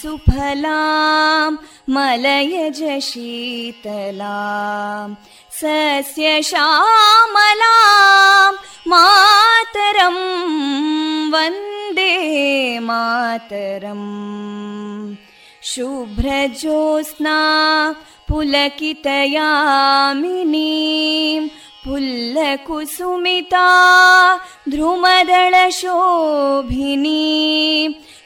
सुफलां मलयज शीतलां सस्यश्यामलां मातरं वन्दे मातरम् शुभ्रज्योत्स्ना पुलकितयामिनीं पुल्लकुसुमिता ध्रुमदळशोभिनीं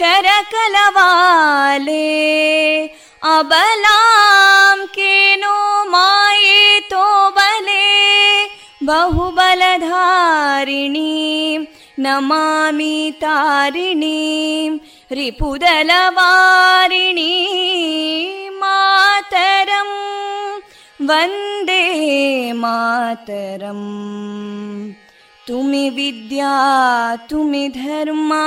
कलकल निनाद कराले कोटि कोटि भुजैदृता करकलवाले अबलां केनो मायेतो बले बहुबलधारिणीं नमामि तारिणीं रिपुदलवारिणी मातरं वन्दे मातरम् तुमि विद्या तुमि धर्मा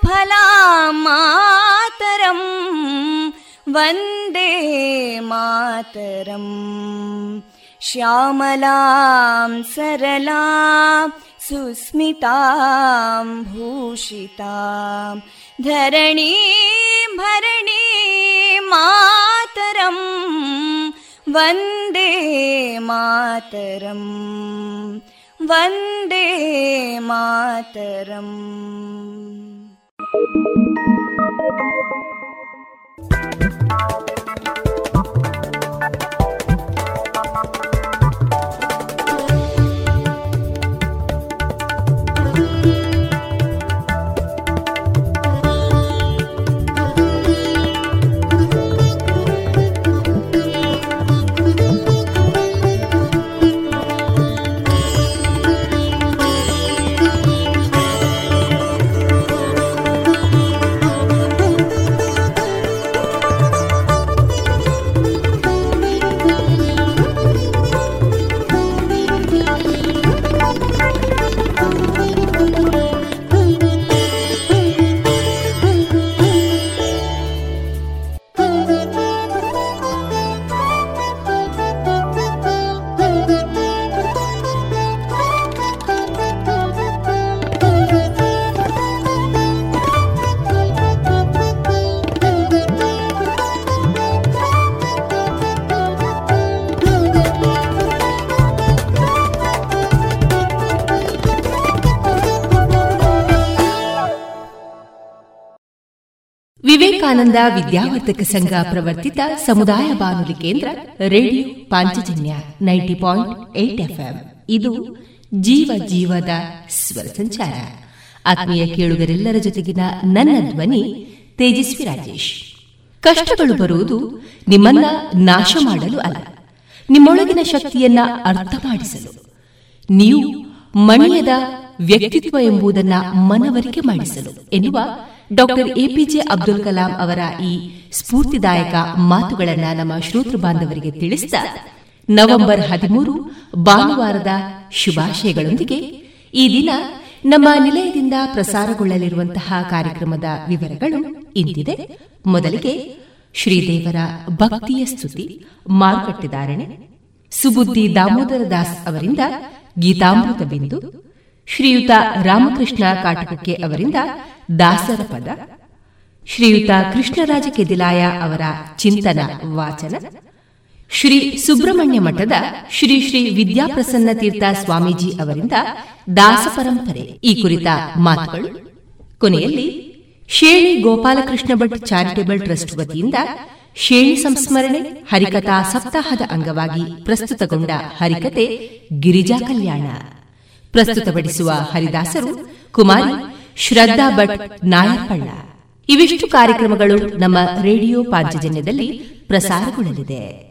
सुफलां मातरम् वन्दे मातरम् श्यामलां सरलां सुस्मितां भूषितां धरणीं भरणीं मातरम् वन्दे मातरम् वन्दे मातरम् Thank you. ವಿವೇಕಾನಂದ ವಿದ್ಯಾವರ್ಧಕ ಸಂಘ ಪ್ರವರ್ತಿತ ಸಮುದಾಯ ಬಾನುಲಿ ಕೇಂದ್ರ, ರೇಡಿಯೋ ಪಾಂಚಜನ್ಯ ನೈಂಟಿ ಇದು ಜೀವ ಜೀವದ ಸ್ವರ ಸಂಚಾರ. ಆತ್ಮೀಯ ಕೇಳುಗರೆಲ್ಲರ ಜೊತೆಗಿನ ನನ್ನ ಧ್ವನಿ ತೇಜಸ್ವಿ ರಾಜೇಶ್. ಕಷ್ಟಗಳು ಬರುವುದು ನಿಮ್ಮನ್ನ ನಾಶ ಮಾಡಲು ಅಲ್ಲ, ನಿಮ್ಮೊಳಗಿನ ಶಕ್ತಿಯನ್ನ ಅರ್ಥ ಮಾಡಿಸಲು. ನೀವು ಮಣಿಯದ ವ್ಯಕ್ತಿತ್ವ ಎಂಬುದನ್ನ ಮನವರಿಕೆ ಮಾಡಿಸಲು ಎನ್ನುವ ಡಾಕ್ಟರ್ ಎಪಿಜೆ ಅಬ್ದುಲ್ ಕಲಾಂ ಅವರ ಈ ಸ್ಫೂರ್ತಿದಾಯಕ ಮಾತುಗಳನ್ನು ನಮ್ಮ ಶ್ರೋತೃ ಬಾಂಧವರಿಗೆ ತಿಳಿಸಿದ ನವೆಂಬರ್ ಹದಿಮೂರು ಭಾನುವಾರದ ಶುಭಾಶಯಗಳೊಂದಿಗೆ ಈ ದಿನ ನಮ್ಮ ನಿಲಯದಿಂದ ಪ್ರಸಾರಗೊಳ್ಳಲಿರುವಂತಹ ಕಾರ್ಯಕ್ರಮದ ವಿವರಗಳು ಇಂದಿದೆ ಮೊದಲಿಗೆ ಶ್ರೀದೇವರ ಭಕ್ತಿಯ ಸ್ತುತಿ ಮಾರುಕಟ್ಟೆದಾರಣೆ ಸುಬುದ್ದಿ ದಾಮೋದರ ದಾಸ್ ಅವರಿಂದ ಗೀತಾಮೃತ ಬಿಂದು. ಶ್ರೀಯುತ ರಾಮಕೃಷ್ಣ ಕಾಟಕಕ್ಕೆ ಅವರಿಂದ ದಾಸರ ಪದ. ಶ್ರೀಯುತ ಕೃಷ್ಣರಾಜ ಕೆದಿಲಾಯ ಅವರ ಚಿಂತನ ವಾಚನ. ಶ್ರೀ ಸುಬ್ರಹ್ಮಣ್ಯ ಮಠದ ಶ್ರೀ ಶ್ರೀ ವಿದ್ಯಾಪ್ರಸನ್ನ ತೀರ್ಥ ಸ್ವಾಮೀಜಿ ಅವರಿಂದ ದಾಸ ಪರಂಪರೆ. ಈ ಕುರಿತ ಮಾತುಗಳು. ಕೊನೆಯಲ್ಲಿ ಶೇಣಿ ಗೋಪಾಲಕೃಷ್ಣ ಭಟ್ ಚಾರಿಟೇಬಲ್ ಟ್ರಸ್ಟ್ ವತಿಯಿಂದ ಶೇಣಿ ಸಂಸ್ಮರಣೆ, ಹರಿಕಥಾ ಸಪ್ತಾಹದ ಅಂಗವಾಗಿ ಪ್ರಸ್ತುತಗೊಂಡ ಹರಿಕತೆ ಗಿರಿಜಾ ಕಲ್ಯಾಣ. ಪ್ರಸ್ತುತಪಡಿಸುವ ಹರಿದಾಸರು ಕುಮಾರಿ ಶ್ರದ್ಧಾ ಭಟ್ ನಾಯರ್ಪಳ್ಳ ಇವಿಷ್ಟು ಕಾರ್ಯಕ್ರಮಗಳು ನಮ್ಮ ರೇಡಿಯೋ ಪಾಂಚಜನ್ಯದಲ್ಲಿ ಪ್ರಸಾರಗೊಳ್ಳಲಿದೆ.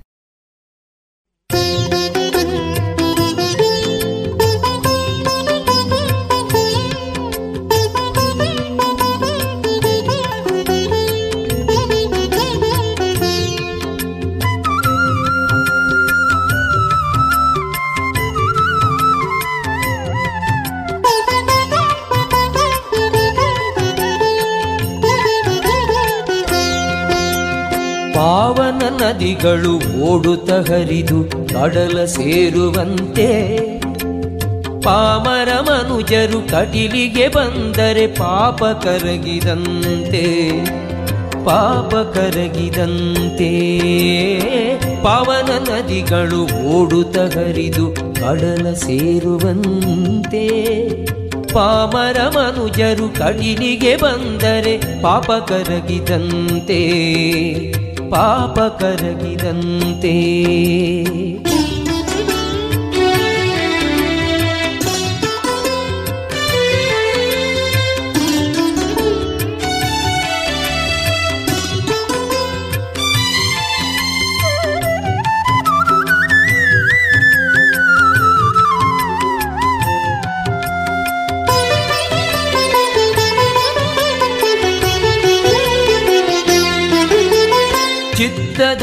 ಪಾವನ ನದಿಗಳು ಓಡುತ್ತ ಹರಿದು ಕಡಲ ಸೇರುವಂತೆ. ಪಾಮರ ಮನುಜರು ಕಟಿಲಿಗೆ ಬಂದರೆ ಪಾಪ ಕರಗಿದಂತೆ. ಪಾಪ ಕರಗಿದಂತೆ. ಪಾವನ ನದಿಗಳು ಓಡುತ್ತ ಹರಿದು ಕಡಲ ಸೇರುವಂತೆ. ಪಾಮರ ಮನುಜರು ಕಡಿಲಿಗೆ ಬಂದರೆ ಪಾಪ ಕರಗಿದಂತೆ. ಪಾಪ ಕರಗಿದಂತೆ.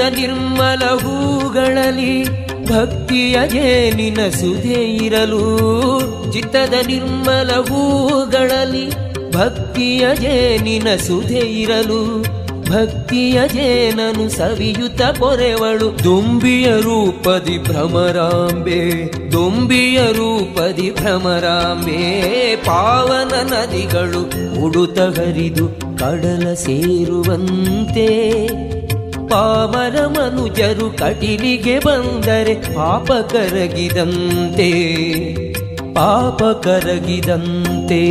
ನಿರ್ಮಲ ಹೂಗಳಲ್ಲಿ ಭಕ್ತಿಯ ಜೇನಿನ ಸುಧೆ ಇರಲು ಚಿತ್ತದ ನಿರ್ಮಲ ಹೂಗಳಲ್ಲಿ ಭಕ್ತಿಯ ಜೇನಿನ ಸುಧೆ ಇರಲು ಭಕ್ತಿಯ ಜೇನನು ಸವಿಯುತ ಪೊರೆವಳು. ದುಂಬಿಯ ರೂಪದಿ ಭ್ರಮರಾಂಬೆ, ದುಂಬಿಯ ರೂಪದಿ ಭ್ರಮರಾಂಬೆ, ಪಾವನ ನದಿಗಳು ಉಡುತ ಹರಿದು ಕಡಲ ಸೇರುವಂತೆ ಪಾಮರ ಮನುಜರು ಕಟಿಲಿಗೆ ಬಂದರೆ ಪಾಪ ಕರಗಿದಂತೆ ಪಾಪ ಕರಗಿದಂತೆ.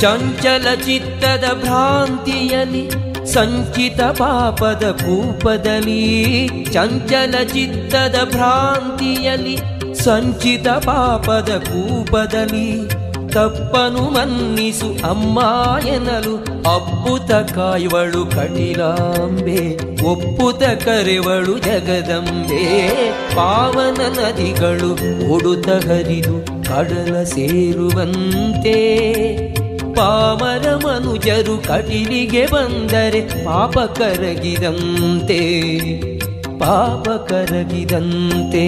ಚಂಚಲ ಚಿತ್ತದ ಭ್ರಾಂತಿಯಲ್ಲಿ ಸಂಚಿತ ಪಾಪದ ಕೂಪದಲ್ಲಿ ಚಂಚಲ ಚಿತ್ತದ ಭ್ರಾಂತಿಯಲ್ಲಿ ಸಂಚಿತ ಪಾಪದ ಕೂಪದಲ್ಲಿ, ತಪ್ಪನು ಮನ್ನಿಸು ಅಮ್ಮ ಎನ್ನಲು ಅಪ್ಪುತ ಕಾಯುವಳು ಕಟಿಲಾಂಬೆ ಒಪ್ಪುತ ಕರೆವಳು ಜಗದಂಬೆ, ಪಾವನ ನದಿಗಳು ಒಡುತ ಹರಿದು ಕಡಲ ಸೇರುವಂತೆ. ಪಾಮರ ಮನುಜರು ಕಟಿಲಿಗೆ ಬಂದರೆ ಪಾಪ ಕರಗಿದಂತೆ ಪಾಪ ಕರಗಿದಂತೆ.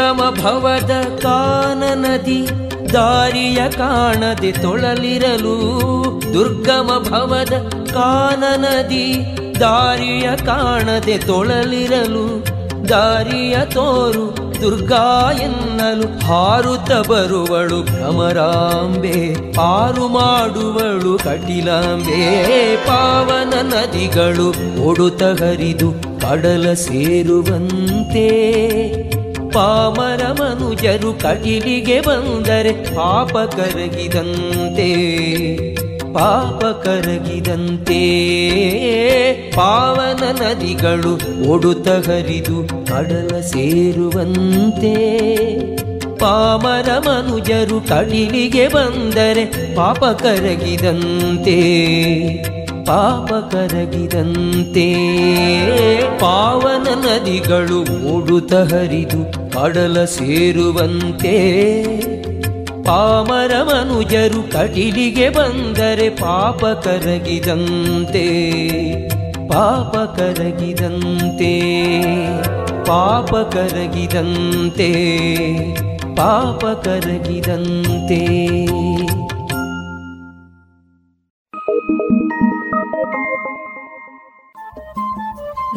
ದುರ್ಗಮ ಭವದ ಕಾನ ನದಿ ದಾರಿಯ ಕಾಣದೆ ತೊಳಲಿರಲು ದುರ್ಗಮ ಭವದ ಕಾನ ನದಿ ದಾರಿಯ ಕಾಣದೆ ತೊಳಲಿರಲು ದಾರಿಯ ತೋರು ದುರ್ಗಾ ಎನ್ನಲು ಹಾರುತ್ತ ಬರುವಳು ಭ್ರಮರಾಂಬೆ, ಪಾರು ಮಾಡುವಳು ಕಟಿಲಾಂಬೆ. ಪಾವನ ನದಿಗಳು ಒಡುತ ಹರಿದು ಕಡಲ ಸೇರುವಂತೆ. ಪಾಮರ ಮನುಜರು ಕಟಿಲಿಗೆ ಬಂದರೆ ಪಾಪ ಕರಗಿದಂತೆ ಪಾಪ ಕರಗಿದಂತೆ. ಪಾವನ ನದಿಗಳು ಒಡುತ ಹರಿದು ಕಡಲ ಸೇರುವಂತೆ. ಪಾಮರ ಮನುಜರು ಕಡಿಲಿಗೆ ಬಂದರೆ ಪಾಪ ಕರಗಿದಂತೆ ಪಾಪ ಕರಗಿದಂತೆ. ಪಾವನ ನದಿಗಳು ಒಡುತ ಹರಿದು ಕಡಲ ಸೇರುವಂತೆ ಪಾಮರ ಮನುಜರು ಕಟಿಲಿಗೆ ಬಂದರೆ ಪಾಪ ಕರಗಿದಂತೆ ಪಾಪ ಕರಗಿದಂತೆ ಪಾಪ ಕರಗಿದಂತೆ ಪಾಪ ಕರಗಿದಂತೆ.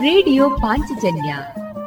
ರೇಡಿಯೋ ಪಾಂಚಜನ್ಯ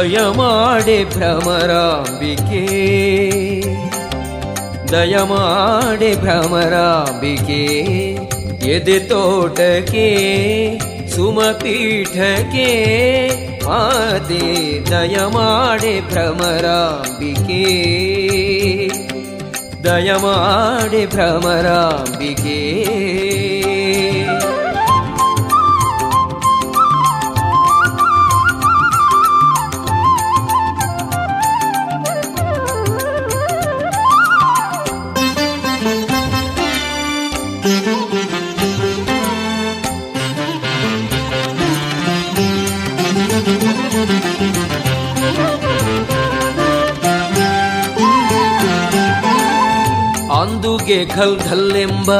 ದಯಮಾಡೆ ಭ್ರಮರಾಂಬಿಕೆ ದಯಮಾಡೆ ಭ್ರಮರಾಂಬಿಕೆ ಎದೆ ತೋಟಕ್ಕೆ ಸುಮಪೀಠಕ್ಕೆ ಮಾತೆ ದಯಮಾಡೆ ಭ್ರಮರಾಂಬಿಕೆ ದಯಮಾಡೆ ಭ್ರಮರಾಂಬಿಕೆ ಅಂದುಗೆ ಘಲ್ ಘಲ್ಲೆಂಬ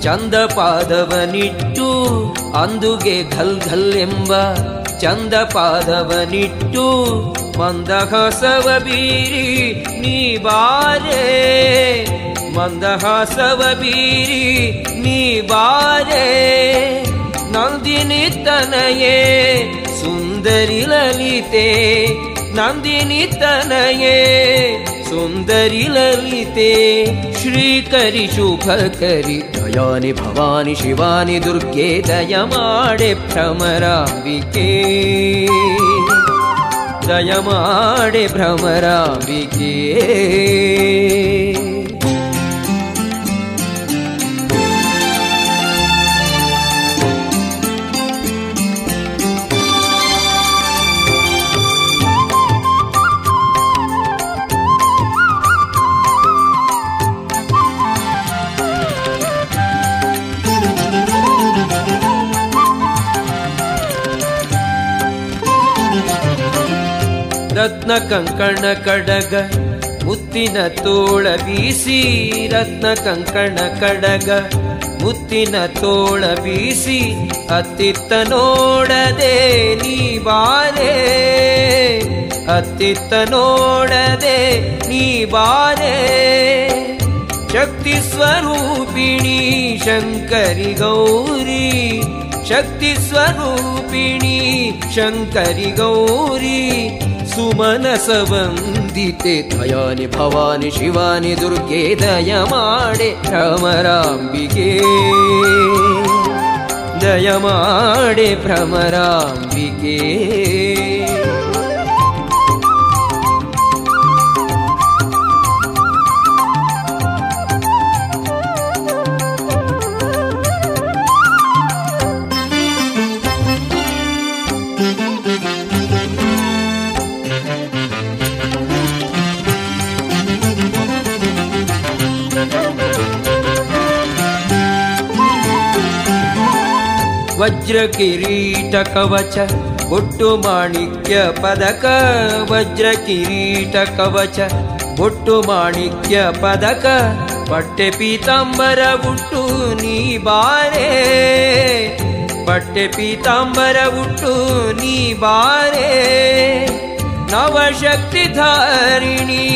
ಚಂದ ಪಾದವನಿಟ್ಟು ಅಂದುಗೆ ಘಲ್ ಘಲ್ಲೆಂಬ ಚಂದ ಪಾದವನಿಟ್ಟು ಮಂದಹಾಸವ ಬೀರಿ ನೀ ಬಾರೆ, ಮಂದಹಾಸವ ಬೀರಿ ನೀ ಬಾರೆ ನಂದಿನಿ ತನಯೇ ಸುಂದರಿ ಲಲಿತೆ ನಂದಿನಿ ತನಯೇ सुन्दरि ललिते श्रीकरि शुभकरि। दयानि भवानि शिवानि दुर्गे दयमाडे भ्रमराम्बिके। दयमाडे भ्रमराम्बिके। ರತ್ನ ಕಂಕಣ ಕಡಗ, ಮುತ್ತಿನ ತೋಳ ಬೀಸಿ, ರತ್ನ ಕಂಕಣ ಕಡಗ, ಮುತ್ತಿನ ತೋಳ ಬೀಸಿ, ಅತ್ತಿತ್ತ ನೋಡದೆ ನೀ ಬಾರೆ, ಅತ್ತಿತ್ತ ನೋಡದೆ ನೀ ಬಾರೆ. ಶಕ್ತಿ ಸ್ವರೂಪಿಣಿ ಶಂಕರಿ ಗೌರಿ, ಶಕ್ತಿ ಸ್ವರೂಪಿಣಿ ಶಂಕರಿ ಗೌರಿ सुमनसवन्दिते त्रयानि भवानि शिवानि दुर्गे दयमाडे भ्रमराम्बिके। दयमाडे भ्रमराम्बिके। वज्रकिरीटकवच ट्टु माणिक्य पदक वज्र किरीटकवच ुट्टु माणिक्य पदक पट्य पिताम्बर भुटु निबारे पट्य पिताम्बर उटूनि बारे। नवशक्तिधारिणी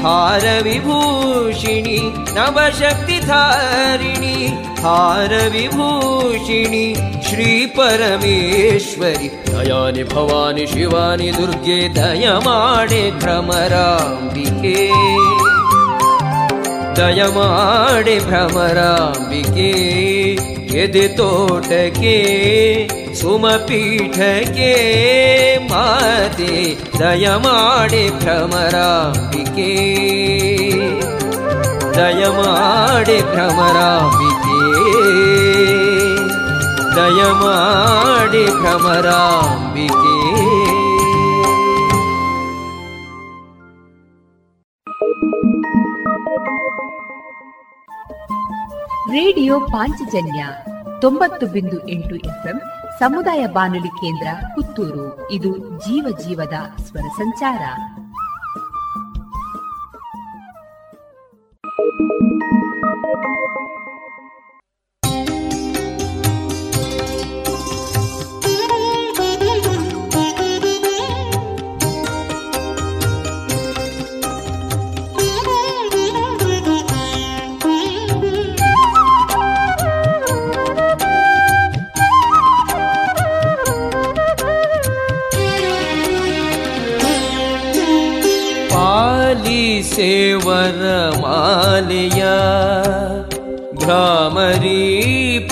धारविभूषिणि नवशक्ति हारविभूषिणि श्रीपरमेश्वरि दयानि भवानि शिवानि दुर्गे दयमाणे भ्रमराम्बिके दयमाणे भ्रमराम्बिके यदि तोटके सुमपीठके माते दयमाणे भ्रमराम्बिके दयमाणे भ्रमराम्बिके ವಿಭೂಷಿಣಿ ಶ್ರೀ ಪರಮೇಶ್ವರಿ ದಯಾನಿ ಭವಾನಿ ಶಿವಾನಿ ದುರ್ಗೆ ದಯ ಮಾಡೆ ಭ್ರಮರಾಂಬಿಕೆ ದಯ ಮಾಡೆ ಭ್ರಮರಾಂಬಿಕೆ ಎದೆ ತೋಟಕ್ಕೆ ಸುಮಪೀಠಕ್ಕೆ ಮಾತೆ ದಯ ಮಾಡೆ ಭ್ರಮರಾಂಬಿಕೆ ದಯ ಮಾಡೆ ಭ್ರಮರಾಂಬಿಕೆ ದಯ ಮಾಡೆ ಭ್ರಮರಾಂಬಿಕೆ. ರೇಡಿಯೋ ಪಾಂಚಜನ್ಯ ತೊಂಬತ್ತು ಬಿಂದು ಎಂಟು ಎಫ್ಎಂ ಸಮುದಾಯ ಬಾನುಲಿ ಕೇಂದ್ರ ಪುತ್ತೂರು. ಇದು ಜೀವ ಜೀವದ ಸ್ವರ ಸಂಚಾರ. ಸೇವರ ಮಾಲೆಯ ಭ್ರಾಮರಿ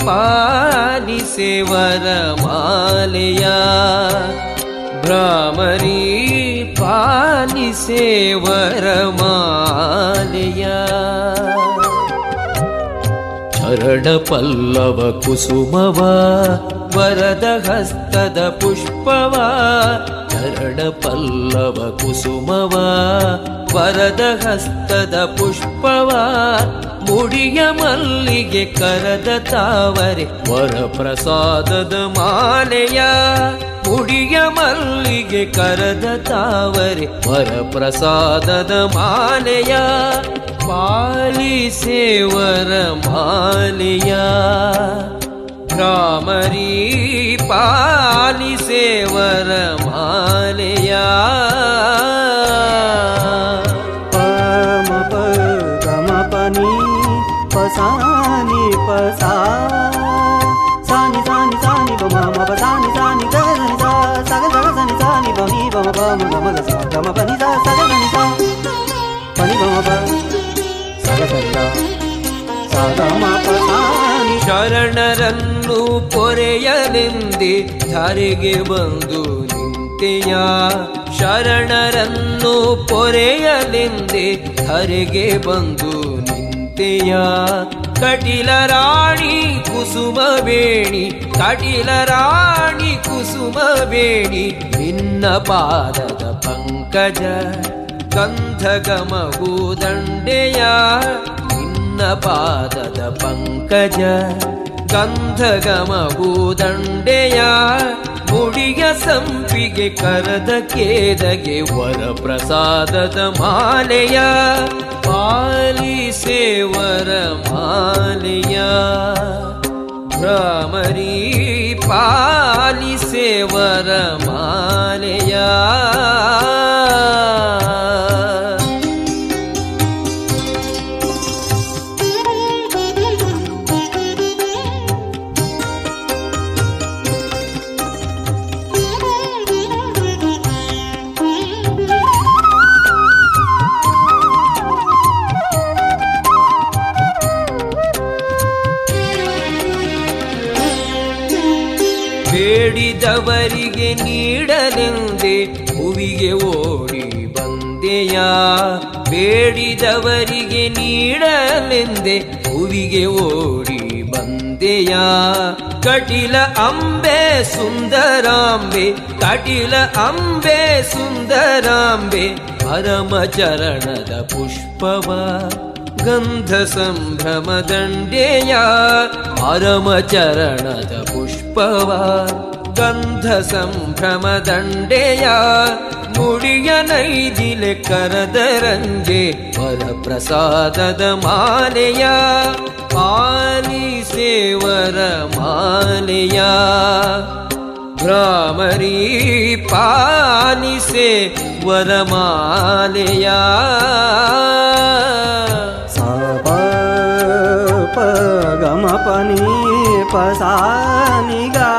ಪಾಲಿಸೇವರ ಮಾಲೆಯ ಭ್ರಾಮರಿ ಪಾಲಿಸೇವರ ಮಾಲೆಯ ಶರಣ ಪಲ್ಲವ ಕುಸುಮವ, ವರದ ಹಸ್ತದ ಪುಷ್ಪವ ಶರಣ ಪಲ್ಲವ ಕುಸುಮವ ವರದ ಹಸ್ತದ ಪುಷ್ಪವ ಮುಡಿಯ ಮಲ್ಲಿಗೆ ಕರದ ತಾವರೆ. ವರ ಪ್ರಸಾದದ ಮಾಲೆಯ ಮುಡಿಯ ಮಲ್ಲಿಗೆ ಕರದ ತಾವರೆ. ವರ ಪ್ರಸಾದದ ಮಾಲೆಯ ಪಾಲಿಸೇವರ ಮಾಲೆಯ. ರಾಮರಿ ಪಾಲಿಸೇವರ ಮಾಲೆಯ. ಪಸಾನಿ ಪಸಾ ಸಾನಿ ಸಾನಿ ಸಾನಿ ಬಮ ಮ ಸಾನಿ ಸಾನಿ ಗ ನಿ ಸಾ ಸಗ ಸಗ ಸನಿ ಸಾನಿ ಬನಿ ಬಮ ಬಮ ಗಮ ಗ ಸಾ ಗಮ ಪನಿ ಸಾ ಸಗ ಗನಿ ಸಾ ಪನಿ ಬಮ ಬ ಸಗ ಸಗ ಸಗ ಮ ಪಸಾನಿ ಶರಣರನ್ನು ಪೊರೆಯಲೆಂದೆ ಧರೆಗೆ ಬಂದು ನಿಂತೆಯ ಶರಣರನ್ನು ಪೊರೆಯಲೆಂದೆ ಧರೆಗೆ ಬಂದು ನಿಂತೆಯ ಕಟಿಲ ರಾಣಿ ಕುಸುಮ ಬೇಣಿ, ಕಟಿಲ ರಾಣಿ ಕುಸುಮ ಬೇಣಿ, ನಿನ್ನ ಪಾದದ ಪಂಕಜ ಗಂಧಗಮಗೂದಂಡೆಯ ನಿನ್ನ ಪಾದದ ಪಂಕಜ ಗಂಧಗಮಗೂದಂಡೆಯ ಮುಡಿಯ ಸಂಪಿಗೆ ಕರದ ಕೇದಗೆ ವರ ಪ್ರಸಾದದ ಮಾಲೆಯ. ಪಾಲಿಸೆ ವರ ಮಾಲೆಯ ಭ್ರಮರಿ ಪಾಲಿಸೆ ವರ ಮಾಲೆಯ ಬೇಡಿದವರಿಗೆ ನೀಡಲೆಂದೇ ಹೂವಿಗೆ ಓಡಿ ಬಂದೆಯ. ಬೇಡಿದವರಿಗೆ ನೀಡಲೆಂದೆ ಹೂವಿಗೆ ಓಡಿ ಬಂದೆಯ. ಕಟಿಲ ಅಂಬೆ ಸುಂದರಾಂಬೆ, ಕಟಿಲ ಅಂಬೆ ಸುಂದರಾಂಬೆ, ಪರಮ ಚರಣದ ಪುಷ್ಪವ, ಗಂಧ ಸಂಭ್ರಮ ದಂಡೆಯ, ಪರಮ ಚರಣದ ಪುಷ್ಪವ. ಗಂಧ ಸಂಭ್ರಮ ದಂಡೆಯ ಮುಡಿಯ ನೈದಿಲೆ ಕರದರಂಜೆ ವರ ಪ್ರಸಾದದ ಮಾಲೆಯ ಪಾಲಿಸೆ ವರ ಮಾಲೆಯ ಭ್ರಾಮರಿ ಪಾಲಿಸೆ ವರಮಾಲೆಯ सा प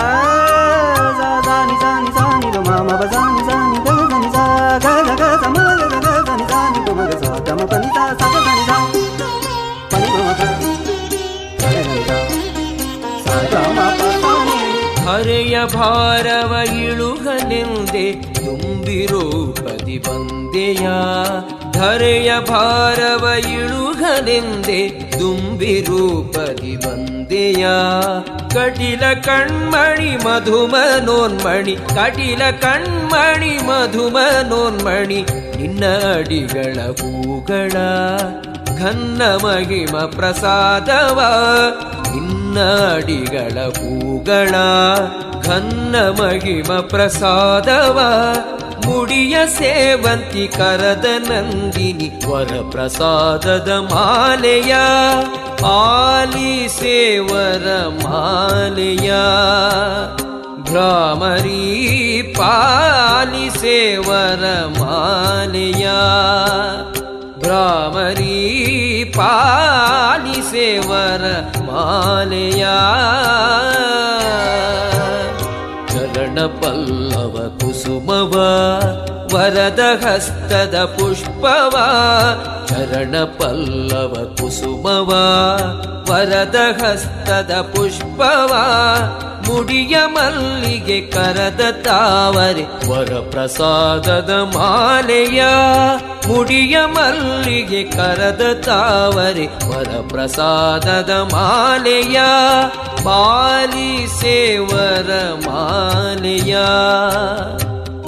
ಭಾರವ ಇಳುಗಲೆಂದೆ ತುಂಬಿರೋ ಪದಿ ಬಂದೆಯ ಧರೆಯ ಭಾರವ ಇಳುಗಲೆಂದೆ ತುಂಬಿರೂಪದಿ ಬಂದೆಯ ಕಟಿಲ ಕಣ್ಮಣಿ ಮಧುಮನೋನ್ಮಣಿ, ಕಟಿಲ ಕಣ್ಮಣಿ ಮಧುಮನೋನ್ಮಣಿ, ನಿನ್ನ ಅಡಿಗಳ ಹೂಗಳ ಘನ್ನ ಮಹಿಮ ಪ್ರಸಾದವ, ನಿನ್ನ ಅಡಿಗಳ ಹೂಗಳ ಘನ್ನ ಮಹಿಮ ಪ್ರಸಾದವ. ಮುಡಿಯ ಸೇವಂತಿ ಕರದ ನಂದಿನಿ ವರ ಪ್ರಸಾದದ ಮಾಲೆಯ. ಆಲಿ ಸೇವರ ಮಾಲೆಯ. ಭ್ರಾಮರಿ ಪಾಲಿ ಸೇವರ ಮಾಲೆಯ. ಭ್ರಾಮರಿ ಪಾಲಿ ಸೇವರ ಮಾಲೆಯ. ಪಲ್ಲವ ಕುಸುಮವ ವರದ ಹಸ್ತದ ಪುಷ್ಪವ, ಚರಣ ಪಲ್ಲವ ಕುಸುಮವ. ವರದ ಹಸ್ತದ ಪುಷ್ಪವ, ಮುಡಿಯ ಮಲ್ಲಿಗೆ ಕರದ ತಾವರೆ. ವರ ಪ್ರಸಾದದ ಮಾಲೆಯ, ಮುಡಿಯ ಮಲ್ಲಿಗೆ ಕರದ ತಾವರೆ. ವರ ಪ್ರಸಾದದ ಮಾಲೆಯ, ಬಾಲಿ ಸೇವರ ಮಾಲೆಯ.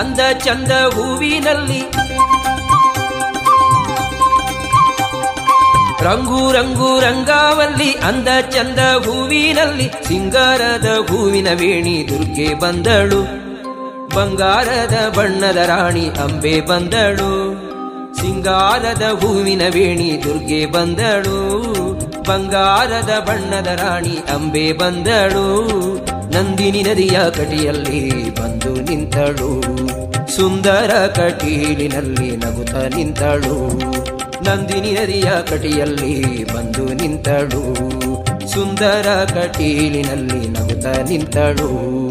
ಅಂದ ಚಂದ ಹೂವಿನಲ್ಲಿ ರಂಗು ರಂಗು ರಂಗಾವಲ್ಲಿ ಅಂದ ಚಂದ ಹೂವಿನಲ್ಲಿ ಸಿಂಗಾರದ ಹೂವಿನ ವೇಣಿ ದುರ್ಗೆ ಬಂದಳು. ಬಂಗಾರದ ಬಣ್ಣದ ರಾಣಿ ಅಂಬೆ ಬಂದಳು. ಸಿಂಗಾರದ ಹೂವಿನ ವೇಣಿ ದುರ್ಗೆ ಬಂದಳು. ಬಂಗಾರದ ಬಣ್ಣದ ರಾಣಿ ಅಂಬೆ ಬಂದಳು. ನಂದಿನಿ ನದಿಯ ಕಟಿಯಲ್ಲಿ ಬಂದು ನಿಂತಳು. ಸುಂದರ ಕಟೀಲಿನಲ್ಲಿ ನಗುತ್ತ ನಿಂತಳು. ನಂದಿನಿ ನದಿಯ ಕಟಿಯಲ್ಲಿ ಬಂದು ನಿಂತಳು. ಸುಂದರ ಕಟೀಲಿನಲ್ಲಿ ನಗುತ್ತ ನಿಂತಳು.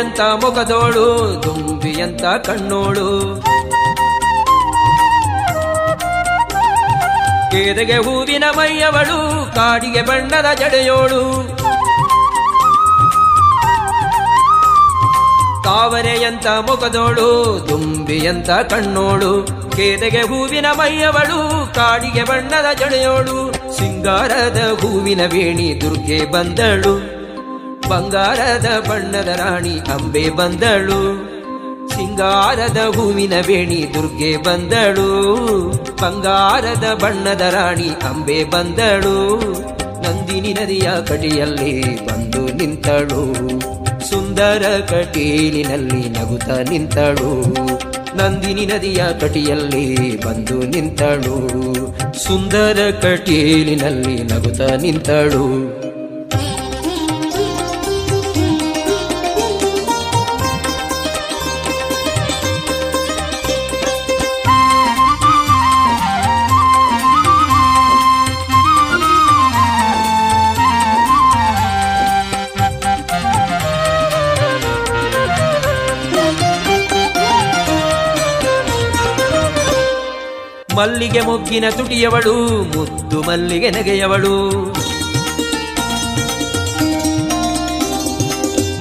ತಾವರೆಯಂತ ಮುಖದೋಳು ದುಂಬಿಯಂತ ಕಣ್ಣೋಳು. ಕೇದಗೆ ಹೂವಿನ ಮೈಯವಳು, ಕಾಡಿಗೆ ಬಣ್ಣದ ಜಡೆಯೋಳು. ತಾವರೆಯಂತ ಮುಖದೋಳು ದುಂಬಿಯಂತ ಕಣ್ಣೋಳು. ಕೇದಗೆ ಹೂವಿನ ಮೈಯವಳು, ಕಾಡಿಗೆ ಬಣ್ಣದ ಜಡೆಯೋಳು. ಸಿಂಗಾರದ ಹೂವಿನ ವೇಣಿ ದುರ್ಗೆ ಬಂದಳು. ಬಂಗಾರದ ಬಣ್ಣದ ರಾಣಿ ಅಂಬೆ ಬಂದಳು. ಸಿಂಗಾರದ ಹೂವಿನ ಬೇಣಿ ದುರ್ಗೆ ಬಂದಳು. ಬಂಗಾರದ ಬಣ್ಣದ ರಾಣಿ ಅಂಬೆ ಬಂದಳು. ನಂದಿನಿ ನದಿಯ ಕಡಿಯಲ್ಲಿ ಬಂದು ನಿಂತಳು. ಸುಂದರ ಕಟೀಲಿನಲ್ಲಿ ನಗುತ್ತ ನಿಂತಳು. ನಂದಿನಿ ನದಿಯ ಕಟಿಯಲ್ಲಿ ಬಂದು ನಿಂತಳು. ಸುಂದರ ಕಟೀಲಿನಲ್ಲಿ ನಗುತ್ತ ನಿಂತಳು. ಮಲ್ಲಿಗೆ ಮೊಗ್ಗಿನ ತುಟಿಯವಳು, ಮುದ್ದು ಮಲ್ಲಿಗೆ ನಗೆಯವಳು.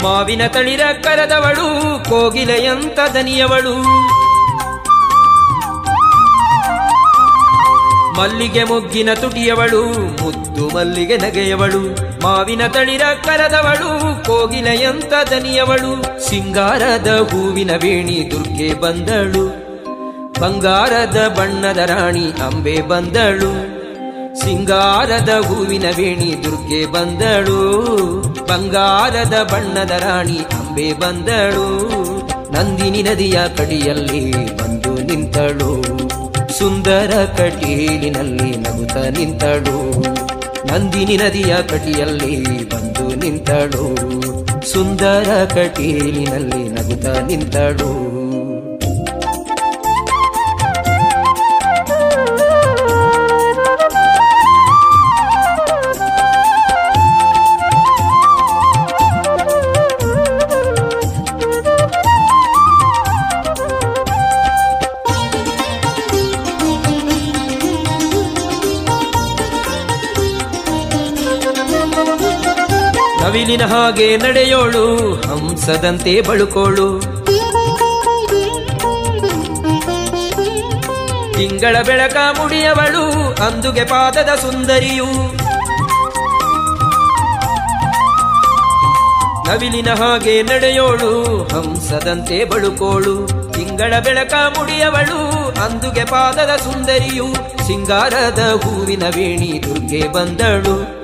ಮಾವಿನ ತಳಿರ ಕರೆದವಳು, ಕೋಗಿಲೆಯಂತ ದನಿಯವಳು. ಮಲ್ಲಿಗೆ ಮೊಗ್ಗಿನ ತುಟಿಯವಳು, ಮುದ್ದು ಮಲ್ಲಿಗೆ ನಗೆಯವಳು. ಮಾವಿನ ತಳಿರ ಕರೆದವಳು, ಕೋಗಿಲೆಯಂತ ದನಿಯವಳು. ಸಿಂಗಾರದ ಹೂವಿನ ವೇಣಿ ದುರ್ಗೆ ಬಂದಳು. ಬಂಗಾರದ ಬಣ್ಣದ ರಾಣಿ ಅಂಬೆ ಬಂದಳು. ಸಿಂಗಾರದ ಹೂವಿನ ವೇಣಿ ದುರ್ಗೆ ಬಂದಳು. ಬಂಗಾರದ ಬಣ್ಣದ ರಾಣಿ ಅಂಬೆ ಬಂದಳು. ನಂದಿನಿ ನದಿಯ ಕಡಿಯಲ್ಲಿ ಬಂದು ನಿಂತಳು. ಸುಂದರ ಕಟೀಲಿನಲ್ಲಿ ನಗುತ್ತ ನಿಂತಳು. ನಂದಿನಿ ನದಿಯ ಕಟಿಯಲ್ಲಿ ಬಂದು ನಿಂತಳು. ಸುಂದರ ಕಟೀಲಿನಲ್ಲಿ ನಗುತ್ತ ನಿಂತಳು. ನವಿಲಿನ ಹಾಗೆ ನಡೆಯೋಳು, ಹಂಸದಂತೆ ಬಳುಕೋಳು. ತಿಂಗಳ ಬೆಳಕ ಮುಡಿಯವಳು, ಅಂದುಗೆ ಪಾದದ ಸುಂದರಿಯು. ನವಿಲಿನ ಹಾಗೆ ನಡೆಯೋಳು, ಹಂಸದಂತೆ ಬಳುಕೋಳು. ತಿಂಗಳ ಬೆಳಕ ಮುಡಿಯವಳು, ಅಂದುಗೆ ಪಾದದ ಸುಂದರಿಯು. ಸಿಂಗಾರದ ಹೂವಿನ ವೇಣಿ ದುರ್ಗೆ ಬಂದಳು.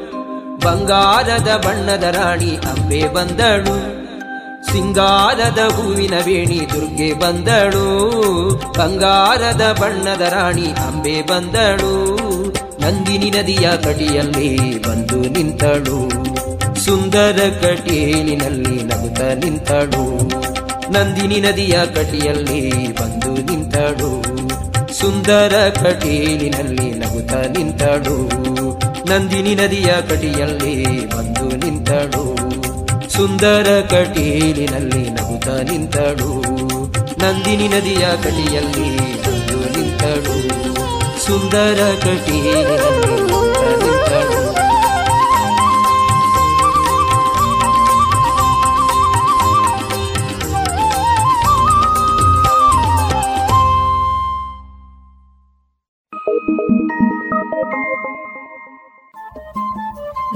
ಬಂಗಾರದ ಬಣ್ಣದ ರಾಣಿ ಅಂಬೆ ಬಂದಳು. ಸಿಂಗಾರದ ಹೂವಿನ ವೇಣಿ ದುರ್ಗೆ ಬಂದಳು. ಬಂಗಾರದ ಬಣ್ಣದ ರಾಣಿ ಅಂಬೆ ಬಂದಳು. ನಂದಿನಿ ನದಿಯ ಕಟಿಯಲ್ಲಿ ಬಂದು ನಿಂತಳು. ಸುಂದರ ಕಟೇಲಿನಲ್ಲಿ ನಗುತ್ತ ನಿಂತಳು. ನಂದಿನಿ ನದಿಯ ಕಟಿಯಲ್ಲಿ ಬಂದು ನಿಂತಳು. ಸುಂದರ ಕಟೇಲಿನಲ್ಲಿ ನಗುತ್ತ ನಿಂತಳು. ನಂದಿನಿ ನದಿಯ ಕಟಿಯಲ್ಲಿ ಬಂದು ನಿಂತಳು. ಸುಂದರ ಕಟೀಲಿನಲ್ಲಿ ನಗುತ್ತ ನಿಂತಳು. ನಂದಿನಿ ನದಿಯ ಕಟಿಯಲ್ಲಿ ಬಂದು ನಿಂತಳು. ಸುಂದರ ಕಟೀಲಿನಲ್ಲಿ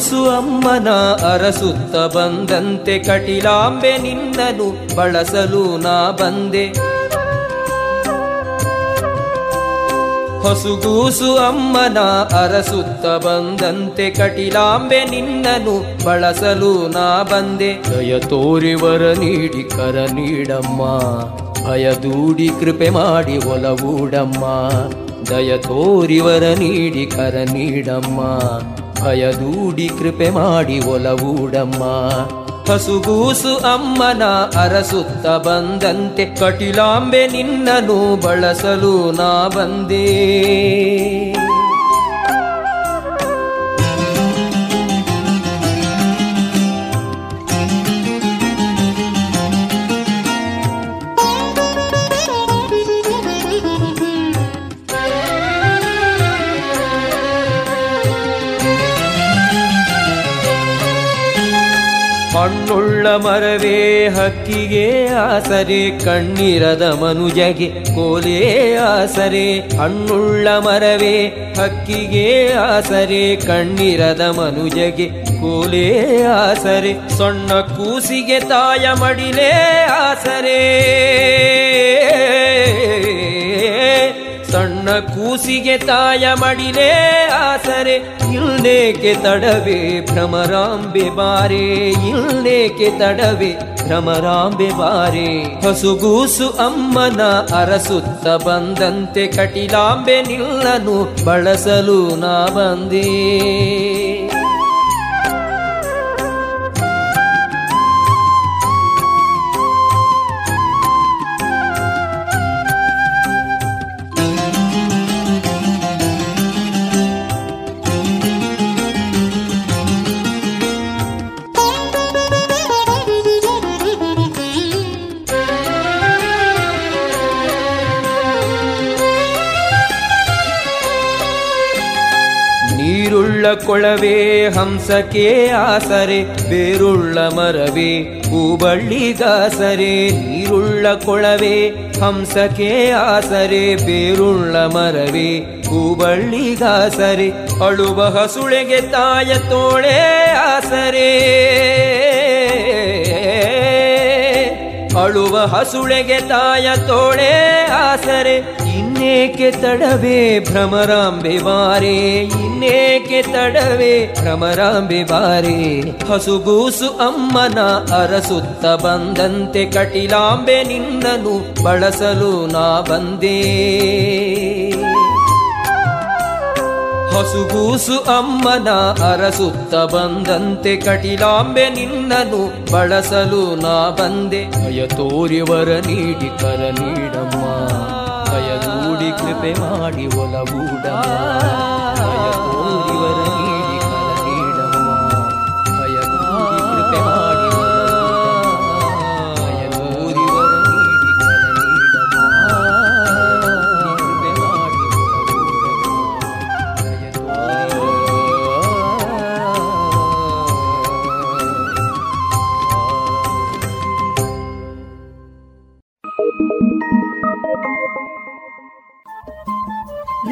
ಹಸುಗೂಸು ಅಮ್ಮನ ಅರಸುತ್ತ ಬಂದಂತೆ ಕಟಿಲಾಂಬೆ ನಿನ್ನನು ಬಳಸಲು ನಾ ಬಂದೆ. ಹೊಸುಗೂಸು ಅಮ್ಮನ ಅರಸುತ್ತ ಬಂದಂತೆ ಕಟಿಲಾಂಬೆ ನಿನ್ನನು ಬಳಸಲು ನಾ ಬಂದೆ. ದಯ ತೋರಿವರ ನೀಡಿ ಕರ ನೀಡಮ್ಮ, ಭಯ ದೂಡಿ ಕೃಪೆ ಮಾಡಿ ಒಲವೂಡಮ್ಮ ದಯ ತೋರಿವರ ನೀಡಿ ಕರ ನೀಡಮ್ಮ ಭಯ ದೂಡಿ ಕೃಪೆ ಮಾಡಿ ಒಲವೂಡಮ್ಮ. ಹಸುಗೂಸು ಅಮ್ಮನ ಅರಸುತ್ತ ಬಂದಂತೆ ಕಟಿಲಾಂಬೆ ನಿನ್ನನು ಬಳಸಲು ನಾ ಬಂದೇ. ಮರವೇ ಹಕ್ಕಿಗೆ ಆಸರೆ, ಕಣ್ಣಿರದ ಮನುಜಗೆ ಕೋಲೆ ಆಸರೆ. ಹಣ್ಣುಳ್ಳ ಮರವೇ ಹಕ್ಕಿಗೆ ಆಸರೆ, ಕಣ್ಣಿರದ ಮನುಜಗೆ ಕೋಲೆ ಆಸರೆ. ಸಣ್ಣ ಕೂಸಿಗೆ ತಾಯ ಮಡಿಲೇ ಆಸರೆ. ಕೂಸಿಗೆ ತಾಯ ಮಡಿಲೇ ಆಸರೆ ಇಲ್ಲೇಕೆ ತಡವೆ ಭ್ರಮರಾಂಬೆ ಬಾರೆ ಇಲ್ಲೇಕೆ ತಡವೆ ಭ್ರಮರಾಂಬೆ ಬಾರೆ. ಹಸುಗೂಸು ಅಮ್ಮನ ಅರಸುತ್ತ ಬಂದಂತೆ ಕಟಿಲಾಂಬೆ ನಿಲ್ಲನು, ಬಳಸಲು ನಾ ಬಂದೇ. ಕೊಳವೆ ಹಂಸಕ್ಕೆ ಆಸರೆ, ಬೇರುಳ್ಳ ಮರವೇ, ಹೂಬಳ್ಳಿಗಾಸರೆ, ನೀರುಳ್ಳ ಕೊಳವೆ, ಹಂಸಕ್ಕೆ ಆಸರೆ, ಬೇರುಳ್ಳ ಮರವೇ, ಹೂಬಳ್ಳಿಗಾಸರೆ, ಅಳುವ ಹಸುಳೆಗೆ ತಾಯ ತೋಳೆ ಆಸರೆ. ಅಳುವ ಹಸುಳೆಗೆ ತಾಯ ತೋಳೆ ಆಸರೆ ಇನ್ನೇಕೆ ತಡವೆ ಭ್ರಮರಾಂಬೆ ಬಾರೆ ಇನ್ನೇಕೆ ತಡವೆ ಭ್ರಮರಾಂಬೆ ಬಾರೆ ಹಸುಗೂಸು ಅಮ್ಮನ ಅರಸುತ್ತ ಬಂದಂತೆ ಕಟಿಲಾಂಬೆ ನಿನ್ನನು ಬಳಸಲು ನಾ ಬಂದೇ. ಹಸುಗೂಸು ಅಮ್ಮನ ಅರಸುತ್ತ ಬಂದಂತೆ ಕಟಿಲಾಂಬೆ ನಿನ್ನನು ಬಳಸಲು ನಾ ಬಂದೆ. ಭಯ ತೋರಿವರ ನೀಡಿ ಕರ ನೀಡಮ್ಮ. ಕೃಪೆ ಮಾಡಿ ಒಲವೂಡಮ್ಮ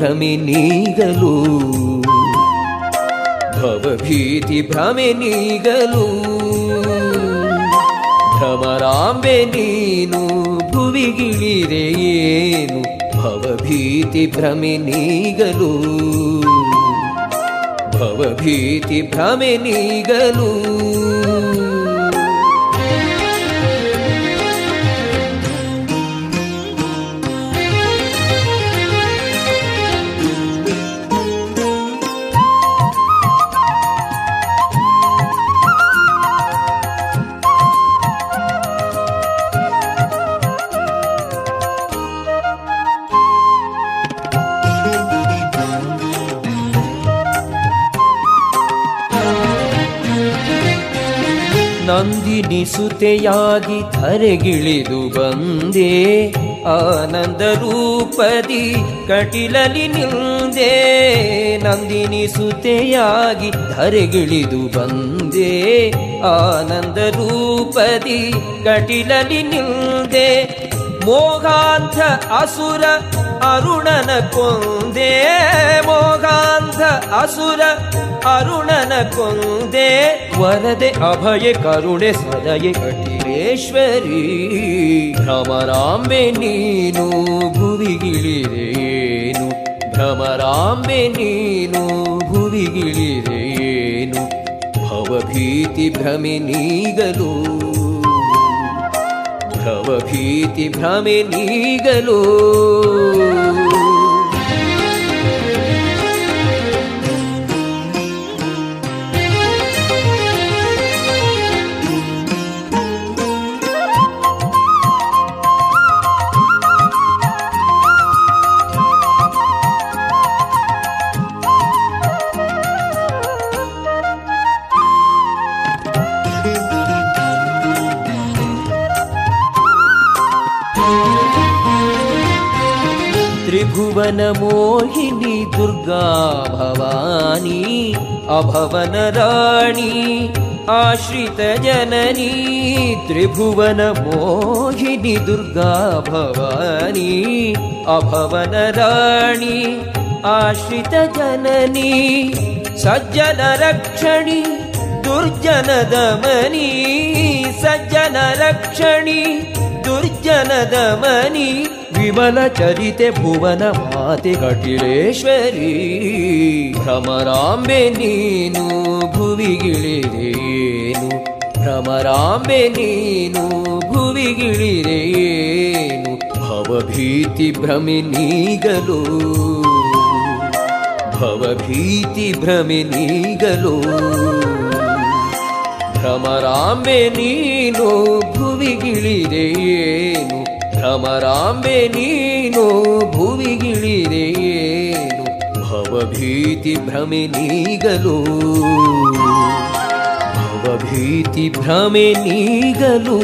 ಭ್ರಮೆ ನೀಗಲು. ಭವಭೀತಿ ಭ್ರಮೆ ನೀಗಲು. ಭ್ರಮರಾಂಬೆ ನೀನು ಭುವಿಗಿಳಿರೇನು ಭವಭೀತಿ ಭ್ರಮೆ ನೀಗಲು. ಭವಭೀತಿ ಭ್ರಮೆ ನೀಗಲು. ಸುತೆಯಾಗಿ ಧರೆಗಿಳಿದು ಬಂದೆ. ಆನಂದ ರೂಪದಿ ಕಟಿಲಲಿ ನಿಂದೆ. ನಂದಿನಿ ಸುತೆಯಾಗಿ ಧರೆಗಿಳಿದು ಬಂದೆ. ಆನಂದ ರೂಪದಿ ಕಟಿಲಲಿ ನಿಂದೆ. ಮೋಗಾಂಧ ಅಸುರ ಅರುಣನ ಕೊಂದೆ. ಮೋಗಾಂಧ ಅಸುರ ಅರುಣನ ಕೊಂದೆ. ವರದೆ ಅಭಯ, ಕರುಣೆ ಸದಯ ಕಟಿರೇಶ್ವರಿ. ಭ್ರಮರಾಂಬೆ ನೀನು ಭುವಿಗಿಳಿರೇನು? ಭ್ರಮರಾಂಬೆ ನೀನು ಭುವಿಗಿಳಿರೇನು? ಭವಭೀತಿ, ಭ್ರಮೆ ನೀಗಲು. ಭವಭೀತಿ, ಭ್ರಮೆ ನೀಗಲು. मनमोहिनी दुर्गा भवानी अभवनराणि आश्रितजननी त्रिभुवनमोहिनी दुर्गा भवानी अभवनराणि आश्रितजननी सज्जनरक्षणि दुर्जनदमनी सज्जनरक्षणि दुर्जनदमनी ಆಶ್ರಿತ ಜನನಿ ಸಜ್ಜನ भ्रमराम्बे नीनु ರಕ್ಷಣಿ ದುರ್ಜನ ದಮನಿ ವಿಮಲ ಚರಿತೆ ಭುವನ ಮಾತೆ ನೀಗಲು, ಭ್ರಮರಾಂಬೆ ನೀನು ಭುವಿಗಿಳಿರೇನು? ಭ್ರಮರಾಂಬೆ ನೀನು ಭುವಿಗಿಳಿರೇನು ಭವಭೀತಿ ಭ್ರಮೆ ನೀಗಲು. ಭವಭೀತಿ ಭ್ರಮೆ ನೀಗಲು.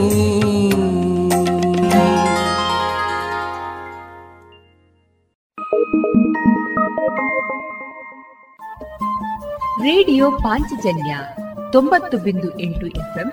ರೇಡಿಯೋ ಪಾಂಚಜನ್ಯ ತೊಂಬತ್ತು ಬಿಂದು ಎಂಟು ಎಫ್ಎಂ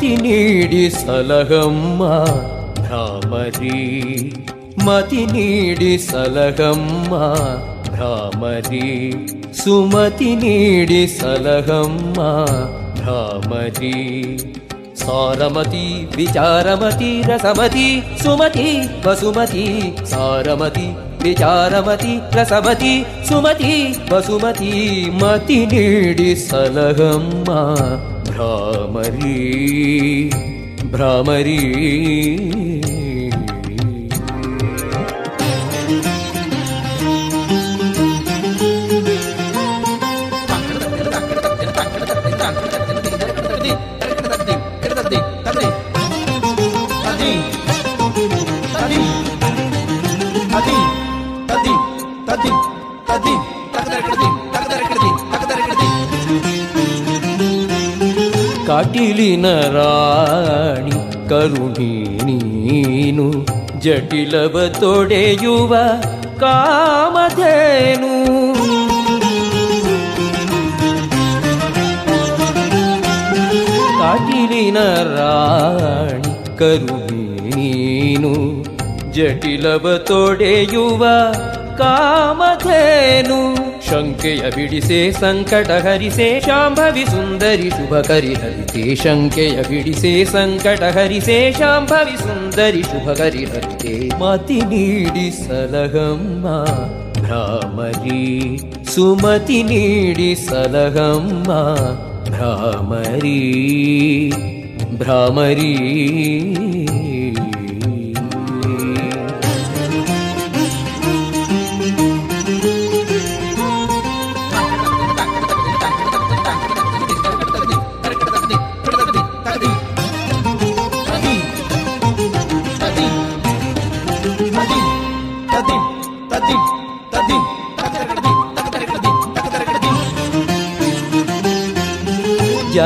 ಮತಿ ನೀಡಿ ಸಲಹಮ್ಮ ಭ್ರಾಮರಿ ಮತಿ ನೀಡಿ ಸಲಹಮ್ಮ ಭ್ರಾಮರಿ ಸುಮತಿ ನೀಡಿ ಸಲಹಮ್ಮ ಭ್ರಾಮರಿ ಸಾರಮತಿ ವಿಚಾರಮತಿ ರಸಮತಿ ಸುಮತಿ ವಸುಮತಿ ಸಾರಮತಿ ವಿಚಾರಮತಿ ರಸಮತಿ ಸುಮತಿ ವಸುಮತಿ ಮತಿ ನೀಡಿ ಸಲಹಮ್ಮ ಭ್ರಾಮರಿ ಭ್ರಾಮರಿ ಕಾಟಿಲಿನ ರಾಣಿ ಕರುಣಿ ನೀನು ಜಟಿಲವ ತೊಡೆಯುವ ಕಾಮಧೇನು. ಕಾಟಿಲಿನ ರಾಣಿ ಕರುಣಿ ನೀನು ಜಟಿಲವ ತೊಡೆಯುವ ಕಾಮಧೇನು. ಶಂಕೆಯ ಬಿಡಿಸೆ ಸಂಕಟ ಹರಿಸೆ ಶಾಂಭವಿ ಸುಂದರಿ ಶುಭಕರಿ ಹರಿತೆ ಶಂಕೆಯ ಬಿಡಿಸೆ ಸಂಕಟ ಹರಿಸೆ ಶಾಂಭವಿ ಸುಂದರಿ ಶುಭಕರಿ ಹರಿತೆ ಮತಿ ನೀಡಿ ಸಲಹಮ್ಮ ಭ್ರಾಮರಿ ಸುಮತಿ ನೀಡಿ ಸಲಹಮ್ಮ ಭ್ರಾಮರಿ ಭ್ರಾಮರಿ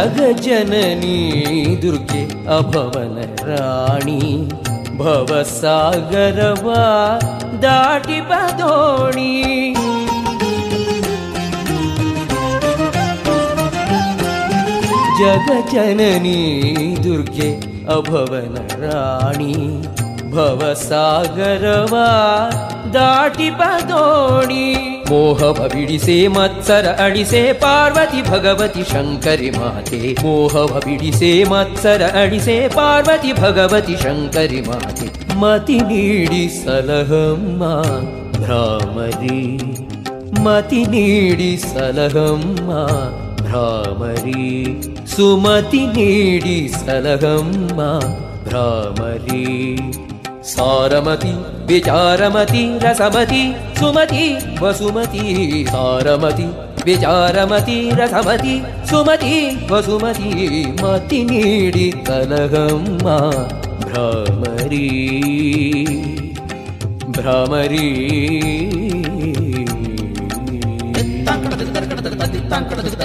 जग जननी दुर्गे अभवन राणी। भवसागरवा दाटिपदोणी जग जननी दुर्गे अभवन राणी। भवसागरवा दाटिपादोणी ಮೋಹವ ಬಿಡಿಸೆ ಮತ್ಸರ ಅಡಿಸೆ ಪಾರ್ವತಿ ಭಗವತಿ ಶಂಕರಿ ಮಾತೆ ಮೋಹವ ಬಿಡಿಸೆ ಮತ್ಸರ ಅಡಿಸೆ ಪಾರ್ವತಿ ಭಗವತಿ ಶಂಕರಿ ಮಾತೆ ಮತಿ ನೀಡಿ ಸಲಹಮ್ಮ ಭ್ರಾಮರಿ ಮತಿ ನೀಡಿ ಸಲಹಮ್ಮ ಭ್ರಾಮರಿ ಸುಮತಿ ನೀಡಿ ಸಲಹಮ್ಮ സാരമതി വിചാരമതി രസമതി സുമതി വസുമതി സാരമതി വിചാരമതി രസമതി സുമതി വസുമതി മതി നീടി കലഹമ്മ ഭ്രമരീ ഭ്രമരീ താങ്കടത്തിൽ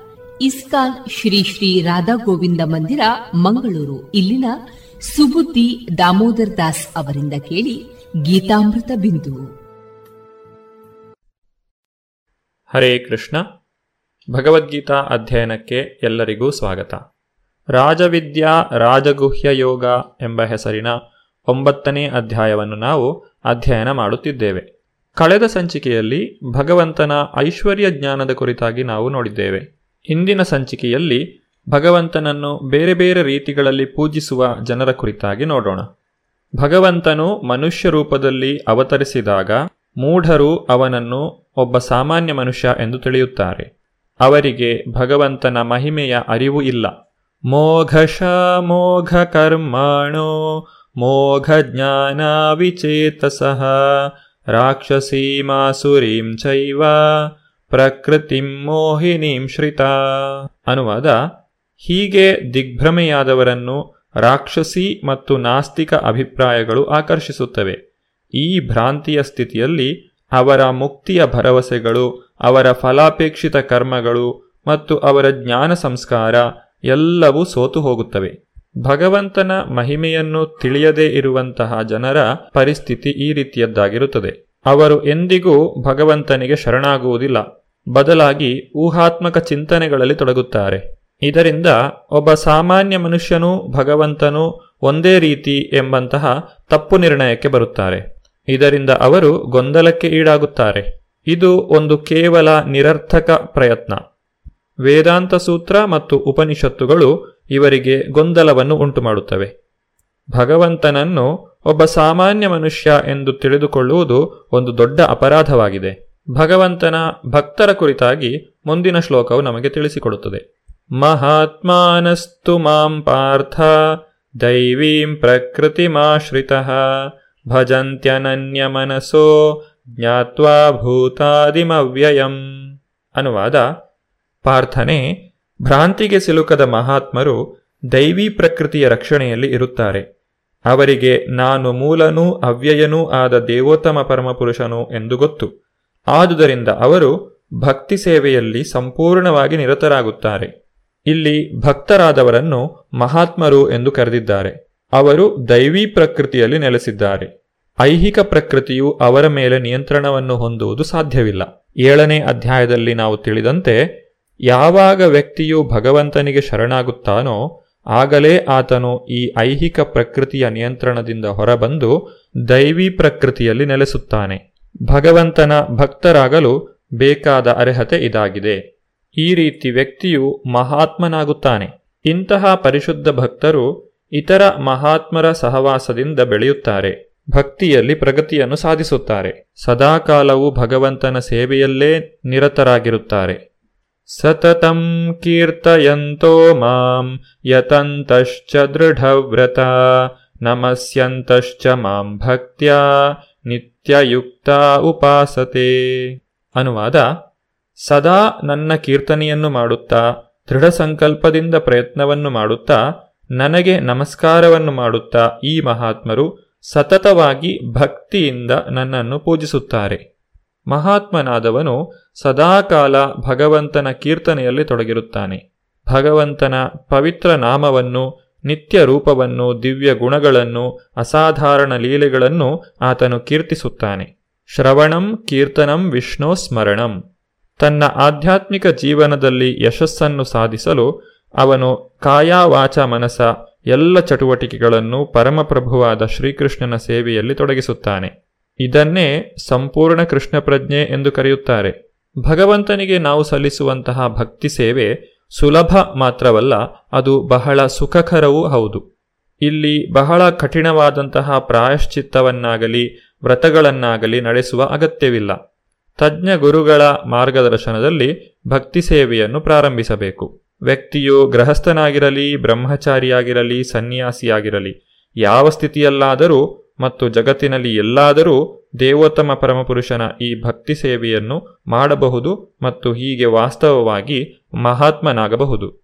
ಇಸ್ಕಾನ್ ಶ್ರೀ ಶ್ರೀ ರಾಧಾ ಗೋವಿಂದ ಮಂದಿರ, ಮಂಗಳೂರು. ಇಲ್ಲಿನ ಸುಬುದ್ದಿ ದಾಮೋದರ್ ದಾಸ್ ಅವರಿಂದ ಕೇಳಿ ಗೀತಾಮೃತ ಬಿಂದು. ಹರೇ ಕೃಷ್ಣ. ಭಗವದ್ಗೀತಾ ಅಧ್ಯಯನಕ್ಕೆ ಎಲ್ಲರಿಗೂ ಸ್ವಾಗತ. ರಾಜವಿದ್ಯಾ ರಾಜಗುಹ್ಯ ಯೋಗ ಎಂಬ ಹೆಸರಿನ ಒಂಬತ್ತನೇ ಅಧ್ಯಾಯವನ್ನು ನಾವು ಅಧ್ಯಯನ ಮಾಡುತ್ತಿದ್ದೇವೆ. ಕಳೆದ ಸಂಚಿಕೆಯಲ್ಲಿ ಭಗವಂತನ ಐಶ್ವರ್ಯ ಜ್ಞಾನದ ಕುರಿತಾಗಿ ನಾವು ನೋಡಿದ್ದೇವೆ. ಇಂದಿನ ಸಂಚಿಕೆಯಲ್ಲಿ ಭಗವಂತನನ್ನು ಬೇರೆ ಬೇರೆ ರೀತಿಗಳಲ್ಲಿ ಪೂಜಿಸುವ ಜನರ ಕುರಿತಾಗಿ ನೋಡೋಣ. ಭಗವಂತನು ಮನುಷ್ಯ ರೂಪದಲ್ಲಿ ಅವತರಿಸಿದಾಗ ಮೂಢರು ಅವನನ್ನು ಒಬ್ಬ ಸಾಮಾನ್ಯ ಮನುಷ್ಯ ಎಂದು ತಿಳಿಯುತ್ತಾರೆ. ಅವರಿಗೆ ಭಗವಂತನ ಮಹಿಮೆಯ ಅರಿವು ಇಲ್ಲ. ಮೋಘಶ ಮೋಘ ಕರ್ಮಾಣೋ ಮೋಘ ಜ್ಞಾನ ವಿಚೇತಸಃ ರಾಕ್ಷಸೀಮಾಸುರೀಂ ಚೈವ ಪ್ರಕೃತಿಂ ಮೋಹಿನೀಂ ಶ್ರಿತ. ಅನುವಾದ, ಹೀಗೆ ದಿಗ್ಭ್ರಮೆಯಾದವರನ್ನು ರಾಕ್ಷಸಿ ಮತ್ತು ನಾಸ್ತಿಕ ಅಭಿಪ್ರಾಯಗಳು ಆಕರ್ಷಿಸುತ್ತವೆ. ಈ ಭ್ರಾಂತಿಯ ಸ್ಥಿತಿಯಲ್ಲಿ ಅವರ ಮುಕ್ತಿಯ ಭರವಸೆಗಳು, ಅವರ ಫಲಾಪೇಕ್ಷಿತ ಕರ್ಮಗಳು ಮತ್ತು ಅವರ ಜ್ಞಾನ ಸಂಸ್ಕಾರ ಎಲ್ಲವೂ ಸೋತು ಹೋಗುತ್ತವೆ. ಭಗವಂತನ ಮಹಿಮೆಯನ್ನು ತಿಳಿಯದೇ ಇರುವಂತಹ ಜನರ ಪರಿಸ್ಥಿತಿ ಈ ರೀತಿಯದ್ದಾಗಿರುತ್ತದೆ. ಅವರು ಎಂದಿಗೂ ಭಗವಂತನಿಗೆ ಶರಣಾಗುವುದಿಲ್ಲ. ಬದಲಾಗಿ ಊಹಾತ್ಮಕ ಚಿಂತನೆಗಳಲ್ಲಿ ತೊಡಗುತ್ತಾರೆ. ಇದರಿಂದ ಒಬ್ಬ ಸಾಮಾನ್ಯ ಮನುಷ್ಯನೂ ಭಗವಂತನೂ ಒಂದೇ ರೀತಿ ಎಂಬಂತಹ ತಪ್ಪು ನಿರ್ಣಯಕ್ಕೆ ಬರುತ್ತಾರೆ. ಇದರಿಂದ ಅವರು ಗೊಂದಲಕ್ಕೆ ಈಡಾಗುತ್ತಾರೆ. ಇದು ಒಂದು ಕೇವಲ ನಿರರ್ಥಕ ಪ್ರಯತ್ನ. ವೇದಾಂತ ಸೂತ್ರ ಮತ್ತು ಉಪನಿಷತ್ತುಗಳು ಇವರಿಗೆ ಗೊಂದಲವನ್ನು ಉಂಟುಮಾಡುತ್ತವೆ. ಭಗವಂತನನ್ನು ಒಬ್ಬ ಸಾಮಾನ್ಯ ಮನುಷ್ಯ ಎಂದು ತಿಳಿದುಕೊಳ್ಳುವುದು ಒಂದು ದೊಡ್ಡ ಅಪರಾಧವಾಗಿದೆ. ಭಗವಂತನ ಭಕ್ತರ ಕುರಿತಾಗಿ ಮುಂದಿನ ಶ್ಲೋಕವು ನಮಗೆ ತಿಳಿಸಿಕೊಡುತ್ತದೆ. ಮಹಾತ್ಮಾನಸ್ತು ಮಾಂ ಪಾರ್ಥ ದೈವೀಂ ಪ್ರಕೃತಿಮಾಶ್ರಿತ ಭಜಂತ್ಯನನ್ಯ ಮನಸೋ ಜ್ಞಾತ್ವಾ ಭೂತಾದಿಮವ್ಯಯಂ ಅನುವಾದ ಪಾರ್ಥನೆ ಭ್ರಾಂತಿಗೆ ಸಿಲುಕದ ಮಹಾತ್ಮರು ದೈವಿ ಪ್ರಕೃತಿಯ ರಕ್ಷಣೆಯಲ್ಲಿ ಇರುತ್ತಾರೆ. ಅವರಿಗೆ ನಾನು ಮೂಲನೂ ಅವ್ಯಯನೂ ಆದ ದೇವೋತ್ತಮ ಪರಮಪುರುಷನು ಎಂದು ಗೊತ್ತು. ಆದುದರಿಂದ ಅವರು ಭಕ್ತಿ ಸೇವೆಯಲ್ಲಿ ಸಂಪೂರ್ಣವಾಗಿ ನಿರತರಾಗುತ್ತಾರೆ. ಇಲ್ಲಿ ಭಕ್ತರಾದವರನ್ನು ಮಹಾತ್ಮರು ಎಂದು ಕರೆದಿದ್ದಾರೆ. ಅವರು ದೈವಿ ಪ್ರಕೃತಿಯಲ್ಲಿ ನೆಲೆಸಿದ್ದಾರೆ. ಐಹಿಕ ಪ್ರಕೃತಿಯು ಅವರ ಮೇಲೆ ನಿಯಂತ್ರಣವನ್ನು ಹೊಂದುವುದು ಸಾಧ್ಯವಿಲ್ಲ. ಏಳನೇ ಅಧ್ಯಾಯದಲ್ಲಿ ನಾವು ತಿಳಿದಂತೆ, ಯಾವಾಗ ವ್ಯಕ್ತಿಯು ಭಗವಂತನಿಗೆ ಶರಣಾಗುತ್ತಾನೋ, ಆಗಲೇ ಆತನು ಈ ಐಹಿಕ ಪ್ರಕೃತಿಯ ನಿಯಂತ್ರಣದಿಂದ ಹೊರಬಂದು ದೈವಿ ಪ್ರಕೃತಿಯಲ್ಲಿ ನೆಲೆಸುತ್ತಾನೆ. ಭಗವಂತನ ಭಕ್ತರಾಗಲು ಬೇಕಾದ ಅರ್ಹತೆ ಇದಾಗಿದೆ. ಈ ರೀತಿ ವ್ಯಕ್ತಿಯು ಮಹಾತ್ಮನಾಗುತ್ತಾನೆ. ಇಂತಹ ಪರಿಶುದ್ಧ ಭಕ್ತರು ಇತರ ಮಹಾತ್ಮರ ಸಹವಾಸದಿಂದ ಬೆಳೆಯುತ್ತಾರೆ. ಭಕ್ತಿಯಲ್ಲಿ ಪ್ರಗತಿಯನ್ನು ಸಾಧಿಸುತ್ತಾರೆ. ಸದಾಕಾಲವೂ ಭಗವಂತನ ಸೇವೆಯಲ್ಲೇ ನಿರತರಾಗಿರುತ್ತಾರೆ. ಸತತಂ ಕೀರ್ತಯಂತೋ ಮಾಂ ಯತಂತಶ್ಚ ದೃಢವ್ರತ ನಮಸ್ಯಂತಶ್ಚ ಮಾಂ ಭಕ್ತ್ಯಾ ನಿತ್ಯಯುಕ್ತ ಉಪಾಸತೆ. ಅನುವಾದ, ಸದಾ ನನ್ನ ಕೀರ್ತನೆಯನ್ನು ಮಾಡುತ್ತಾ ದೃಢ ಸಂಕಲ್ಪದಿಂದ ಪ್ರಯತ್ನವನ್ನು ಮಾಡುತ್ತಾ, ನನಗೆ ನಮಸ್ಕಾರವನ್ನು ಮಾಡುತ್ತಾ ಈ ಮಹಾತ್ಮರು ಸತತವಾಗಿ ಭಕ್ತಿಯಿಂದ ನನ್ನನ್ನು ಪೂಜಿಸುತ್ತಾರೆ. ಮಹಾತ್ಮನಾದವನು ಸದಾಕಾಲ ಭಗವಂತನ ಕೀರ್ತನೆಯಲ್ಲಿ ತೊಡಗಿರುತ್ತಾನೆ. ಭಗವಂತನ ಪವಿತ್ರ ನಾಮವನ್ನು ನಿತ್ಯ ರೂಪವನ್ನು ದಿವ್ಯ ಗುಣಗಳನ್ನು ಅಸಾಧಾರಣ ಲೀಲೆಗಳನ್ನು ಆತನು ಕೀರ್ತಿಸುತ್ತಾನೆ. ಶ್ರವಣಂ ಕೀರ್ತನಂ ವಿಷ್ಣು ಸ್ಮರಣಂ. ತನ್ನ ಆಧ್ಯಾತ್ಮಿಕ ಜೀವನದಲ್ಲಿ ಯಶಸ್ಸನ್ನು ಸಾಧಿಸಲು ಅವನು ಕಾಯಾವಾಚ ಮನಸ ಎಲ್ಲ ಚಟುವಟಿಕೆಗಳನ್ನು ಪರಮಪ್ರಭುವಾದ ಶ್ರೀಕೃಷ್ಣನ ಸೇವೆಯಲ್ಲಿ ತೊಡಗಿಸುತ್ತಾನೆ. ಇದನ್ನೇ ಸಂಪೂರ್ಣ ಕೃಷ್ಣ ಪ್ರಜ್ಞೆ ಎಂದು ಕರೆಯುತ್ತಾರೆ. ಭಗವಂತನಿಗೆ ನಾವು ಸಲ್ಲಿಸುವಂತಹ ಭಕ್ತಿ ಸೇವೆ ಸುಲಭ ಮಾತ್ರವಲ್ಲ, ಅದು ಬಹಳ ಸುಖಕರವೂ ಹೌದು. ಇಲ್ಲಿ ಬಹಳ ಕಠಿಣವಾದಂತಹ ಪ್ರಾಯಶ್ಚಿತ್ತವನ್ನಾಗಲಿ, ವ್ರತಗಳನ್ನಾಗಲಿ ನಡೆಸುವ ಅಗತ್ಯವಿಲ್ಲ. ತಜ್ಞ ಗುರುಗಳ ಮಾರ್ಗದರ್ಶನದಲ್ಲಿ ಭಕ್ತಿ ಸೇವೆಯನ್ನು ಪ್ರಾರಂಭಿಸಬೇಕು. ವ್ಯಕ್ತಿಯು ಗೃಹಸ್ಥನಾಗಿರಲಿ, ಬ್ರಹ್ಮಚಾರಿಯಾಗಿರಲಿ, ಸನ್ಯಾಸಿಯಾಗಿರಲಿ, ಯಾವ ಸ್ಥಿತಿಯಲ್ಲಾದರೂ ಮತ್ತು ಜಗತ್ತಿನಲ್ಲಿ ಎಲ್ಲಾದರೂ ದೇವೋತ್ತಮ ಪರಮಪುರುಷನ ಈ ಭಕ್ತಿ ಸೇವೆಯನ್ನು ಮಾಡಬಹುದು ಮತ್ತು ಹೀಗೆ ವಾಸ್ತವವಾಗಿ ಮಹಾತ್ಮನಾಗಬಹುದು.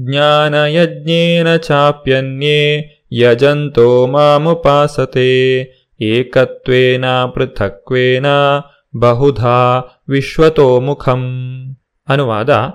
ಜ್ಞಾನಯಜ್ಞೇನ ಚಾಪ್ಯನ್ಯೇ ಯಜಂತೋ ಮಾಮುಪಾಸತೆ, ಏಕತ್ವೇನ ಪೃಥಕ್ವೇನ ಬಹುಧಾ ವಿಶ್ವತೋಮುಖಂ ಅನುವಾದ,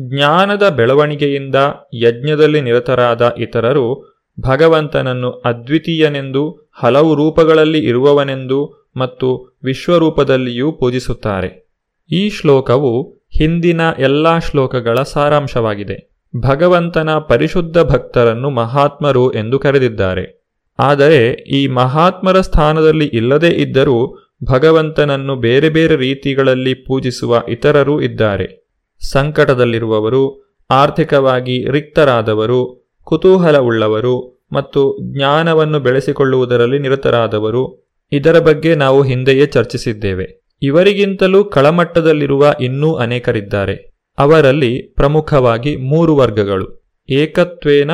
ಜ್ಞಾನದ ಬೆಳವಣಿಗೆಯಿಂದ ಯಜ್ಞದಲ್ಲಿ ನಿರತರಾದ ಇತರರು ಭಗವಂತನನ್ನು ಅದ್ವಿತೀಯನೆಂದು, ಹಲವು ರೂಪಗಳಲ್ಲಿ ಇರುವವನೆಂದು ಮತ್ತು ವಿಶ್ವರೂಪದಲ್ಲಿಯೂ ಪೂಜಿಸುತ್ತಾರೆ. ಈ ಶ್ಲೋಕವು ಹಿಂದಿನ ಎಲ್ಲಾ ಶ್ಲೋಕಗಳ ಸಾರಾಂಶವಾಗಿದೆ. ಭಗವಂತನ ಪರಿಶುದ್ಧ ಭಕ್ತರನ್ನು ಮಹಾತ್ಮರು ಎಂದು ಕರೆದಿದ್ದಾರೆ. ಆದರೆ ಈ ಮಹಾತ್ಮರ ಸ್ಥಾನದಲ್ಲಿ ಇಲ್ಲದೇ ಇದ್ದರೂ ಭಗವಂತನನ್ನು ಬೇರೆ ಬೇರೆ ರೀತಿಗಳಲ್ಲಿ ಪೂಜಿಸುವ ಇತರರೂ ಇದ್ದಾರೆ. ಸಂಕಟದಲ್ಲಿರುವವರು, ಆರ್ಥಿಕವಾಗಿ ರಿಕ್ತರಾದವರು, ಕುತೂಹಲವುಳ್ಳವರು ಮತ್ತು ಜ್ಞಾನವನ್ನು ಬೆಳೆಸಿಕೊಳ್ಳುವುದರಲ್ಲಿ ನಿರತರಾದವರು, ಇದರ ಬಗ್ಗೆ ನಾವು ಹಿಂದೆಯೇ ಚರ್ಚಿಸಿದ್ದೇವೆ. ಇವರಿಗಿಂತಲೂ ಕಳಮಟ್ಟದಲ್ಲಿರುವ ಇನ್ನೂ ಅನೇಕರಿದ್ದಾರೆ. ಅವರಲ್ಲಿ ಪ್ರಮುಖವಾಗಿ ಮೂರು ವರ್ಗಗಳು. ಏಕತ್ವೇನ,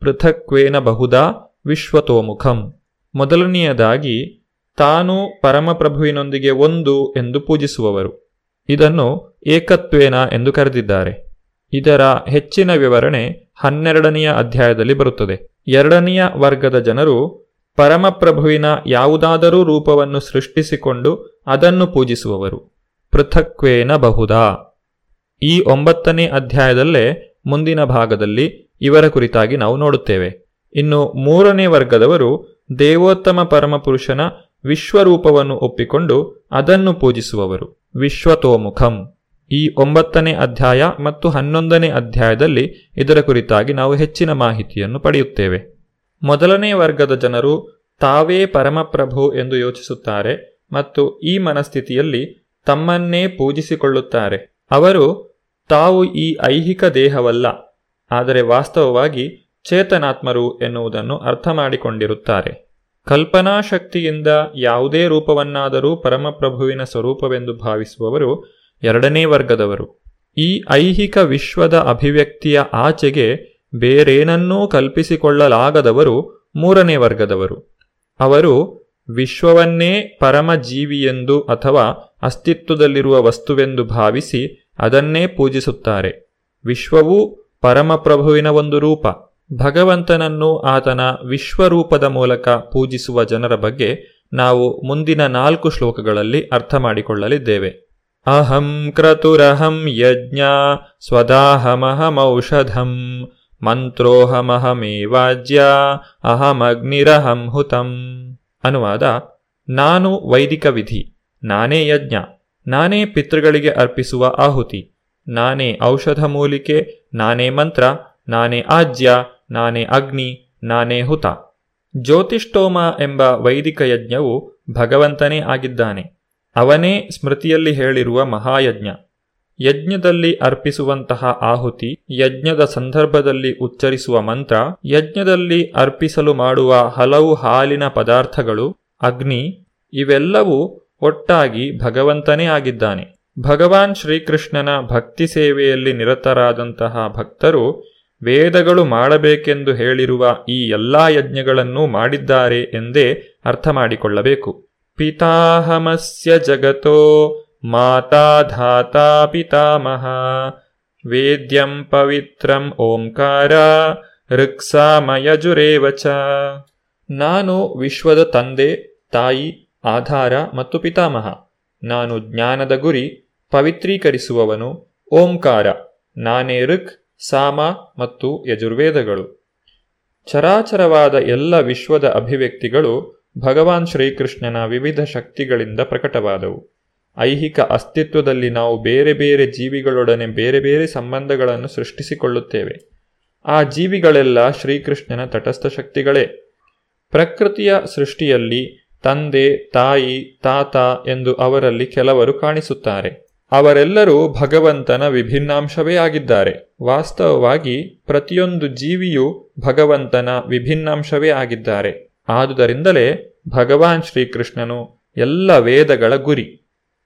ಪೃಥಕ್ವೇನ ಬಹುದಾ ವಿಶ್ವತೋಮುಖಂ. ಮೊದಲನೆಯದಾಗಿ, ತಾನು ಪರಮಪ್ರಭುವಿನೊಂದಿಗೆ ಒಂದು ಎಂದು ಪೂಜಿಸುವವರು. ಇದನ್ನು ಏಕತ್ವೇನ ಎಂದು ಕರೆದಿದ್ದಾರೆ. ಇದರ ಹೆಚ್ಚಿನ ವಿವರಣೆ ಹನ್ನೆರಡನೆಯ ಅಧ್ಯಾಯದಲ್ಲಿ ಬರುತ್ತದೆ. ಎರಡನೆಯ ವರ್ಗದ ಜನರು ಪರಮಪ್ರಭುವಿನ ಯಾವುದಾದರೂ ರೂಪವನ್ನು ಸೃಷ್ಟಿಸಿಕೊಂಡು ಅದನ್ನು ಪೂಜಿಸುವವರು. ಪೃಥಕ್ವೇನ ಬಹುದಾ ಈ ಒಂಬತ್ತನೇ ಅಧ್ಯಾಯದಲ್ಲೇ ಮುಂದಿನ ಭಾಗದಲ್ಲಿ ಇವರ ಕುರಿತಾಗಿ ನಾವು ನೋಡುತ್ತೇವೆ. ಇನ್ನು ಮೂರನೇ ವರ್ಗದವರು ದೇವೋತ್ತಮ ಪರಮಪುರುಷನ ವಿಶ್ವರೂಪವನ್ನು ಒಪ್ಪಿಕೊಂಡು ಅದನ್ನು ಪೂಜಿಸುವವರು. ವಿಶ್ವತೋಮುಖಂ. ಈ ಒಂಬತ್ತನೇ ಅಧ್ಯಾಯ ಮತ್ತು ಹನ್ನೊಂದನೇ ಅಧ್ಯಾಯದಲ್ಲಿ ಇದರ ಕುರಿತಾಗಿ ನಾವು ಹೆಚ್ಚಿನ ಮಾಹಿತಿಯನ್ನು ಪಡೆಯುತ್ತೇವೆ. ಮೊದಲನೇ ವರ್ಗದ ಜನರು ತಾವೇ ಪರಮಪ್ರಭು ಎಂದು ಯೋಚಿಸುತ್ತಾರೆ ಮತ್ತು ಈ ಮನಸ್ಥಿತಿಯಲ್ಲಿ ತಮ್ಮನ್ನೇ ಪೂಜಿಸಿಕೊಳ್ಳುತ್ತಾರೆ. ಅವರು ತಾವು ಈ ಐಹಿಕ ದೇಹವಲ್ಲ, ಆದರೆ ವಾಸ್ತವವಾಗಿ ಚೇತನಾತ್ಮರು ಎನ್ನುವುದನ್ನು ಅರ್ಥ ಮಾಡಿಕೊಂಡಿರುತ್ತಾರೆ ಕಲ್ಪನಾ ಶಕ್ತಿಯಿಂದ ಯಾವುದೇ ರೂಪವನ್ನಾದರೂ ಪರಮಪ್ರಭುವಿನ ಸ್ವರೂಪವೆಂದು ಭಾವಿಸುವವರು ಎರಡನೇ ವರ್ಗದವರು. ಈ ಐಹಿಕ ವಿಶ್ವದ ಅಭಿವ್ಯಕ್ತಿಯ ಆಚೆಗೆ ಬೇರೇನನ್ನೂ ಕಲ್ಪಿಸಿಕೊಳ್ಳಲಾಗದವರು ಮೂರನೇ ವರ್ಗದವರು. ಅವರು ವಿಶ್ವವನ್ನೇ ಪರಮ ಜೀವಿಯೆಂದು ಅಥವಾ ಅಸ್ತಿತ್ವದಲ್ಲಿರುವ ವಸ್ತುವೆಂದು ಭಾವಿಸಿ ಅದನ್ನೇ ಪೂಜಿಸುತ್ತಾರೆ. ವಿಶ್ವವು ಪರಮಪ್ರಭುವಿನ ಒಂದು ರೂಪ. ಭಗವಂತನನ್ನು ಆತನ ವಿಶ್ವರೂಪದ ಮೂಲಕ ಪೂಜಿಸುವ ಜನರ ಬಗ್ಗೆ ನಾವು ಮುಂದಿನ ನಾಲ್ಕು ಶ್ಲೋಕಗಳಲ್ಲಿ ಅರ್ಥ ಮಾಡಿಕೊಳ್ಳಲಿದ್ದೇವೆ. ಅಹಂ ಕ್ರತುರಹಂ ಯಜ್ಞ ಸ್ವದಾಹಮಹಮೌಷಧಂ. ಮಂತ್ರೋಹಮಹಮೇವಾಜ್ಯ ಅಹಮಗ್ನಿರಹಂ ಹುತಂ ಅನುವಾದ ನಾನು ವೈದಿಕ ವಿಧಿ ನಾನೇ ಯಜ್ಞ ನಾನೇ ಪಿತೃಗಳಿಗೆ ಅರ್ಪಿಸುವ ಆಹುತಿ, ನಾನೇ ಔಷಧ ಮೂಲಿಕೆ ನಾನೇ ಮಂತ್ರ, ನಾನೇ ಆಜ್ಯ, ನಾನೇ ಅಗ್ನಿ, ನಾನೇ ಹುತ। ಜ್ಯೋತಿಷ್ಠೋಮ ಎಂಬ ವೈದಿಕ ಯಜ್ಞವು ಭಗವಂತನೇ ಆಗಿದ್ದಾನೆ, ಅವನೇ ಸ್ಮೃತಿಯಲ್ಲಿ ಹೇಳಿರುವ ಮಹಾಯಜ್ಞ. ಯಜ್ಞದಲ್ಲಿ ಅರ್ಪಿಸುವಂತಹ ಆಹುತಿ, ಯಜ್ಞದ ಸಂದರ್ಭದಲ್ಲಿ ಉಚ್ಚರಿಸುವ ಮಂತ್ರ, ಯಜ್ಞದಲ್ಲಿ ಅರ್ಪಿಸಲು ಮಾಡುವ ಹಲವು ಹಾಲಿನ ಪದಾರ್ಥಗಳು, ಅಗ್ನಿ, ಇವೆಲ್ಲವೂ ಒಟ್ಟಾಗಿ ಭಗವಂತನೇ ಆಗಿದ್ದಾನೆ. ಭಗವಾನ್ ಶ್ರೀಕೃಷ್ಣನ ಭಕ್ತಿ ಸೇವೆಯಲ್ಲಿ ನಿರತರಾದಂತಹ ಭಕ್ತರು ವೇದಗಳು ಮಾಡಬೇಕೆಂದು ಹೇಳಿರುವ ಈ ಎಲ್ಲಾ ಯಜ್ಞಗಳನ್ನೂ ಮಾಡಿದ್ದಾರೆ ಎಂದೇ ಅರ್ಥ ಮಾಡಿಕೊಳ್ಳಬೇಕು ಪಿತಾಹಮಸ್ಯ ಜಗತೋ ಮಾತಾ ಧಾತಾ ಪಿತಾಮಹ ವೇದ್ಯಂ ಪವಿತ್ರಂ ಓಂಕಾರ ಋಕ್ಸಾಮಯಜುರೇವ ಚ ನಾನು ವಿಶ್ವದ ತಂದೆ ತಾಯಿ ಆಧಾರ ಮತ್ತು ಪಿತಾಮಹ। ನಾನು ಜ್ಞಾನದ ಗುರಿ, ಪವಿತ್ರೀಕರಿಸುವವನು, ಓಂಕಾರ। ನಾನೇ ಋಕ್, ಸಾಮ ಮತ್ತು ಯಜುರ್ವೇದಗಳು। ಚರಾಚರವಾದ ಎಲ್ಲ ವಿಶ್ವದ ಅಭಿವ್ಯಕ್ತಿಗಳು ಭಗವಾನ್ ಶ್ರೀಕೃಷ್ಣನ ವಿವಿಧ ಶಕ್ತಿಗಳಿಂದ ಪ್ರಕಟವಾದವು. ಐಹಿಕ ಅಸ್ತಿತ್ವದಲ್ಲಿ ನಾವು ಬೇರೆ ಬೇರೆ ಜೀವಿಗಳೊಡನೆ ಬೇರೆ ಬೇರೆ ಸಂಬಂಧಗಳನ್ನು ಸೃಷ್ಟಿಸಿಕೊಳ್ಳುತ್ತೇವೆ. ಆ ಜೀವಿಗಳೆಲ್ಲ ಶ್ರೀಕೃಷ್ಣನ ತಟಸ್ಥ ಶಕ್ತಿಗಳೇ. ಪ್ರಕೃತಿಯ ಸೃಷ್ಟಿಯಲ್ಲಿ ತಂದೆ, ತಾಯಿ, ತಾತ ಎಂದು ಅವರಲ್ಲಿ ಕೆಲವರು ಕಾಣಿಸುತ್ತಾರೆ. ಅವರೆಲ್ಲರೂ ಭಗವಂತನ ವಿಭಿನ್ನಾಂಶವೇ ಆಗಿದ್ದಾರೆ. ವಾಸ್ತವವಾಗಿ ಪ್ರತಿಯೊಂದು ಜೀವಿಯೂ ಭಗವಂತನ ವಿಭಿನ್ನಾಂಶವೇ ಆಗಿದ್ದಾರೆ. ಆದುದರಿಂದಲೇ ಭಗವಾನ್ ಶ್ರೀಕೃಷ್ಣನು ಎಲ್ಲ ವೇದಗಳ ಗುರಿ.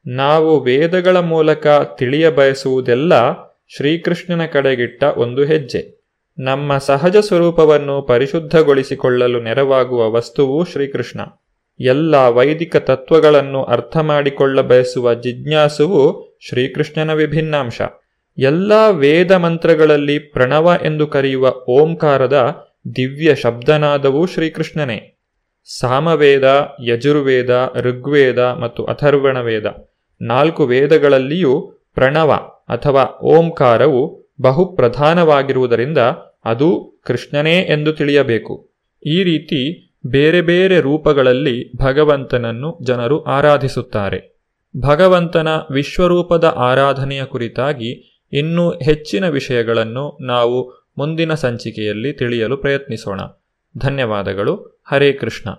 ನಾವು ವೇದಗಳ ಮೂಲಕ ತಿಳಿಯ ಬಯಸುವುದೆಲ್ಲ ಶ್ರೀಕೃಷ್ಣನ ಕಡೆಗಿಟ್ಟ ಒಂದು ಹೆಜ್ಜೆ. ನಮ್ಮ ಸಹಜ ಸ್ವರೂಪವನ್ನು ಪರಿಶುದ್ಧಗೊಳಿಸಿಕೊಳ್ಳಲು ನೆರವಾಗುವ ವಸ್ತುವು ಶ್ರೀಕೃಷ್ಣ. ಎಲ್ಲ ವೈದಿಕ ತತ್ವಗಳನ್ನು ಅರ್ಥ ಮಾಡಿಕೊಳ್ಳ ಬಯಸುವ ಜಿಜ್ಞಾಸುವು ಶ್ರೀಕೃಷ್ಣನ ವಿಭಿನ್ನಾಂಶ. ಎಲ್ಲ ವೇದ ಮಂತ್ರಗಳಲ್ಲಿ ಪ್ರಣವ ಎಂದು ಕರೆಯುವ ಓಂಕಾರದ ದಿವ್ಯ ಶಬ್ದನಾದವೂ ಶ್ರೀಕೃಷ್ಣನೇ. ಸಾಮವೇದ, ಯಜುರ್ವೇದ, ಋಗ್ವೇದ ಮತ್ತು ಅಥರ್ವಣ ವೇದ ನಾಲ್ಕು ವೇದಗಳಲ್ಲಿಯೂ ಪ್ರಣವ ಅಥವಾ ಓಂಕಾರವು ಬಹು ಪ್ರಧಾನವಾಗಿರುವುದರಿಂದ ಅದು ಕೃಷ್ಣನೇ ಎಂದು ತಿಳಿಯಬೇಕು. ಈ ರೀತಿ ಬೇರೆ ಬೇರೆ ರೂಪಗಳಲ್ಲಿ ಭಗವಂತನನ್ನು ಜನರು ಆರಾಧಿಸುತ್ತಾರೆ. ಭಗವಂತನ ವಿಶ್ವರೂಪದ ಆರಾಧನೆಯ ಕುರಿತಾಗಿ ಇನ್ನೂ ಹೆಚ್ಚಿನ ವಿಷಯಗಳನ್ನು ನಾವು ಮುಂದಿನ ಸಂಚಿಕೆಯಲ್ಲಿ ತಿಳಿಯಲು ಪ್ರಯತ್ನಿಸೋಣ. ಧನ್ಯವಾದಗಳು. ಹರೇ ಕೃಷ್ಣ.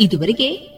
ಇದುವರೆಗೆ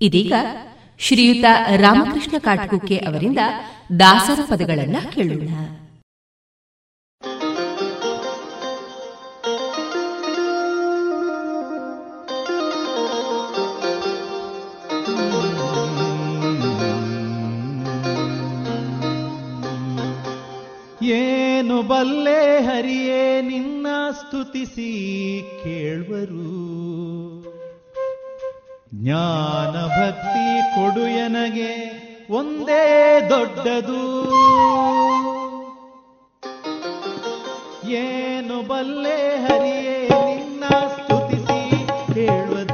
ಇದೀಗ ಶ್ರೀಯುತ ರಾಮಕೃಷ್ಣ ಕಾಟ್ಕುಕ್ಕೆ ಅವರಿಂದ ದಾಸರ ಪದಗಳನ್ನು ಕೇಳೋಣ. ಏನು ಬಲ್ಲೆ ಹರಿಯೇ, ನಿನ್ನ ಸ್ತುತಿಸಿ ಕೇಳುವರು. ಜ್ಞಾನ ಭಕ್ತಿ ಕೊಡು ಎನಗೆ, ಒಂದೇ ದೊಡ್ಡದು. ಏನು ಬಲ್ಲೆ ಹರಿಯೇ, ನಿನ್ನ ಸ್ತುತಿಸಿ ಕೇಳುವರು.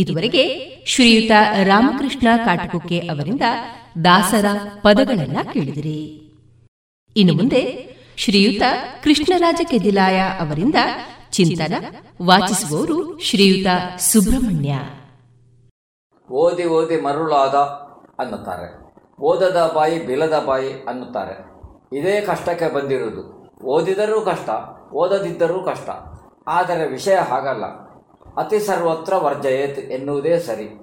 ಇದುವರೆಗೆ ಶ್ರೀಯುತ ರಾಮಕೃಷ್ಣ ಕಾಟಕುಕ್ಕೆ ಅವರಿಂದ ದಾಸರ ಪದಗಳನ್ನ ಕೇಳಿದಿರಿ. ಇನ್ನು ಮುಂದೆ ಶ್ರೀಯುತ ಕೃಷ್ಣರಾಜ ಕೆದಿಲಾಯ ಅವರಿಂದ ಚಿಂತನ ವಾಚಿಸುವವರು ಶ್ರೀಯುತ ಸುಬ್ರಹ್ಮಣ್ಯ. ಓದಿ ಓದಿ ಮರುಳಾದ ಅನ್ನುತ್ತಾರೆ. ಓದದ ಬಾಯಿ ಬಿಲದ ಬಾಯಿ ಅನ್ನುತ್ತಾರೆ. ಇದೇ ಕಷ್ಟಕ್ಕೆ ಬಂದಿರುವುದು. ಓದಿದರೂ ಕಷ್ಟ, ಓದದಿದ್ದರೂ ಕಷ್ಟ. ಆದರೆ ವಿಷಯ ಹಾಗಲ್ಲ. ಅತಿ ಸರ್ವತ್ರ ವರ್ಜಯೇತ್ ಎನ್ನುವುದೇ ಸರಿ.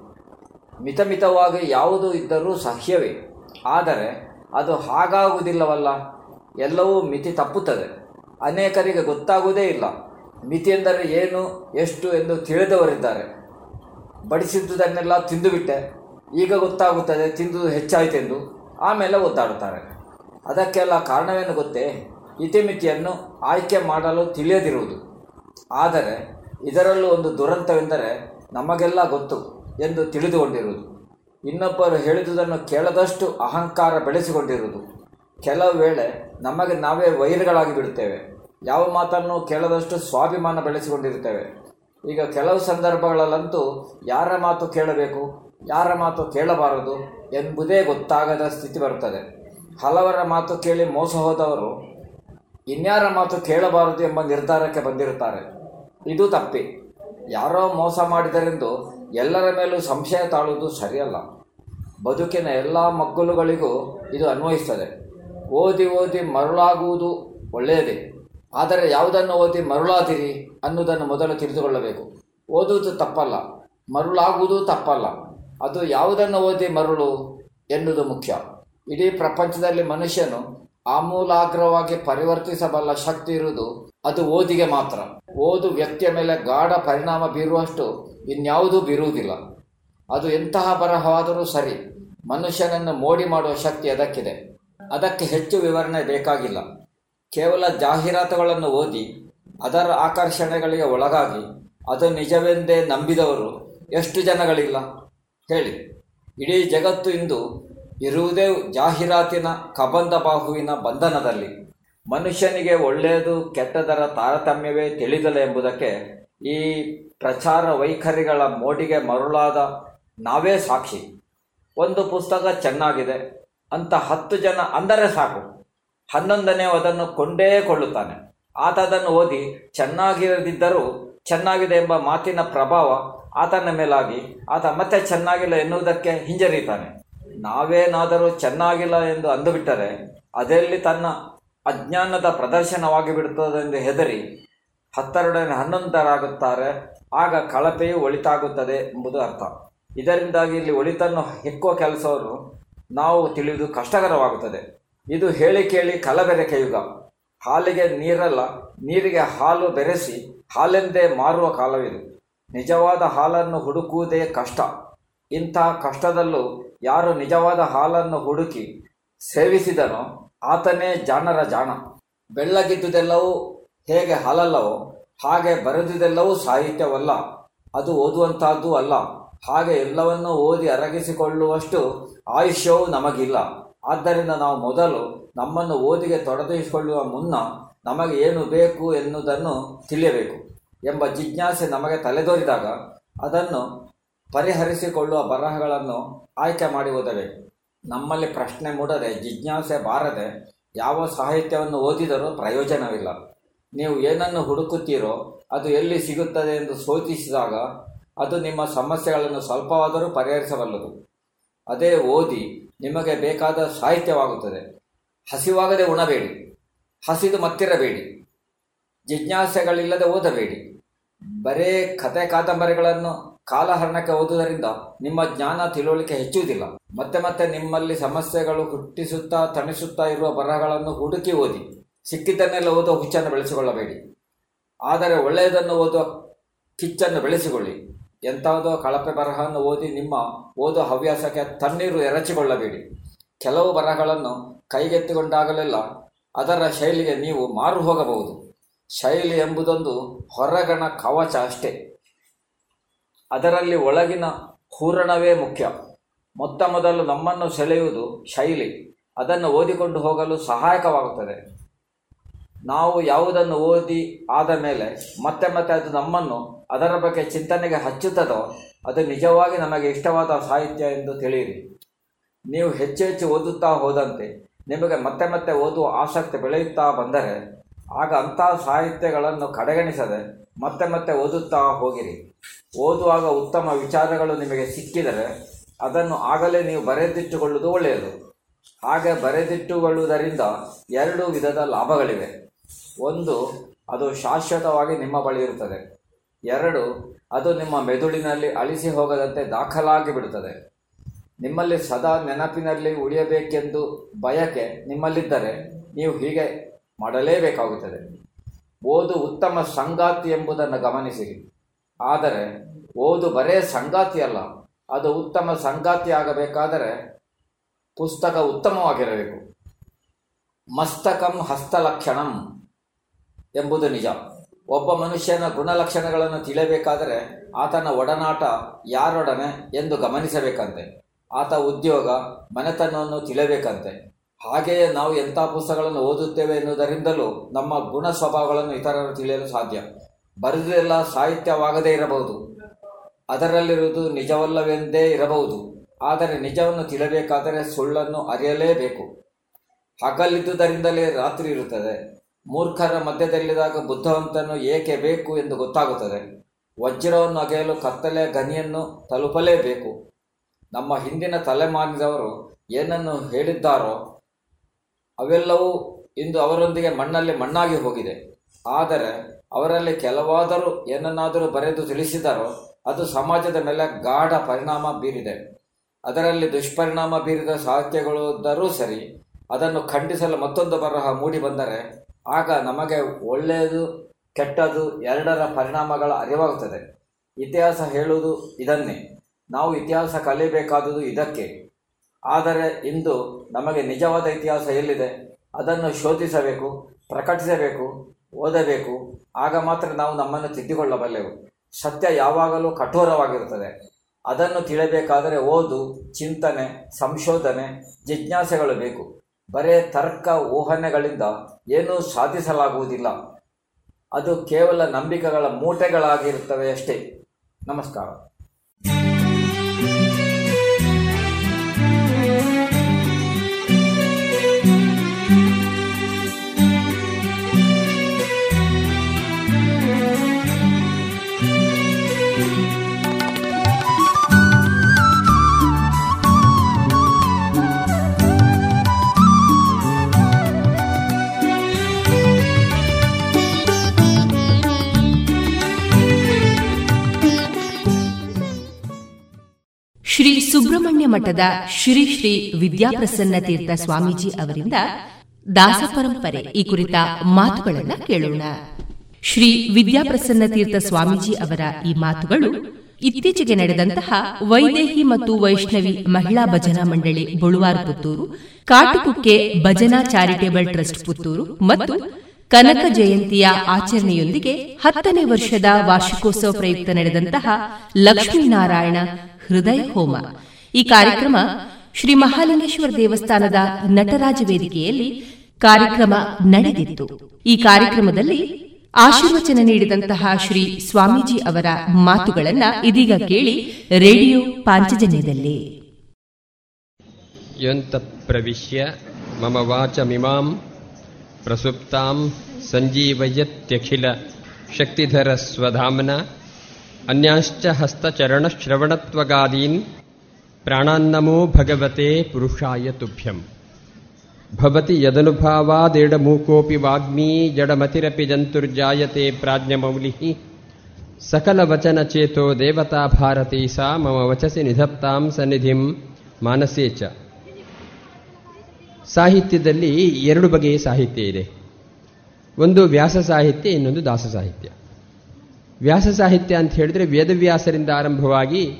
ಮಿತಮಿತವಾಗಿ ಯಾವುದು ಇದ್ದರೂ ಸಹ್ಯವೇ. ಆದರೆ ಅದು ಹಾಗಾಗುವುದಿಲ್ಲವಲ್ಲ? ಎಲ್ಲವೂ ಮಿತಿ ತಪ್ಪುತ್ತದೆ. ಅನೇಕರಿಗೆ ಗೊತ್ತಾಗುವುದೇ ಇಲ್ಲ. ಮಿತಿ ಎಂದರೆ ಏನು, ಎಷ್ಟು ಎಂದು ತಿಳಿದವರಿದ್ದಾರೆ. ಬಡಿಸಿದ್ದುದನ್ನೆಲ್ಲ ತಿಂದುಬಿಟ್ಟೆ. ಈಗ ಗೊತ್ತಾಗುತ್ತದೆ ತಿಂದು ಹೆಚ್ಚಾಯಿತೆಂದು. ಆಮೇಲೆ ಒದ್ದಾಡುತ್ತಾರೆ. ಅದಕ್ಕೆಲ್ಲ ಕಾರಣವೇನು ಗೊತ್ತೇ? ಇತಿಮಿತಿಯನ್ನು ಆಯ್ಕೆ ಮಾಡಲು ತಿಳಿಯದಿರುವುದು. ಆದರೆ ಇದರಲ್ಲೂ ಒಂದು ದುರಂತವೆಂದರೆ ನಮಗೆಲ್ಲ ಗೊತ್ತು ಎಂದು ತಿಳಿದುಕೊಂಡಿರುವುದು. ಇನ್ನೊಬ್ಬರು ಹೇಳಿದುದನ್ನು ಕೇಳದಷ್ಟು ಅಹಂಕಾರ ಬೆಳೆಸಿಕೊಂಡಿರುವುದು. ಕೆಲವು ವೇಳೆ ನಮಗೆ ನಾವೇ ವೈರಿಗಳಾಗಿ ಬಿಡುತ್ತೇವೆ. ಯಾವ ಮಾತನ್ನು ಕೇಳದಷ್ಟು ಸ್ವಾಭಿಮಾನ ಬೆಳೆಸಿಕೊಂಡಿರುತ್ತೇವೆ. ಈಗ ಕೆಲವು ಸಂದರ್ಭಗಳಲ್ಲಂತೂ ಯಾರ ಮಾತು ಕೇಳಬೇಕು, ಯಾರ ಮಾತು ಕೇಳಬಾರದು ಎಂಬುದೇ ಗೊತ್ತಾಗದ ಸ್ಥಿತಿ ಬರುತ್ತದೆ. ಹಲವರ ಮಾತು ಕೇಳಿ ಮೋಸ ಹೋದವರು ಇನ್ಯಾರ ಮಾತು ಕೇಳಬಾರದು ಎಂಬ ನಿರ್ಧಾರಕ್ಕೆ ಬಂದಿರುತ್ತಾರೆ. ಇದು ತಪ್ಪಿ. ಯಾರೋ ಮೋಸ ಮಾಡಿದರೆಂದು ಎಲ್ಲರ ಮೇಲೂ ಸಂಶಯ ತಾಳುವುದು ಸರಿಯಲ್ಲ. ಬದುಕಿನ ಎಲ್ಲ ಮಗ್ಗುಲುಗಳಿಗೂ ಇದು ಅನ್ವಯಿಸ್ತದೆ. ಓದಿ ಓದಿ ಮರುಳಾಗುವುದು ಒಳ್ಳೆಯದೇ. ಆದರೆ ಯಾವುದನ್ನು ಓದಿ ಮರುಳಾದಿರಿ ಅನ್ನುವುದನ್ನು ಮೊದಲು ತಿಳಿದುಕೊಳ್ಳಬೇಕು. ಓದುವುದು ತಪ್ಪಲ್ಲ. ಮರುಳಾಗುವುದು ತಪ್ಪಲ್ಲ. ಅದು ಯಾವುದನ್ನು ಓದಿ ಮರುಳು ಎನ್ನುವುದು ಮುಖ್ಯ. ಇಡೀ ಪ್ರಪಂಚದಲ್ಲಿ ಮನುಷ್ಯನು ಆಮೂಲಾಗ್ರವಾಗಿ ಪರಿವರ್ತಿಸಬಲ್ಲ ಶಕ್ತಿ ಇರುವುದು ಅದು ಓದಿಗೆ ಮಾತ್ರ. ಓದು ವ್ಯಕ್ತಿಯ ಮೇಲೆ ಗಾಢ ಪರಿಣಾಮ ಬೀರುವಷ್ಟು ಇನ್ಯಾವುದೂ ಬೀರುವುದಿಲ್ಲ. ಅದು ಎಂತಹ ಬರಹವಾದರೂ ಸರಿ, ಮನುಷ್ಯನನ್ನು ಮೋಡಿ ಮಾಡುವ ಶಕ್ತಿ ಅದಕ್ಕಿದೆ. ಅದಕ್ಕೆ ಹೆಚ್ಚು ವಿವರಣೆ ಬೇಕಾಗಿಲ್ಲ. ಕೇವಲ ಜಾಹೀರಾತುಗಳನ್ನು ಓದಿ, ಅದರ ಆಕರ್ಷಣೆಗಳಿಗೆ ಒಳಗಾಗಿ ಅದು ನಿಜವೆಂದೇ ನಂಬಿದವರು ಎಷ್ಟು ಜನಗಳಿಲ್ಲ? ಹೇಳಿ. ಇಡೀ ಜಗತ್ತು ಇಂದು ಇರುವುದೇ ಜಾಹೀರಾತಿನ ಕಬಂಧ ಬಾಹುವಿನ ಬಂಧನದಲ್ಲಿ. ಮನುಷ್ಯನಿಗೆ ಒಳ್ಳೆಯದು ಕೆಟ್ಟದರ ತಾರತಮ್ಯವೇ ತಿಳಿದಲ್ಲ ಎಂಬುದಕ್ಕೆ ಈ ಪ್ರಚಾರ ವೈಖರಿಗಳ ಮೋಡಿಗೆ ಮರುಳಾದ ನಾವೇ ಸಾಕ್ಷಿ. ಒಂದು ಪುಸ್ತಕ ಚೆನ್ನಾಗಿದೆ, ಅಂತ ಹತ್ತು ಜನ ಅಂದರೆ ಸಾಕು. ಹನ್ನೊಂದನೇ ಅದನ್ನು ಕೊಂಡೇ ಕೊಳ್ಳುತ್ತಾನೆ. ಆತ ಅದನ್ನು ಓದಿ ಚೆನ್ನಾಗಿರದಿದ್ದರೂ ಚೆನ್ನಾಗಿದೆ ಎಂಬ ಮಾತಿನ ಪ್ರಭಾವ ಆತನ ಮೇಲಾಗಿ, ಆತ ಮತ್ತೆ ಚೆನ್ನಾಗಿಲ್ಲ ಎನ್ನುವುದಕ್ಕೆ ಹಿಂಜರಿತಾನೆ ನಾವೇನಾದರೂ ಚೆನ್ನಾಗಿಲ್ಲ ಎಂದು ಅಂದುಬಿಟ್ಟರೆ ಅದರಲ್ಲಿ ತನ್ನ ಅಜ್ಞಾನದ ಪ್ರದರ್ಶನವಾಗಿ ಬಿಡುತ್ತದೆಂದು ಹೆದರಿ ಹತ್ತೆರಡನೇ ಹನ್ನೊಂದರಾಗುತ್ತಾರೆ. ಆಗ ಕಳಪೆಯು ಒಳಿತಾಗುತ್ತದೆ ಎಂಬುದು ಅರ್ಥ. ಇದರಿಂದಾಗಿ ಇಲ್ಲಿ ಒಳಿತನ್ನು ಹೆಕ್ಕುವ ಕೆಲಸವನ್ನು ನಾವು ತಿಳಿದು ಕಷ್ಟಕರವಾಗುತ್ತದೆ. ಇದು ಹೇಳಿ ಕೇಳಿ ಕಲಬೆರಕೆ ಯುಗ. ಹಾಲಿಗೆ ನೀರಲ್ಲ, ನೀರಿಗೆ ಹಾಲು ಬೆರೆಸಿ ಹಾಲೆಂದೇ ಮಾರುವ ಕಾಲವಿದು. ನಿಜವಾದ ಹಾಲನ್ನು ಹುಡುಕುವುದೇ ಕಷ್ಟ. ಇಂಥ ಕಷ್ಟದಲ್ಲೂ ಯಾರು ನಿಜವಾದ ಹಾಲನ್ನು ಹುಡುಕಿ ಸೇವಿಸಿದನೋ ಆತನೇ ಜಾಣರ ಜಾಣ. ಬೆಳ್ಳಗಿದ್ದುದೆಲ್ಲವೂ ಹೇಗೆ ಹಾಲಲ್ಲವೋ, ಹಾಗೆ ಬರೆದುದೆಲ್ಲವೂ ಸಾಹಿತ್ಯವಲ್ಲ. ಅದು ಓದುವಂತಹದ್ದು ಅಲ್ಲ. ಹಾಗೆ ಎಲ್ಲವನ್ನೂ ಓದಿ ಅರಗಿಸಿಕೊಳ್ಳುವಷ್ಟು ಆಯುಷ್ಯವೂ ನಮಗಿಲ್ಲ. ಆದ್ದರಿಂದ ನಾವು ಮೊದಲು ನಮ್ಮನ್ನು ಓದಿಗೆ ತೊಡಗಿಸಿಕೊಳ್ಳುವ ಮುನ್ನ ನಮಗೆ ಏನು ಬೇಕು ಎನ್ನುವುದನ್ನು ತಿಳಿಯಬೇಕು ಎಂಬ ಜಿಜ್ಞಾಸೆ ನಮಗೆ ತಲೆದೋರಿದಾಗ ಅದನ್ನು ಪರಿಹರಿಸಿಕೊಳ್ಳುವ ಬರಹಗಳನ್ನು ಆಯ್ಕೆ ಮಾಡಿ ಓದಬೇಕು ನಮ್ಮಲ್ಲಿ ಪ್ರಶ್ನೆ ಮೂಡದೆ, ಜಿಜ್ಞಾಸೆ ಬಾರದೆ, ಯಾವ ಸಾಹಿತ್ಯವನ್ನು ಓದಿದರೂ ಪ್ರಯೋಜನವಿಲ್ಲ. ನೀವು ಏನನ್ನು ಹುಡುಕುತ್ತೀರೋ, ಅದು ಎಲ್ಲಿ ಸಿಗುತ್ತದೆ ಎಂದು ಸೋಚಿಸಿದಾಗ ಅದು ನಿಮ್ಮ ಸಮಸ್ಯೆಗಳನ್ನು ಸ್ವಲ್ಪವಾದರೂ ಪರಿಹರಿಸಬಲ್ಲದು. ಅದೇ ಓದಿ ನಿಮಗೆ ಬೇಕಾದ ಸಾಹಿತ್ಯವಾಗುತ್ತದೆ. ಹಸಿವಾಗದೆ ಉಣಬೇಡಿ. ಹಸಿದು ಮತ್ತಿರಬೇಡಿ. ಜಿಜ್ಞಾಸೆಗಳಿಲ್ಲದೆ ಓದಬೇಡಿ. ಬರೇ ಕತೆ ಕಾದಂಬರಿಗಳನ್ನು ಕಾಲಹರಣಕ್ಕೆ ಓದುವುದರಿಂದ ನಿಮ್ಮ ಜ್ಞಾನ ತಿಳುವಳಿಕೆ ಹೆಚ್ಚುವುದಿಲ್ಲ ಮತ್ತೆ ಮತ್ತೆ ನಿಮ್ಮಲ್ಲಿ ಸಮಸ್ಯೆಗಳು ಹುಟ್ಟಿಸುತ್ತಾ ತಣಿಸುತ್ತಾ ಇರುವ ಬರಹಗಳನ್ನು ಹುಡುಕಿ ಓದಿ. ಸಿಕ್ಕಿದ್ದನ್ನೆಲ್ಲ ಓದುವ ಹುಚ್ಚನ್ನು ಬೆಳೆಸಿಕೊಳ್ಳಬೇಡಿ. ಆದರೆ ಒಳ್ಳೆಯದನ್ನು ಓದುವ ಕಿಚ್ಚನ್ನು ಬೆಳೆಸಿಕೊಳ್ಳಿ. ಎಂಥವುದೋ ಕಳಪೆ ಬರಹವನ್ನು ಓದಿ ನಿಮ್ಮ ಓದುವ ಹವ್ಯಾಸಕ್ಕೆ ತಣ್ಣೀರು ಎರಚಿಕೊಳ್ಳಬೇಡಿ. ಕೆಲವು ಬರಹಗಳನ್ನು ಕೈಗೆತ್ತಿಕೊಂಡಾಗಲೆಲ್ಲ ಅದರ ಶೈಲಿಗೆ ನೀವು ಮಾರು ಹೋಗಬಹುದು. ಶೈಲಿ ಎಂಬುದೊಂದು ಹೊರಗಣ ಕವಚ ಅಷ್ಟೇ. ಅದರಲ್ಲಿ ಒಳಗಿನ ಹೂರಣವೇ ಮುಖ್ಯ. ಮೊತ್ತ ಮೊದಲು ನಮ್ಮನ್ನು ಸೆಳೆಯುವುದು ಶೈಲಿ. ಅದನ್ನು ಓದಿಕೊಂಡು ಹೋಗಲು ಸಹಾಯಕವಾಗುತ್ತದೆ. ನಾವು ಯಾವುದನ್ನು ಓದಿ ಆದ ಮೇಲೆ ಮತ್ತೆ ಮತ್ತೆ ಅದು ನಮ್ಮನ್ನು ಅದರ ಬಗ್ಗೆ ಚಿಂತನೆಗೆ ಹಚ್ಚುತ್ತದೋ ಅದು ನಿಜವಾಗಿ ನಮಗೆ ಇಷ್ಟವಾದ ಸಾಹಿತ್ಯ ಎಂದು ತಿಳಿಯಿರಿ. ನೀವು ಹೆಚ್ಚು ಹೆಚ್ಚು ಓದುತ್ತಾ ಹೋದಂತೆ ನಿಮಗೆ ಮತ್ತೆ ಮತ್ತೆ ಓದುವ ಆಸಕ್ತಿ ಬೆಳೆಯುತ್ತಾ ಬಂದರೆ ಆಗ ಅಂತಹ ಸಾಹಿತ್ಯಗಳನ್ನು ಕಡೆಗಣಿಸದೆ ಮತ್ತೆ ಮತ್ತೆ ಓದುತ್ತಾ ಹೋಗಿರಿ. ಓದುವಾಗ ಉತ್ತಮ ವಿಚಾರಗಳು ನಿಮಗೆ ಸಿಕ್ಕಿದರೆ ಅದನ್ನು ಆಗಲೇ ನೀವು ಬರೆದಿಟ್ಟುಕೊಳ್ಳುವುದು ಒಳ್ಳೆಯದು. ಹಾಗೆ ಬರೆದಿಟ್ಟುಕೊಳ್ಳುವುದರಿಂದ ಎರಡು ವಿಧದ ಲಾಭಗಳಿವೆ. ಒಂದು, ಅದು ಶಾಶ್ವತವಾಗಿ ನಿಮ್ಮ ಬಳಿ ಇರುತ್ತದೆ. ಎರಡು, ಅದು ನಿಮ್ಮ ಮೆದುಳಿನಲ್ಲಿ ಅಳಿಸಿ ಹೋಗದಂತೆ ದಾಖಲಾಗಿ ಬಿಡುತ್ತದೆ. ನಿಮ್ಮಲ್ಲಿ ಸದಾ ನೆನಪಿನಲ್ಲಿ ಉಳಿಯಬೇಕೆಂದು ಬಯಕೆ ನಿಮ್ಮಲ್ಲಿದ್ದರೆ ನೀವು ಹೀಗೆ ಮಾಡಲೇಬೇಕಾಗುತ್ತದೆ. ಓದು ಉತ್ತಮ ಸಂಗಾತಿ ಎಂಬುದನ್ನು ಗಮನಿಸಿರಿ. ಆದರೆ, ಓದು ಬರೇ ಸಂಗಾತಿ ಅಲ್ಲ. ಅದು ಉತ್ತಮ ಸಂಗಾತಿ ಆಗಬೇಕಾದರೆ ಪುಸ್ತಕ ಉತ್ತಮವಾಗಿರಬೇಕು. ಮಸ್ತಕಂ ಹಸ್ತಲಕ್ಷಣಂ ಎಂಬುದು ನಿಜ. ಒಬ್ಬ ಮನುಷ್ಯನ ಗುಣಲಕ್ಷಣಗಳನ್ನು ತಿಳಿಯಬೇಕಾದರೆ ಆತನ ಒಡನಾಟ ಯಾರೊಡನೆ ಎಂದು ಗಮನಿಸಬೇಕಂತೆ. ಆತ ಉದ್ಯೋಗ, ಮನೆತನವನ್ನು ತಿಳಿಯಬೇಕಂತೆ. ಹಾಗೆಯೇ ನಾವು ಎಂಥ ಪುಸ್ತಕಗಳನ್ನು ಓದುತ್ತೇವೆ ಎನ್ನುವುದರಿಂದಲೂ ನಮ್ಮ ಗುಣ ಸ್ವಭಾವಗಳನ್ನು ಇತರರು ತಿಳಿಯಲು ಸಾಧ್ಯ. ಬರೆದೆಲ್ಲ ಸಾಹಿತ್ಯವಾಗದೇ ಇರಬಹುದು. ಅದರಲ್ಲಿರುವುದು ನಿಜವಲ್ಲವೆಂದೇ ಇರಬಹುದು. ಆದರೆ ನಿಜವನ್ನು ತಿಳಿಯಬೇಕಾದರೆ ಸುಳ್ಳನ್ನು ಅರಿಯಲೇಬೇಕು. ಹಗಲಿದ್ದುದರಿಂದಲೇ ರಾತ್ರಿ ಇರುತ್ತದೆ. ಮೂರ್ಖರ ಮಧ್ಯದಲ್ಲಿದ್ದಾಗ ಬುದ್ಧವಂತನು ಏಕೆ ಬೇಕು ಎಂದು ಗೊತ್ತಾಗುತ್ತದೆ. ವಜ್ರವನ್ನು ಅಗೆಯಲು ಕತ್ತಲೆ ಗನಿಯನ್ನು ತಲುಪಲೇಬೇಕು. ನಮ್ಮ ಹಿಂದಿನ ತಲೆಮಾರಿದವರು ಏನನ್ನು ಹೇಳಿದ್ದಾರೋ ಅವೆಲ್ಲವೂ ಇಂದು ಅವರೊಂದಿಗೆ ಮಣ್ಣಲ್ಲಿ ಮಣ್ಣಾಗಿ ಹೋಗಿದೆ. ಆದರೆ ಅವರಲ್ಲಿ ಕೆಲವಾದರೂ ಏನನ್ನಾದರೂ ಬರೆದು ತಿಳಿಸಿದರೋ, ಅದು ಸಮಾಜದ ಮೇಲೆ ಗಾಢ ಪರಿಣಾಮ ಬೀರಿದೆ. ಅದರಲ್ಲಿ ದುಷ್ಪರಿಣಾಮ ಬೀರಿದ ಸಾಹಿತ್ಯಗಳಿದ್ದರೂ ಸರಿ, ಅದನ್ನು ಖಂಡಿಸಲು ಮತ್ತೊಂದು ಬರಹ ಮೂಡಿ ಬಂದರೆ, ಆಗ ನಮಗೆ ಒಳ್ಳೆಯದು, ಕೆಟ್ಟದು ಎರಡರ ಪರಿಣಾಮಗಳ ಅರಿವಾಗುತ್ತದೆ. ಇತಿಹಾಸ ಹೇಳುವುದು ಇದನ್ನೇ. ನಾವು ಇತಿಹಾಸ ಕಲಿಯಬೇಕಾದುದು ಇದಕ್ಕೆ. ಆದರೆ ಇಂದು ನಮಗೆ ನಿಜವಾದ ಇತಿಹಾಸ ಎಲ್ಲಿದೆ? ಅದನ್ನು ಶೋಧಿಸಬೇಕು, ಪ್ರಕಟಿಸಬೇಕು, ಓದಬೇಕು. ಆಗ ಮಾತ್ರ ನಾವು ನಮ್ಮನ್ನು ತಿದ್ದಿಕೊಳ್ಳಬಲ್ಲೆವು. ಸತ್ಯ ಯಾವಾಗಲೂ ಕಠೋರವಾಗಿರುತ್ತದೆ. ಅದನ್ನು ತಿಳಿಯಬೇಕಾದರೆ ಓದು, ಚಿಂತನೆ, ಸಂಶೋಧನೆ, ಜಿಜ್ಞಾಸೆಗಳು ಬೇಕು. ಬರೇ ತರ್ಕ ಊಹನೆಗಳಿಂದ ಏನೂ ಸಾಧಿಸಲಾಗುವುದಿಲ್ಲ. ಅದು ಕೇವಲ ನಂಬಿಕೆಗಳ ಮೂಟೆಗಳಾಗಿರುತ್ತವೆ ಅಷ್ಟೇ. ನಮಸ್ಕಾರ. ಶ್ರೀ ಸುಬ್ರಹ್ಮಣ್ಯ ಮಠದ ಶ್ರೀ ಶ್ರೀ ವಿದ್ಯಾಪ್ರಸನ್ನ ತೀರ್ಥ ಸ್ವಾಮೀಜಿ ಅವರಿಂದ ದಾಸ ಪರಂಪರೆ ಈ ಕುರಿತ ಮಾತುಗಳನ್ನು ಕೇಳೋಣ. ಶ್ರೀ ವಿದ್ಯಾಪ್ರಸನ್ನ ತೀರ್ಥ ಸ್ವಾಮೀಜಿ ಅವರ ಈ ಮಾತುಗಳು ಇತ್ತೀಚೆಗೆ ನಡೆದಂತಹ ವೈದೇಹಿ ಮತ್ತು ವೈಷ್ಣವಿ ಮಹಿಳಾ ಭಜನಾ ಮಂಡಳಿ ಬುಳುವಾರ್ ಪುತ್ತೂರು, ಕಾಟುಕುಕ್ಕೆ ಭಜನಾ ಚಾರಿಟೇಬಲ್ ಟ್ರಸ್ಟ್ ಪುತ್ತೂರು ಮತ್ತು ಕನಕ ಜಯಂತಿಯ ಆಚರಣೆಯೊಂದಿಗೆ ಹತ್ತನೇ ವರ್ಷದ ವಾರ್ಷಿಕೋತ್ಸವ ಪ್ರಯುಕ್ತ ನಡೆದಂತಹ ಲಕ್ಷ್ಮೀನಾರಾಯಣ ಹೃದಯ ಹೋಮ ಈ ಕಾರ್ಯಕ್ರಮ ಶ್ರೀ ಮಹಾಲಿಂಗೇಶ್ವರ ದೇವಸ್ಥಾನದ ನಟರಾಜ ವೇದಿಕೆಯಲ್ಲಿ ಕಾರ್ಯಕ್ರಮ ನಡೆದಿತ್ತು. ಈ ಕಾರ್ಯಕ್ರಮದಲ್ಲಿ ಆಶೀರ್ವಚನ ನೀಡಿದಂತಹ ಶ್ರೀ ಸ್ವಾಮೀಜಿ ಅವರ ಮಾತುಗಳನ್ನ ಇದೀಗ ಕೇಳಿ ರೇಡಿಯೋ ಪಾಂಚಜನ್ಯದಲ್ಲಿ. ಪ್ರವಿಶ್ಯ ಮಮ ವಾಚಮಿಮಾಂ ಪ್ರಸುಪ್ತಾಂ ಸಂಜೀವಯತ್ಯಖಿಲ ಶಕ್ತಿಧರ ಸ್ವಧಾಮ್ನ ಅನ್ಯಾಶ್ಚ ಹಸ್ತಚರಣಶ್ರವಣತ್ವಗಾದೀನ್ ಪ್ರಾಣಾನ್ನಮೋ ಭಗವತೆ ಪುರುಷಾಯ ತುಭ್ಯಂ. ಭವತಿ ಯದನುಭಾವಾದೇಡಮೂಕೋಪಿ ವಾಗ್ಮೀ ಜಡಮತಿರಪಿ ಜಂತುರ್ಜಾಯತೆ ಪ್ರಾಜ್ಞಮೌಲಿ ಸಕಲವಚನಚೇತೋ ದೇವತಾ ಭಾರತೀ ಸಾ ಮಮ ವಚಸಿ ನಿಧತ್ತಾಂ ಸನ್ನಿಧಿಂ ಮಾನಸೇ ಚ. ಸಾಹಿತ್ಯದಲ್ಲಿ ಎರಡು ಬಗೆಯ ಸಾಹಿತ್ಯ ಇದೆ. ಒಂದು ವ್ಯಾಸ ಸಾಹಿತ್ಯ, ಇನ್ನೊಂದು ದಾಸ ಸಾಹಿತ್ಯ. ವ್ಯಾಸ ಸಾಹಿತ್ಯ ಅಂತ ಹೇಳಿದ್ರೆ ವೇದವ್ಯಾಸರಿಂದ ಆರಂಭವಾಗಿ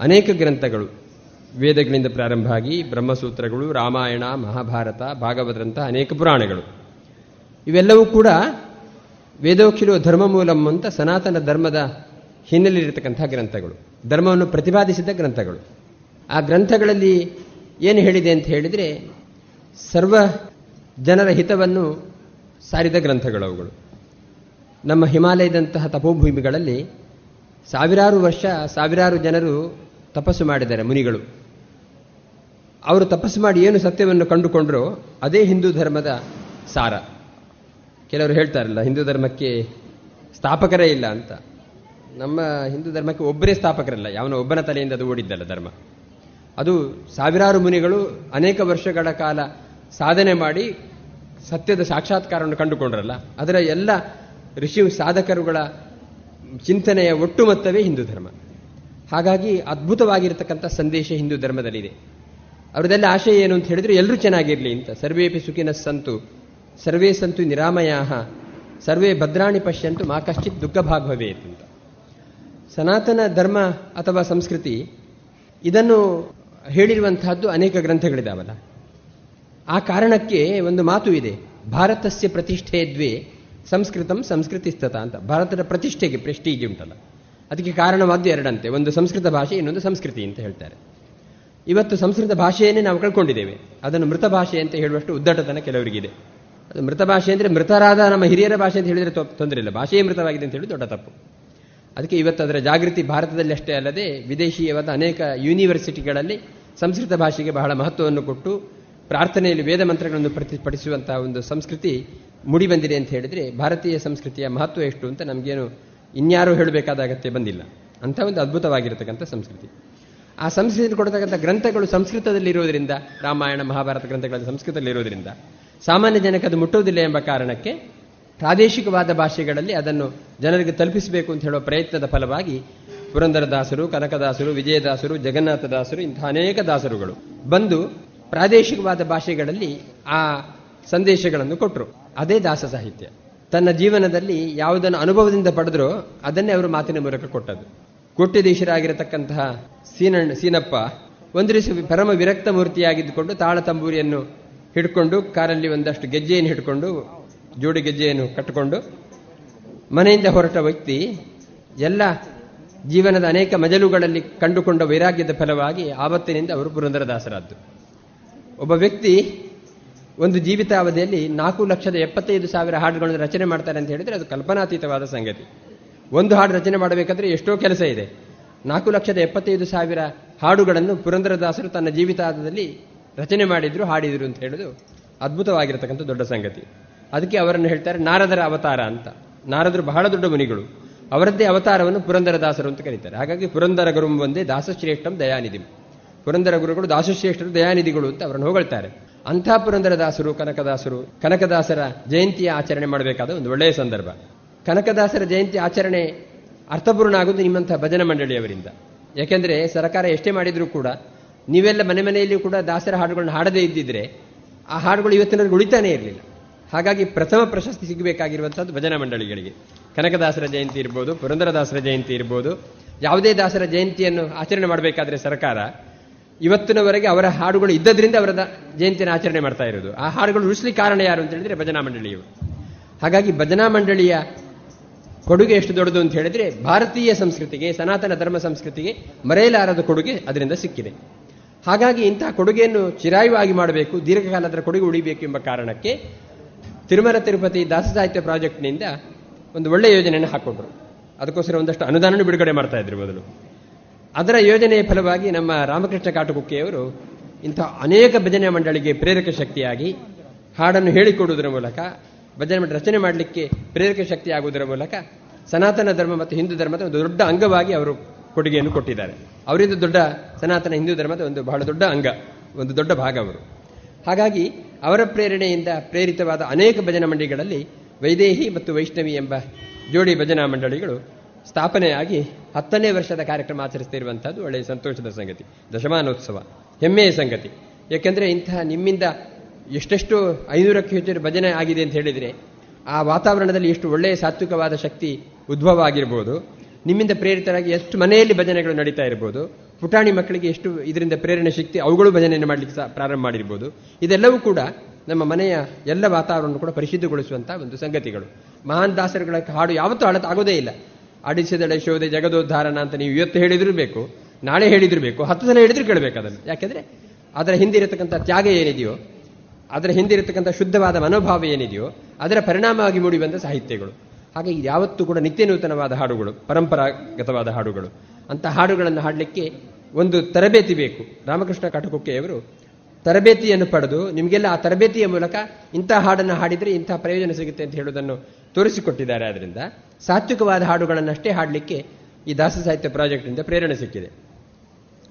ಅನೇಕ ಗ್ರಂಥಗಳು. ವೇದಗಳಿಂದ ಪ್ರಾರಂಭ ಆಗಿ ಬ್ರಹ್ಮಸೂತ್ರಗಳು, ರಾಮಾಯಣ, ಮಹಾಭಾರತ ಭಾಗವತರಂತಹ ಅನೇಕ ಪುರಾಣಗಳು. ಇವೆಲ್ಲವೂ ಕೂಡ ವೇದೋಕ್ಷಿರೋ ಧರ್ಮ ಮೂಲಂ ಅಂತ ಸನಾತನ ಧರ್ಮದ ಹಿನ್ನೆಲೆಯಲ್ಲಿರತಕ್ಕಂಥ ಗ್ರಂಥಗಳು. ಧರ್ಮವನ್ನು ಪ್ರತಿಪಾದಿಸಿದ ಗ್ರಂಥಗಳು. ಆ ಗ್ರಂಥಗಳಲ್ಲಿ ಏನು ಹೇಳಿದೆ ಅಂತ ಹೇಳಿದರೆ ಸರ್ವ ಜನರ ಹಿತವನ್ನು ಸಾರಿದ ಗ್ರಂಥಗಳು ಅವುಗಳು. ನಮ್ಮ ಹಿಮಾಲಯದಂತಹ ತಪೋಭೂಮಿಗಳಲ್ಲಿ ಸಾವಿರಾರು ವರ್ಷ ಸಾವಿರಾರು ಜನರು ತಪಸ್ಸು ಮಾಡಿದ್ದಾರೆ ಮುನಿಗಳು. ಅವರು ತಪಸ್ಸು ಮಾಡಿ ಏನು ಸತ್ಯವನ್ನು ಕಂಡುಕೊಂಡ್ರೋ ಅದೇ ಹಿಂದೂ ಧರ್ಮದ ಸಾರ. ಕೆಲವರು ಹೇಳ್ತಾರಲ್ಲ, ಹಿಂದೂ ಧರ್ಮಕ್ಕೆ ಸ್ಥಾಪಕರೇ ಇಲ್ಲ ಅಂತ. ನಮ್ಮ ಹಿಂದೂ ಧರ್ಮಕ್ಕೆ ಒಬ್ಬರೇ ಸ್ಥಾಪಕರಲ್ಲ, ಯಾವನ ಒಬ್ಬನ ತಲೆಯಿಂದ ಅದು ಓಡಿದ್ದಲ್ಲ ಧರ್ಮ. ಅದು ಸಾವಿರಾರು ಮುನಿಗಳು ಅನೇಕ ವರ್ಷಗಳ ಕಾಲ ಸಾಧನೆ ಮಾಡಿ ಸತ್ಯದ ಸಾಕ್ಷಾತ್ಕಾರವನ್ನು ಕಂಡುಕೊಂಡ್ರಲ್ಲ, ಅದರ ಎಲ್ಲ ಋಷಿ ಸಾಧಕರುಗಳ ಚಿಂತನೆಯ ಒಟ್ಟು ಮೊತ್ತವೇ ಹಿಂದೂ ಧರ್ಮ. ಹಾಗಾಗಿ ಅದ್ಭುತವಾಗಿರತಕ್ಕಂಥ ಸಂದೇಶ ಹಿಂದೂ ಧರ್ಮದಲ್ಲಿದೆ. ಅವರದೆಲ್ಲ ಆಶಯ ಏನು ಅಂತ ಹೇಳಿದ್ರೆ ಎಲ್ಲರೂ ಚೆನ್ನಾಗಿರಲಿ ಅಂತ. ಸರ್ವೇಪಿ ಸುಖಿನ ಸಂತು, ಸರ್ವೇ ಸಂತು ನಿರಾಮಯಾಹ, ಸರ್ವೇ ಭದ್ರಾಣಿ ಪಶ್ಯಂತು ಮಾ ಕಶ್ಚಿತ್ ದುಃಖ ಭವೇತ್ ಅಂತ. ಸನಾತನ ಧರ್ಮ ಅಥವಾ ಸಂಸ್ಕೃತಿ ಇದನ್ನು ಹೇಳಿರುವಂತಹದ್ದು ಅನೇಕ ಗ್ರಂಥಗಳಿದಾವಲ್ಲ. ಆ ಕಾರಣಕ್ಕೆ ಒಂದು ಮಾತು ಇದೆ. ಭಾರತಸ್ಯ ಪ್ರತಿಷ್ಠೆ ದ್ವೇ ಸಂಸ್ಕೃತಂ ಸಂಸ್ಕೃತಿಸ್ತತ ಅಂತ. ಭಾರತದ ಪ್ರತಿಷ್ಠೆಗೆ ಪ್ರೆಸ್ಟೀಜ್ ಉಂಟಲ್ಲ. ಅದಕ್ಕೆ ಕಾರಣವಾದ್ದು ಎರಡಂತೆ. ಒಂದು ಸಂಸ್ಕೃತ ಭಾಷೆ, ಇನ್ನೊಂದು ಸಂಸ್ಕೃತಿ ಅಂತ ಹೇಳ್ತಾರೆ. ಇವತ್ತು ಸಂಸ್ಕೃತ ಭಾಷೆಯನ್ನೇ ನಾವು ಕಳ್ಕೊಂಡಿದ್ದೇವೆ. ಅದನ್ನು ಮೃತ ಭಾಷೆ ಅಂತ ಹೇಳುವಷ್ಟು ಉದ್ದಟತನ ಕೆಲವರಿಗಿದೆ. ಅದು ಮೃತ ಭಾಷೆ ಅಂದರೆ ಮೃತರಾದ ನಮ್ಮ ಹಿರಿಯರ ಭಾಷೆ ಅಂತ ಹೇಳಿದರೆ ತೊಂದರೆ ಇಲ್ಲ. ಭಾಷೆಯೇ ಮೃತವಾಗಿದೆ ಅಂತ ಹೇಳಿ ದೊಡ್ಡ ತಪ್ಪು. ಅದಕ್ಕೆ ಇವತ್ತು ಅದರ ಜಾಗೃತಿ ಭಾರತದಲ್ಲಿ ಅಷ್ಟೇ ಅಲ್ಲದೆ ವಿದೇಶೀಯವಾದ ಅನೇಕ ಯೂನಿವರ್ಸಿಟಿಗಳಲ್ಲಿ ಸಂಸ್ಕೃತ ಭಾಷೆಗೆ ಬಹಳ ಮಹತ್ವವನ್ನು ಕೊಟ್ಟು ಪ್ರಾರ್ಥನೆಯಲ್ಲಿ ವೇದ ಮಂತ್ರಗಳನ್ನು ಪ್ರತಿಪಡಿಸುವಂತಹ ಒಂದು ಸಂಸ್ಕೃತಿ ಮೂಡಿಬಂದಿದೆ ಅಂತ ಹೇಳಿದ್ರೆ ಭಾರತೀಯ ಸಂಸ್ಕೃತಿಯ ಮಹತ್ವ ಎಷ್ಟು ಅಂತ ನಮಗೇನು ಇನ್ಯಾರೂ ಹೇಳಬೇಕಾದ ಅಗತ್ಯ ಬಂದಿಲ್ಲ. ಅಂತ ಒಂದು ಅದ್ಭುತವಾಗಿರತಕ್ಕಂಥ ಸಂಸ್ಕೃತಿ. ಆ ಸಂಸ್ಕೃತಿ ಕೊಡತಕ್ಕಂಥ ಗ್ರಂಥಗಳು ಸಂಸ್ಕೃತದಲ್ಲಿರೋದ್ರಿಂದ ರಾಮಾಯಣ, ಮಹಾಭಾರತ ಗ್ರಂಥಗಳಲ್ಲಿ ಇರುವುದರಿಂದ ಸಾಮಾನ್ಯ ಜನಕ್ಕೆ ಅದು ಮುಟ್ಟುವುದಿಲ್ಲ ಎಂಬ ಕಾರಣಕ್ಕೆ ಪ್ರಾದೇಶಿಕವಾದ ಭಾಷೆಗಳಲ್ಲಿ ಅದನ್ನು ಜನರಿಗೆ ತಲುಪಿಸಬೇಕು ಅಂತ ಹೇಳುವ ಪ್ರಯತ್ನದ ಫಲವಾಗಿ ಪುರಂದರದಾಸರು, ಕನಕದಾಸರು, ವಿಜಯದಾಸರು, ಜಗನ್ನಾಥದಾಸರು ಇಂಥ ಅನೇಕ ದಾಸರುಗಳು ಬಂದು ಪ್ರಾದೇಶಿಕವಾದ ಭಾಷೆಗಳಲ್ಲಿ ಆ ಸಂದೇಶಗಳನ್ನು ಕೊಟ್ಟರು ಅದೇ ದಾಸ ಸಾಹಿತ್ಯ. ತನ್ನ ಜೀವನದಲ್ಲಿ ಯಾವುದನ್ನು ಅನುಭವದಿಂದ ಪಡೆದ್ರೋ ಅದನ್ನೇ ಅವರು ಮಾತಿನ ಮೂಲಕ ಕೊಟ್ಟದ್ದು. ಕೋಟ್ಯದೇಶರಾಗಿರತಕ್ಕಂತಹ ಸೀನಣ್ಣ, ಸೀನಪ್ಪ ಒಂದು ದಿವಸ ಪರಮ ವಿರಕ್ತ ಮೂರ್ತಿಯಾಗಿದ್ದುಕೊಂಡು ತಾಳ ತಂಬೂರಿಯನ್ನು ಹಿಡ್ಕೊಂಡು, ಕಾರಲ್ಲಿ ಒಂದಷ್ಟು ಗೆಜ್ಜೆಯನ್ನು ಹಿಡ್ಕೊಂಡು, ಜೋಡಿ ಗೆಜ್ಜೆಯನ್ನು ಕಟ್ಟಿಕೊಂಡು, ಮನೆಯಿಂದ ಹೊರಟ ವ್ಯಕ್ತಿ ಎಲ್ಲ ಜೀವನದ ಅನೇಕ ಮಜಲುಗಳಲ್ಲಿ ಕಂಡುಕೊಂಡ ವೈರಾಗ್ಯದ ಫಲವಾಗಿ ಆವತ್ತಿನಿಂದ ಅವರು ಪುರಂದರದಾಸರಾದ್ದು ಒಬ್ಬ ವ್ಯಕ್ತಿ ಒಂದು ಜೀವಿತಾವಧಿಯಲ್ಲಿ ನಾಲ್ಕು ಲಕ್ಷದ ಎಪ್ಪತ್ತೈದು ಸಾವಿರ ಹಾಡುಗಳನ್ನು ರಚನೆ ಮಾಡ್ತಾರೆ ಅಂತ ಹೇಳಿದ್ರೆ ಅದು ಕಲ್ಪನಾತೀತವಾದ ಸಂಗತಿ. ಒಂದು ಹಾಡು ರಚನೆ ಮಾಡಬೇಕಾದ್ರೆ ಎಷ್ಟೋ ಕೆಲಸ ಇದೆ. ನಾಲ್ಕು ಲಕ್ಷದ ಎಪ್ಪತ್ತೈದು ಸಾವಿರ ಹಾಡುಗಳನ್ನು ಪುರಂದರದಾಸರು ತನ್ನ ಜೀವಿತಾವಧಿಯಲ್ಲಿ ರಚನೆ ಮಾಡಿದ್ರು, ಹಾಡಿದ್ರು ಅಂತ ಹೇಳೋದು ಅದ್ಭುತವಾಗಿರತಕ್ಕಂಥ ದೊಡ್ಡ ಸಂಗತಿ. ಅದಕ್ಕೆ ಅವರನ್ನು ಹೇಳ್ತಾರೆ ನಾರದರ ಅವತಾರ ಅಂತ. ನಾರದರು ಬಹಳ ದೊಡ್ಡ ಮುನಿಗಳು. ಅವರದ್ದೇ ಅವತಾರವನ್ನು ಪುರಂದರದಾಸರು ಅಂತ ಕರೀತಾರೆ. ಹಾಗಾಗಿ ಪುರಂದರ ಗುರುಂ ಒಂದೇ ದಾಸಶ್ರೇಷ್ಠಂ ದಯಾನಿಧಿ. ಪುರಂದರ ಗುರುಗಳು ದಾಸಶ್ರೇಷ್ಠರು ದಯಾನಿಧಿಗಳು ಅಂತ ಅವರನ್ನು ಹೊಗಳ್ತಾರೆ. ಅಂಥ ಪುರಂದರದಾಸರು, ಕನಕದಾಸರು, ಕನಕದಾಸರ ಜಯಂತಿಯ ಆಚರಣೆ ಮಾಡಬೇಕಾದ ಒಂದು ಒಳ್ಳೆಯ ಸಂದರ್ಭ. ಕನಕದಾಸರ ಜಯಂತಿ ಆಚರಣೆ ಅರ್ಥಪೂರ್ಣ ಆಗುವುದು ನಿಮ್ಮಂಥ ಭಜನ ಮಂಡಳಿಯವರಿಂದ. ಯಾಕೆಂದ್ರೆ ಸರ್ಕಾರ ಎಷ್ಟೇ ಮಾಡಿದರೂ ಕೂಡ ನೀವೆಲ್ಲ ಮನೆ ಮನೆಯಲ್ಲಿಯೂ ಕೂಡ ದಾಸರ ಹಾಡುಗಳನ್ನು ಹಾಡದೇ ಇದ್ದಿದ್ರೆ ಆ ಹಾಡುಗಳು ಇವತ್ತಿನ ಉಳಿತಾನೇ ಇರಲಿಲ್ಲ. ಹಾಗಾಗಿ ಪ್ರಥಮ ಪ್ರಶಸ್ತಿ ಸಿಗಬೇಕಾಗಿರುವಂಥದ್ದು ಭಜನ ಮಂಡಳಿಗಳಿಗೆ. ಕನಕದಾಸರ ಜಯಂತಿ ಇರ್ಬೋದು, ಪುರಂದರದಾಸರ ಜಯಂತಿ ಇರ್ಬೋದು, ಯಾವುದೇ ದಾಸರ ಜಯಂತಿಯನ್ನು ಆಚರಣೆ ಮಾಡಬೇಕಾದ್ರೆ ಸರ್ಕಾರ ಇವತ್ತಿನವರೆಗೆ ಅವರ ಹಾಡುಗಳು ಇದ್ದದ್ರಿಂದ ಅವರ ಜಯಂತಿಯನ್ನು ಆಚರಣೆ ಮಾಡ್ತಾ ಇರೋದು. ಆ ಹಾಡುಗಳು ಉಳಿಸ್ಲಿಕ್ಕೆ ಕಾರಣ ಯಾರು ಅಂತ ಹೇಳಿದ್ರೆ ಭಜನಾ ಮಂಡಳಿಯವರು. ಹಾಗಾಗಿ ಭಜನಾ ಮಂಡಳಿಯ ಕೊಡುಗೆ ಎಷ್ಟು ದೊಡ್ಡದು ಅಂತ ಹೇಳಿದ್ರೆ ಭಾರತೀಯ ಸಂಸ್ಕೃತಿಗೆ, ಸನಾತನ ಧರ್ಮ ಸಂಸ್ಕೃತಿಗೆ ಮರೆಯಲಾರದ ಕೊಡುಗೆ ಅದರಿಂದ ಸಿಕ್ಕಿದೆ. ಹಾಗಾಗಿ ಇಂತಹ ಕೊಡುಗೆಯನ್ನು ಚಿರಾಯುವಾಗಿ ಮಾಡಬೇಕು, ದೀರ್ಘಕಾಲದ ಕೊಡುಗೆ ಉಳಿಬೇಕು ಎಂಬ ಕಾರಣಕ್ಕೆ ತಿರುಮಲ ತಿರುಪತಿ ದಾಸ ಸಾಹಿತ್ಯ ಪ್ರಾಜೆಕ್ಟ್ನಿಂದ ಒಂದು ಒಳ್ಳೆಯ ಯೋಜನೆಯನ್ನು ಹಾಕೊಂಡ್ರು ಅದಕ್ಕೋಸ್ಕರ ಒಂದಷ್ಟು ಅನುದಾನವನ್ನು ಬಿಡುಗಡೆ ಮಾಡ್ತಾ ಇದ್ರು ಮೊದಲು. ಅದರ ಯೋಜನೆಯ ಫಲವಾಗಿ ನಮ್ಮ ರಾಮಕೃಷ್ಣ ಕಾಟುಕುಕ್ಕೆಯವರು ಇಂಥ ಅನೇಕ ಭಜನೆ ಮಂಡಳಿಗೆ ಪ್ರೇರಕ ಶಕ್ತಿಯಾಗಿ ಹಾಡನ್ನು ಹೇಳಿಕೊಡುವುದರ ಮೂಲಕ, ಭಜನೆ ಮಂಡಳಿ ರಚನೆ ಮಾಡಲಿಕ್ಕೆ ಪ್ರೇರಕ ಶಕ್ತಿ ಆಗುವುದರ ಮೂಲಕ ಸನಾತನ ಧರ್ಮ ಮತ್ತು ಹಿಂದೂ ಧರ್ಮದ ಒಂದು ದೊಡ್ಡ ಅಂಗವಾಗಿ ಅವರು ಕೊಡುಗೆಯನ್ನು ಕೊಟ್ಟಿದ್ದಾರೆ. ಅವರಿಂದ ದೊಡ್ಡ ಸನಾತನ ಹಿಂದೂ ಧರ್ಮದ ಒಂದು ಬಹಳ ದೊಡ್ಡ ಅಂಗ, ಒಂದು ದೊಡ್ಡ ಭಾಗ ಅವರು. ಹಾಗಾಗಿ ಅವರ ಪ್ರೇರಣೆಯಿಂದ ಪ್ರೇರಿತವಾದ ಅನೇಕ ಭಜನಾ ಮಂಡಳಿಗಳಲ್ಲಿ ವೈದೇಹಿ ಮತ್ತು ವೈಷ್ಣವಿ ಎಂಬ ಜೋಡಿ ಭಜನಾ ಮಂಡಳಿಗಳು ಸ್ಥಾಪನೆಯಾಗಿ ಹತ್ತನೇ ವರ್ಷದ ಕಾರ್ಯಕ್ರಮ ಆಚರಿಸ್ತಿರುವಂಥದ್ದು ಒಳ್ಳೆಯ ಸಂತೋಷದ ಸಂಗತಿ, ದಶಮಾನೋತ್ಸವ, ಹೆಮ್ಮೆಯ ಸಂಗತಿ. ಏಕೆಂದರೆ ಇಂತಹ ನಿಮ್ಮಿಂದ ಎಷ್ಟೆಷ್ಟು ಐನೂರಕ್ಕೂ ಹೆಚ್ಚು ಭಜನೆ ಆಗಿದೆ ಅಂತ ಹೇಳಿದರೆ ಆ ವಾತಾವರಣದಲ್ಲಿ ಎಷ್ಟು ಒಳ್ಳೆಯ ಸಾತ್ವಿಕವಾದ ಶಕ್ತಿ ಉದ್ಭವ ಆಗಿರ್ಬೋದು ನಿಮ್ಮಿಂದ ಪ್ರೇರಿತರಾಗಿ ಎಷ್ಟು ಮನೆಯಲ್ಲಿ ಭಜನೆಗಳು ನಡೀತಾ ಇರ್ಬೋದು, ಪುಟಾಣಿ ಮಕ್ಕಳಿಗೆ ಎಷ್ಟು ಇದರಿಂದ ಪ್ರೇರಣೆ ಶಕ್ತಿ ಅವುಗಳು ಭಜನೆಯನ್ನು ಮಾಡಲಿಕ್ಕೆ ಪ್ರಾರಂಭ ಮಾಡಿರ್ಬೋದು. ಇದೆಲ್ಲವೂ ಕೂಡ ನಮ್ಮ ಮನೆಯ ಎಲ್ಲ ವಾತಾವರಣ ಕೂಡ ಪರಿಶುದ್ಧಗೊಳಿಸುವಂತಹ ಒಂದು ಸಂಗತಿಗಳು. ಮಹಾನ್ ದಾಸರುಗಳ ಹಾಡು ಯಾವತ್ತೂ ಆಗೋದೇ ಇಲ್ಲ. ಆಡಿಸಿದಳೆ ಶೋಧೆ ಜಗದೋದ್ಧಾರಣ ಅಂತ ನೀವು ಇವತ್ತು ಹೇಳಿದ್ರು ಬೇಕು, ನಾಳೆ ಹೇಳಿದ್ರು ಬೇಕು, ಹತ್ತು ಸಲ ಹೇಳಿದ್ರು ಕೇಳಬೇಕು ಅದನ್ನು. ಯಾಕೆಂದ್ರೆ ಅದರ ಹಿಂದಿರತಕ್ಕಂಥ ತ್ಯಾಗ ಏನಿದೆಯೋ, ಅದರ ಹಿಂದಿರತಕ್ಕಂಥ ಶುದ್ಧವಾದ ಮನೋಭಾವ ಏನಿದೆಯೋ, ಅದರ ಪರಿಣಾಮವಾಗಿ ಮೂಡಿ ಬಂದ ಸಾಹಿತ್ಯಗಳು. ಹಾಗೆ ಯಾವತ್ತೂ ಕೂಡ ನಿತ್ಯ ನೂತನವಾದ ಹಾಡುಗಳು, ಪರಂಪರಾಗತವಾದ ಹಾಡುಗಳು. ಅಂತ ಹಾಡುಗಳನ್ನು ಹಾಡಲಿಕ್ಕೆ ಒಂದು ತರಬೇತಿ ಬೇಕು. ರಾಮಕೃಷ್ಣ ಕಾಟುಕೊಕ್ಕೆಯವರು ತರಬೇತಿಯನ್ನು ಪಡೆದು ನಿಮಗೆಲ್ಲ ಆ ತರಬೇತಿಯ ಮೂಲಕ ಇಂಥ ಹಾಡನ್ನು ಹಾಡಿದರೆ ಇಂಥ ಪ್ರಯೋಜನ ಸಿಗುತ್ತೆ ಅಂತ ಹೇಳುವುದನ್ನು ತೋರಿಸಿಕೊಟ್ಟಿದ್ದಾರೆ. ಆದ್ದರಿಂದ ಸಾತ್ವಿಕವಾದ ಹಾಡುಗಳನ್ನಷ್ಟೇ ಹಾಡಲಿಕ್ಕೆ ಈ ದಾಸ ಸಾಹಿತ್ಯ ಪ್ರಾಜೆಕ್ಟ್ನಿಂದ ಪ್ರೇರಣೆ ಸಿಕ್ಕಿದೆ.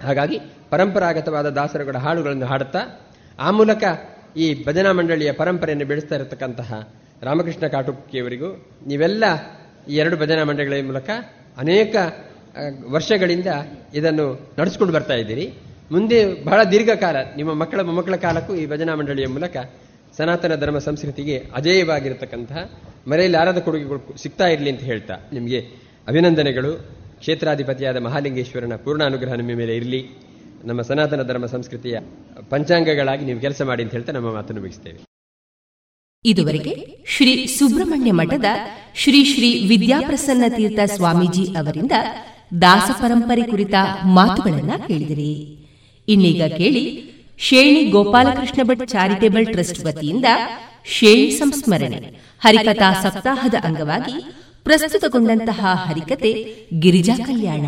ಹಾಗಾಗಿ ಪರಂಪರಾಗತವಾದ ದಾಸರುಗಳ ಹಾಡುಗಳನ್ನು ಹಾಡುತ್ತಾ ಆ ಮೂಲಕ ಈ ಭಜನಾ ಮಂಡಳಿಯ ಪರಂಪರೆಯನ್ನು ಬೆಳೆಸ್ತಾ ಇರತಕ್ಕಂತಹ ರಾಮಕೃಷ್ಣ ಕಾಟುಕಿಯವರಿಗೂ ನೀವೆಲ್ಲ ಈ ಎರಡು ಭಜನಾ ಮಂಡಳಿಗಳ ಮೂಲಕ ಅನೇಕ ವರ್ಷಗಳಿಂದ ಇದನ್ನು ನಡೆಸ್ಕೊಂಡು ಬರ್ತಾ ಇದ್ದೀರಿ. ಮುಂದೆ ಬಹಳ ದೀರ್ಘಕಾಲ, ನಿಮ್ಮ ಮಕ್ಕಳ ಮೊಮ್ಮಕ್ಕಳ ಕಾಲಕ್ಕೂ ಈ ಭಜನಾ ಮಂಡಳಿಯ ಮೂಲಕ ಸನಾತನ ಧರ್ಮ ಸಂಸ್ಕೃತಿಗೆ ಅಜೇಯವಾಗಿರತಕ್ಕಂತಹ ಮರೆಯಲಾರದ ಕೊಡುಗೆಗಳು ಸಿಗ್ತಾ ಇರಲಿ ಅಂತ ಹೇಳ್ತಾ ನಿಮಗೆ ಅಭಿನಂದನೆಗಳು. ಕ್ಷೇತ್ರಾಧಿಪತಿಯಾದ ಮಹಾಲಿಂಗೇಶ್ವರನ ಪೂರ್ಣ ಅನುಗ್ರಹ ನಿಮ್ಮ ಮೇಲೆ ಇರಲಿ. ನಮ್ಮ ಸನಾತನ ಧರ್ಮ ಸಂಸ್ಕೃತಿಯ ಪಂಚಾಂಗಗಳಾಗಿ ನೀವು ಕೆಲಸ ಮಾಡಿ ಅಂತ ಹೇಳ್ತಾ ನಮ್ಮ ಮಾತನ್ನು ಮುಗಿಸ್ತೇವೆ. ಇದುವರೆಗೆ ಶ್ರೀ ಸುಬ್ರಹ್ಮಣ್ಯ ಮಠದ ಶ್ರೀ ಶ್ರೀ ವಿದ್ಯಾಪ್ರಸನ್ನ ತೀರ್ಥ ಸ್ವಾಮೀಜಿ ಅವರಿಂದ ದಾಸ ಪರಂಪರೆ ಕುರಿತ ಮಾತುಗಳನ್ನು ಕೇಳಿದಿರಿ. ಇನ್ನೀಗ ಕೇಳಿ ಶೇಣಿ ಗೋಪಾಲಕೃಷ್ಣ ಭಟ್ ಚಾರಿಟೇಬಲ್ ಟ್ರಸ್ಟ್ ವತಿಯಿಂದ ಶೇಣಿ ಸಂಸ್ಮರಣೆ. ಹರಿಕಥಾ ಸಪ್ತಾಹದ ಅಂಗವಾಗಿ ಪ್ರಸ್ತುತಗೊಂಡಂತಹ ಹರಿಕತೆ ಗಿರಿಜಾ ಕಲ್ಯಾಣ.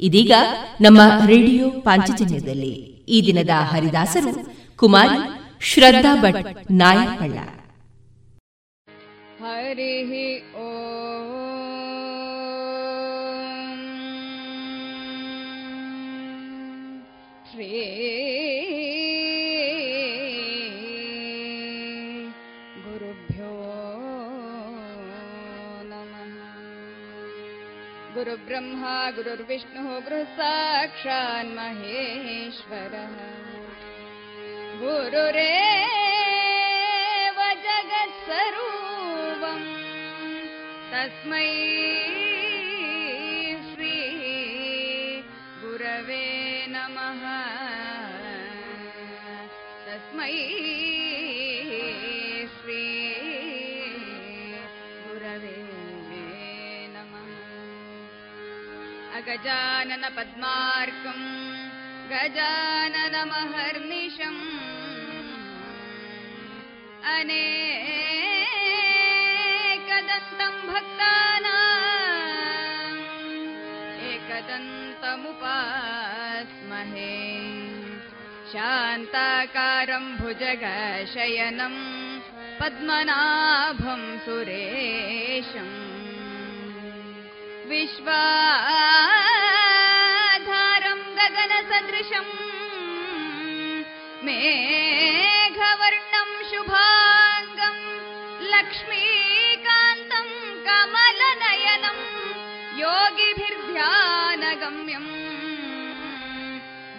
ಇದೀಗ ನಮ್ಮ ರೇಡಿಯೋ ಪಾಂಚಜನ್ಯದಲ್ಲಿ ಈ ದಿನದ ಹರಿದಾಸರು ಕುಮಾರಿ ಶ್ರದ್ಧಾ ಭಟ್ ನಾಯಕಳ್ಳ हरिः श्री गुरुभ्यो नमः। गुरुब्रह्मा गुरुर्विष्णुः गुरुसाक्षान्महेश्वरः गुरुरेव जगत्सरूपम् तस्मै श्री गुरवे नमः तस्मै श्री गुरवे नमः। अगजानन पद्मार्कम् गजाननमहर्निशम् अनेकदन्तम् भक्तानाम् शान्ताकारम् भुजगशयनम् पद्मनाभम् सुरेशम् विश्वाधारम् गगनसदृशम् मेघवर्णम् शुभाङ्गम् लक्ष्मीकान्तम् कमलनयनम् योगिभिर्ध्यानगम्यम्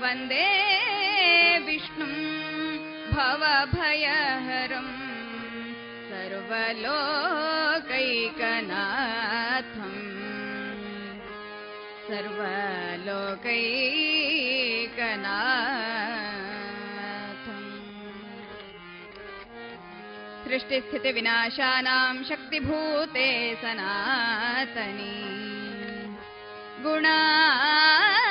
वन्दे विष्णुम् भवभयहरम् सर्वलोकैकनाथम् सर्वलोकैकनाथम्। सृष्टिस्थितिविनाशानाम् शक्तिभूते सनातनी। गुणाश्रये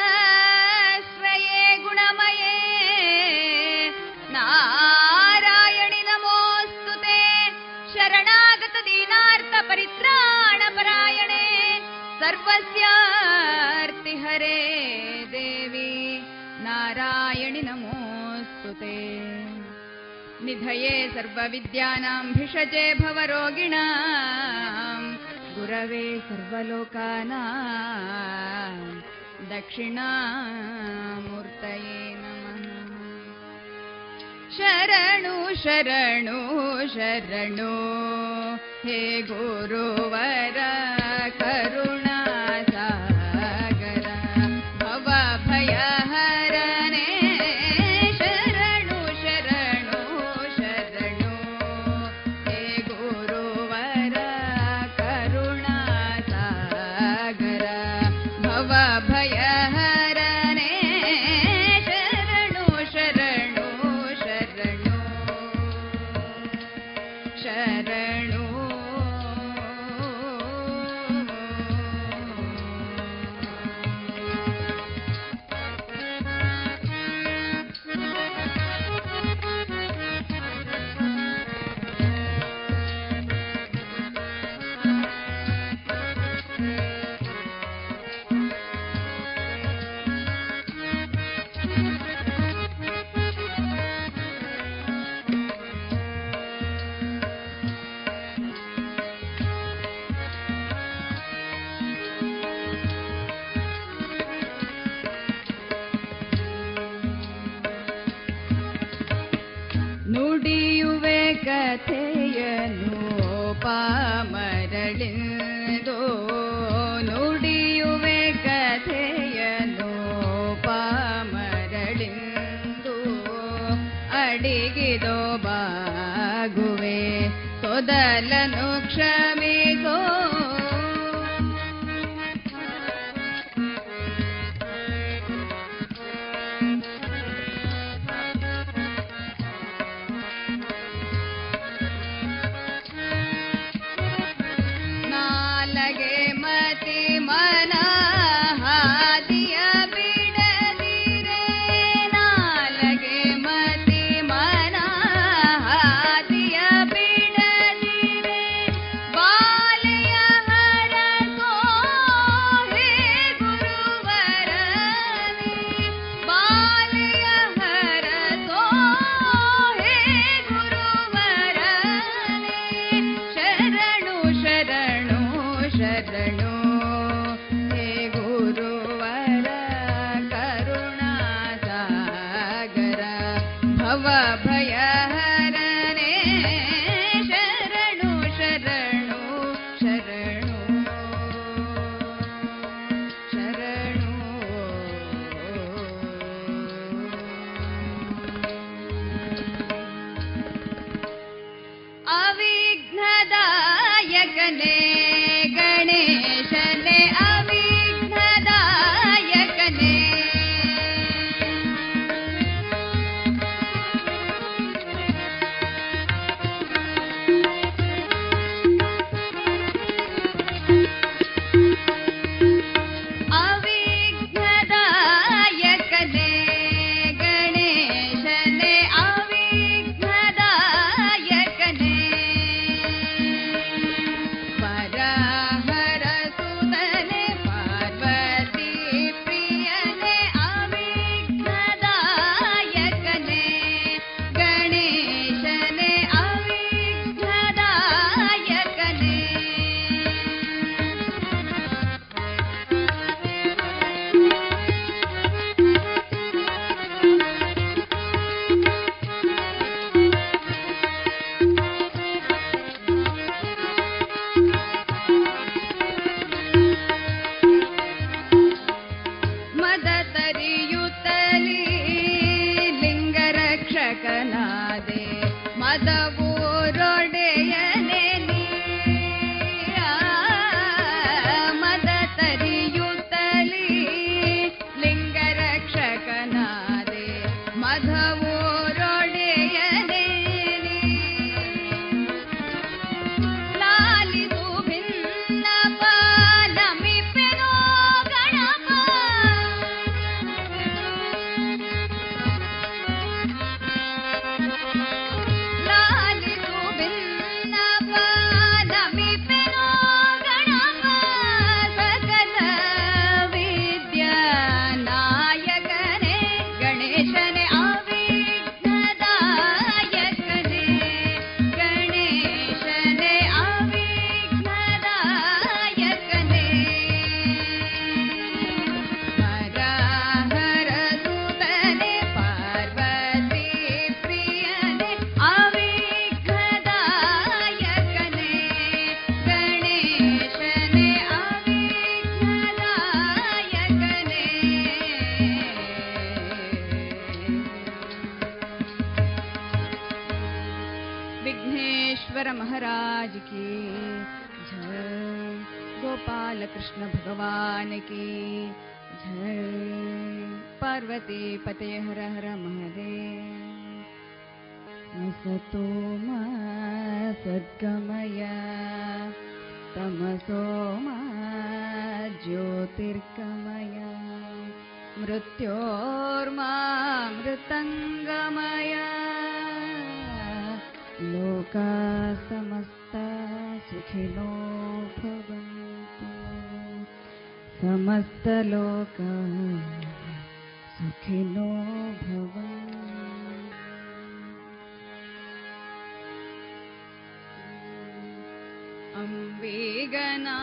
शरणागतदीनार्तपरित्राणपरायणे सर्वस्यार्तिहरे देवी नारायणि नमोऽस्तु ते। निधये सर्वविद्यानाम् भिषजे भवरोगिणाम् गुरवे सर्वलोकानाम् दक्षिणामूर्तये नमः। शरणु शरणु शरणु हे गुरुवर ಮೊದಲನು स्त सुखिनो भव। भवा अम्बेगना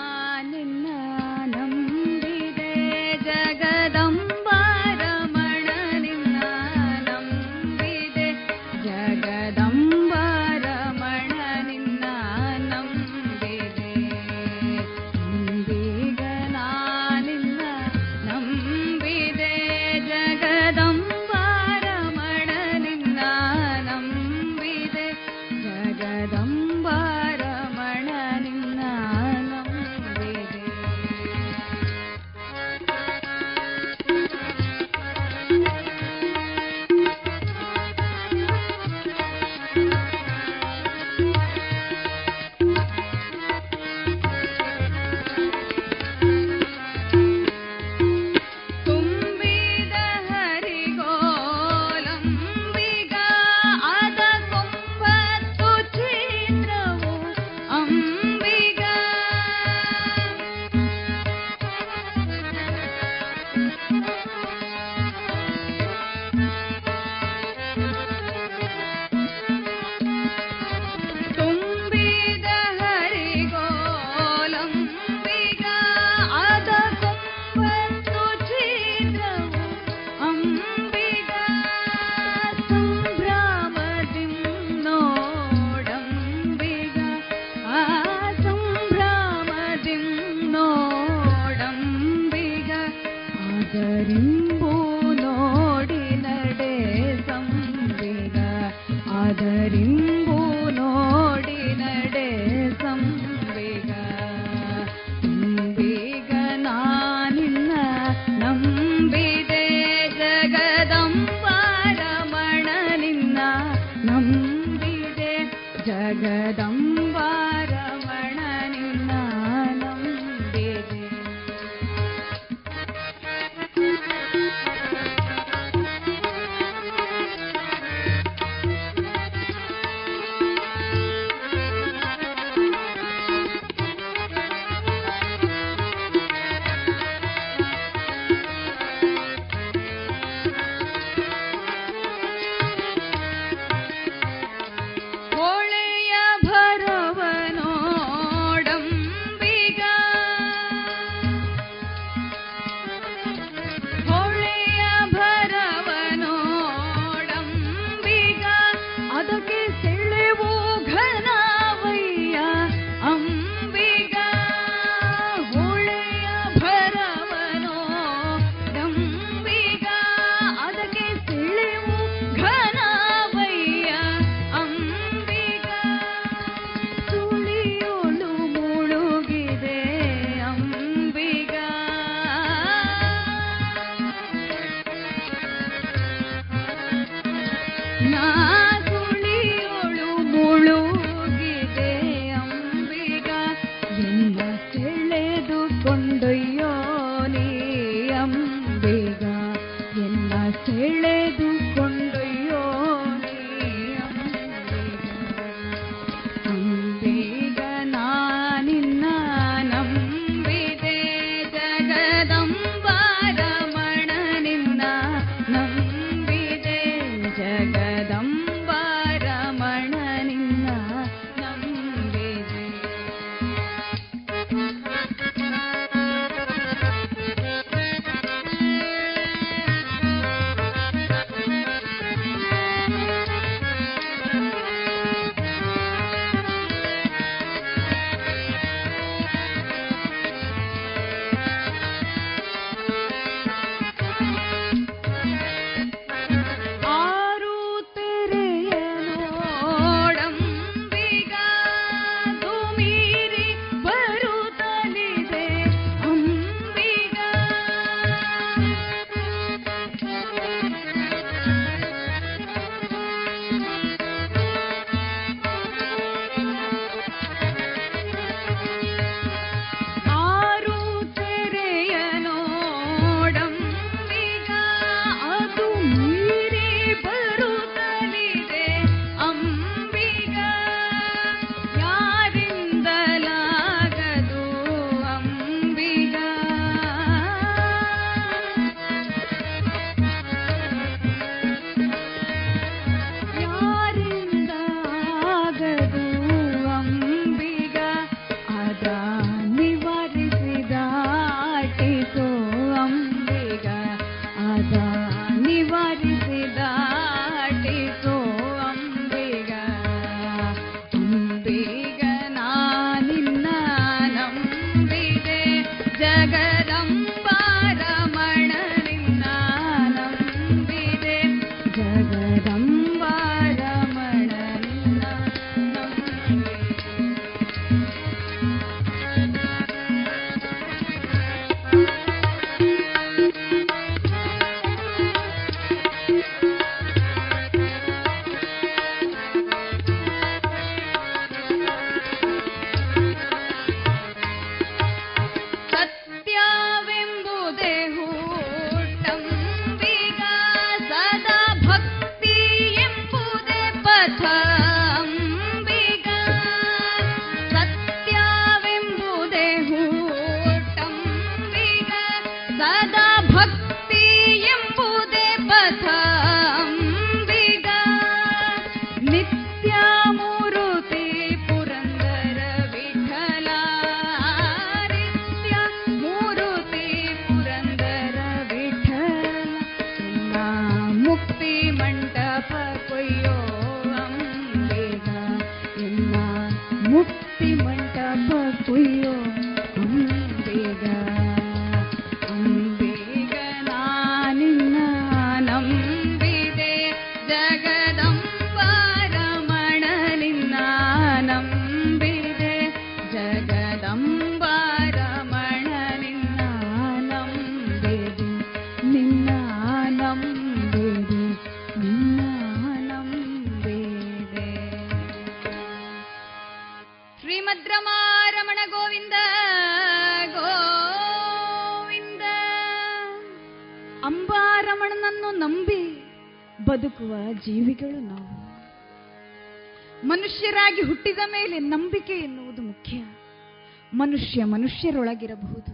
ಮನುಷ್ಯರೊಳಗಿರಬಹುದು.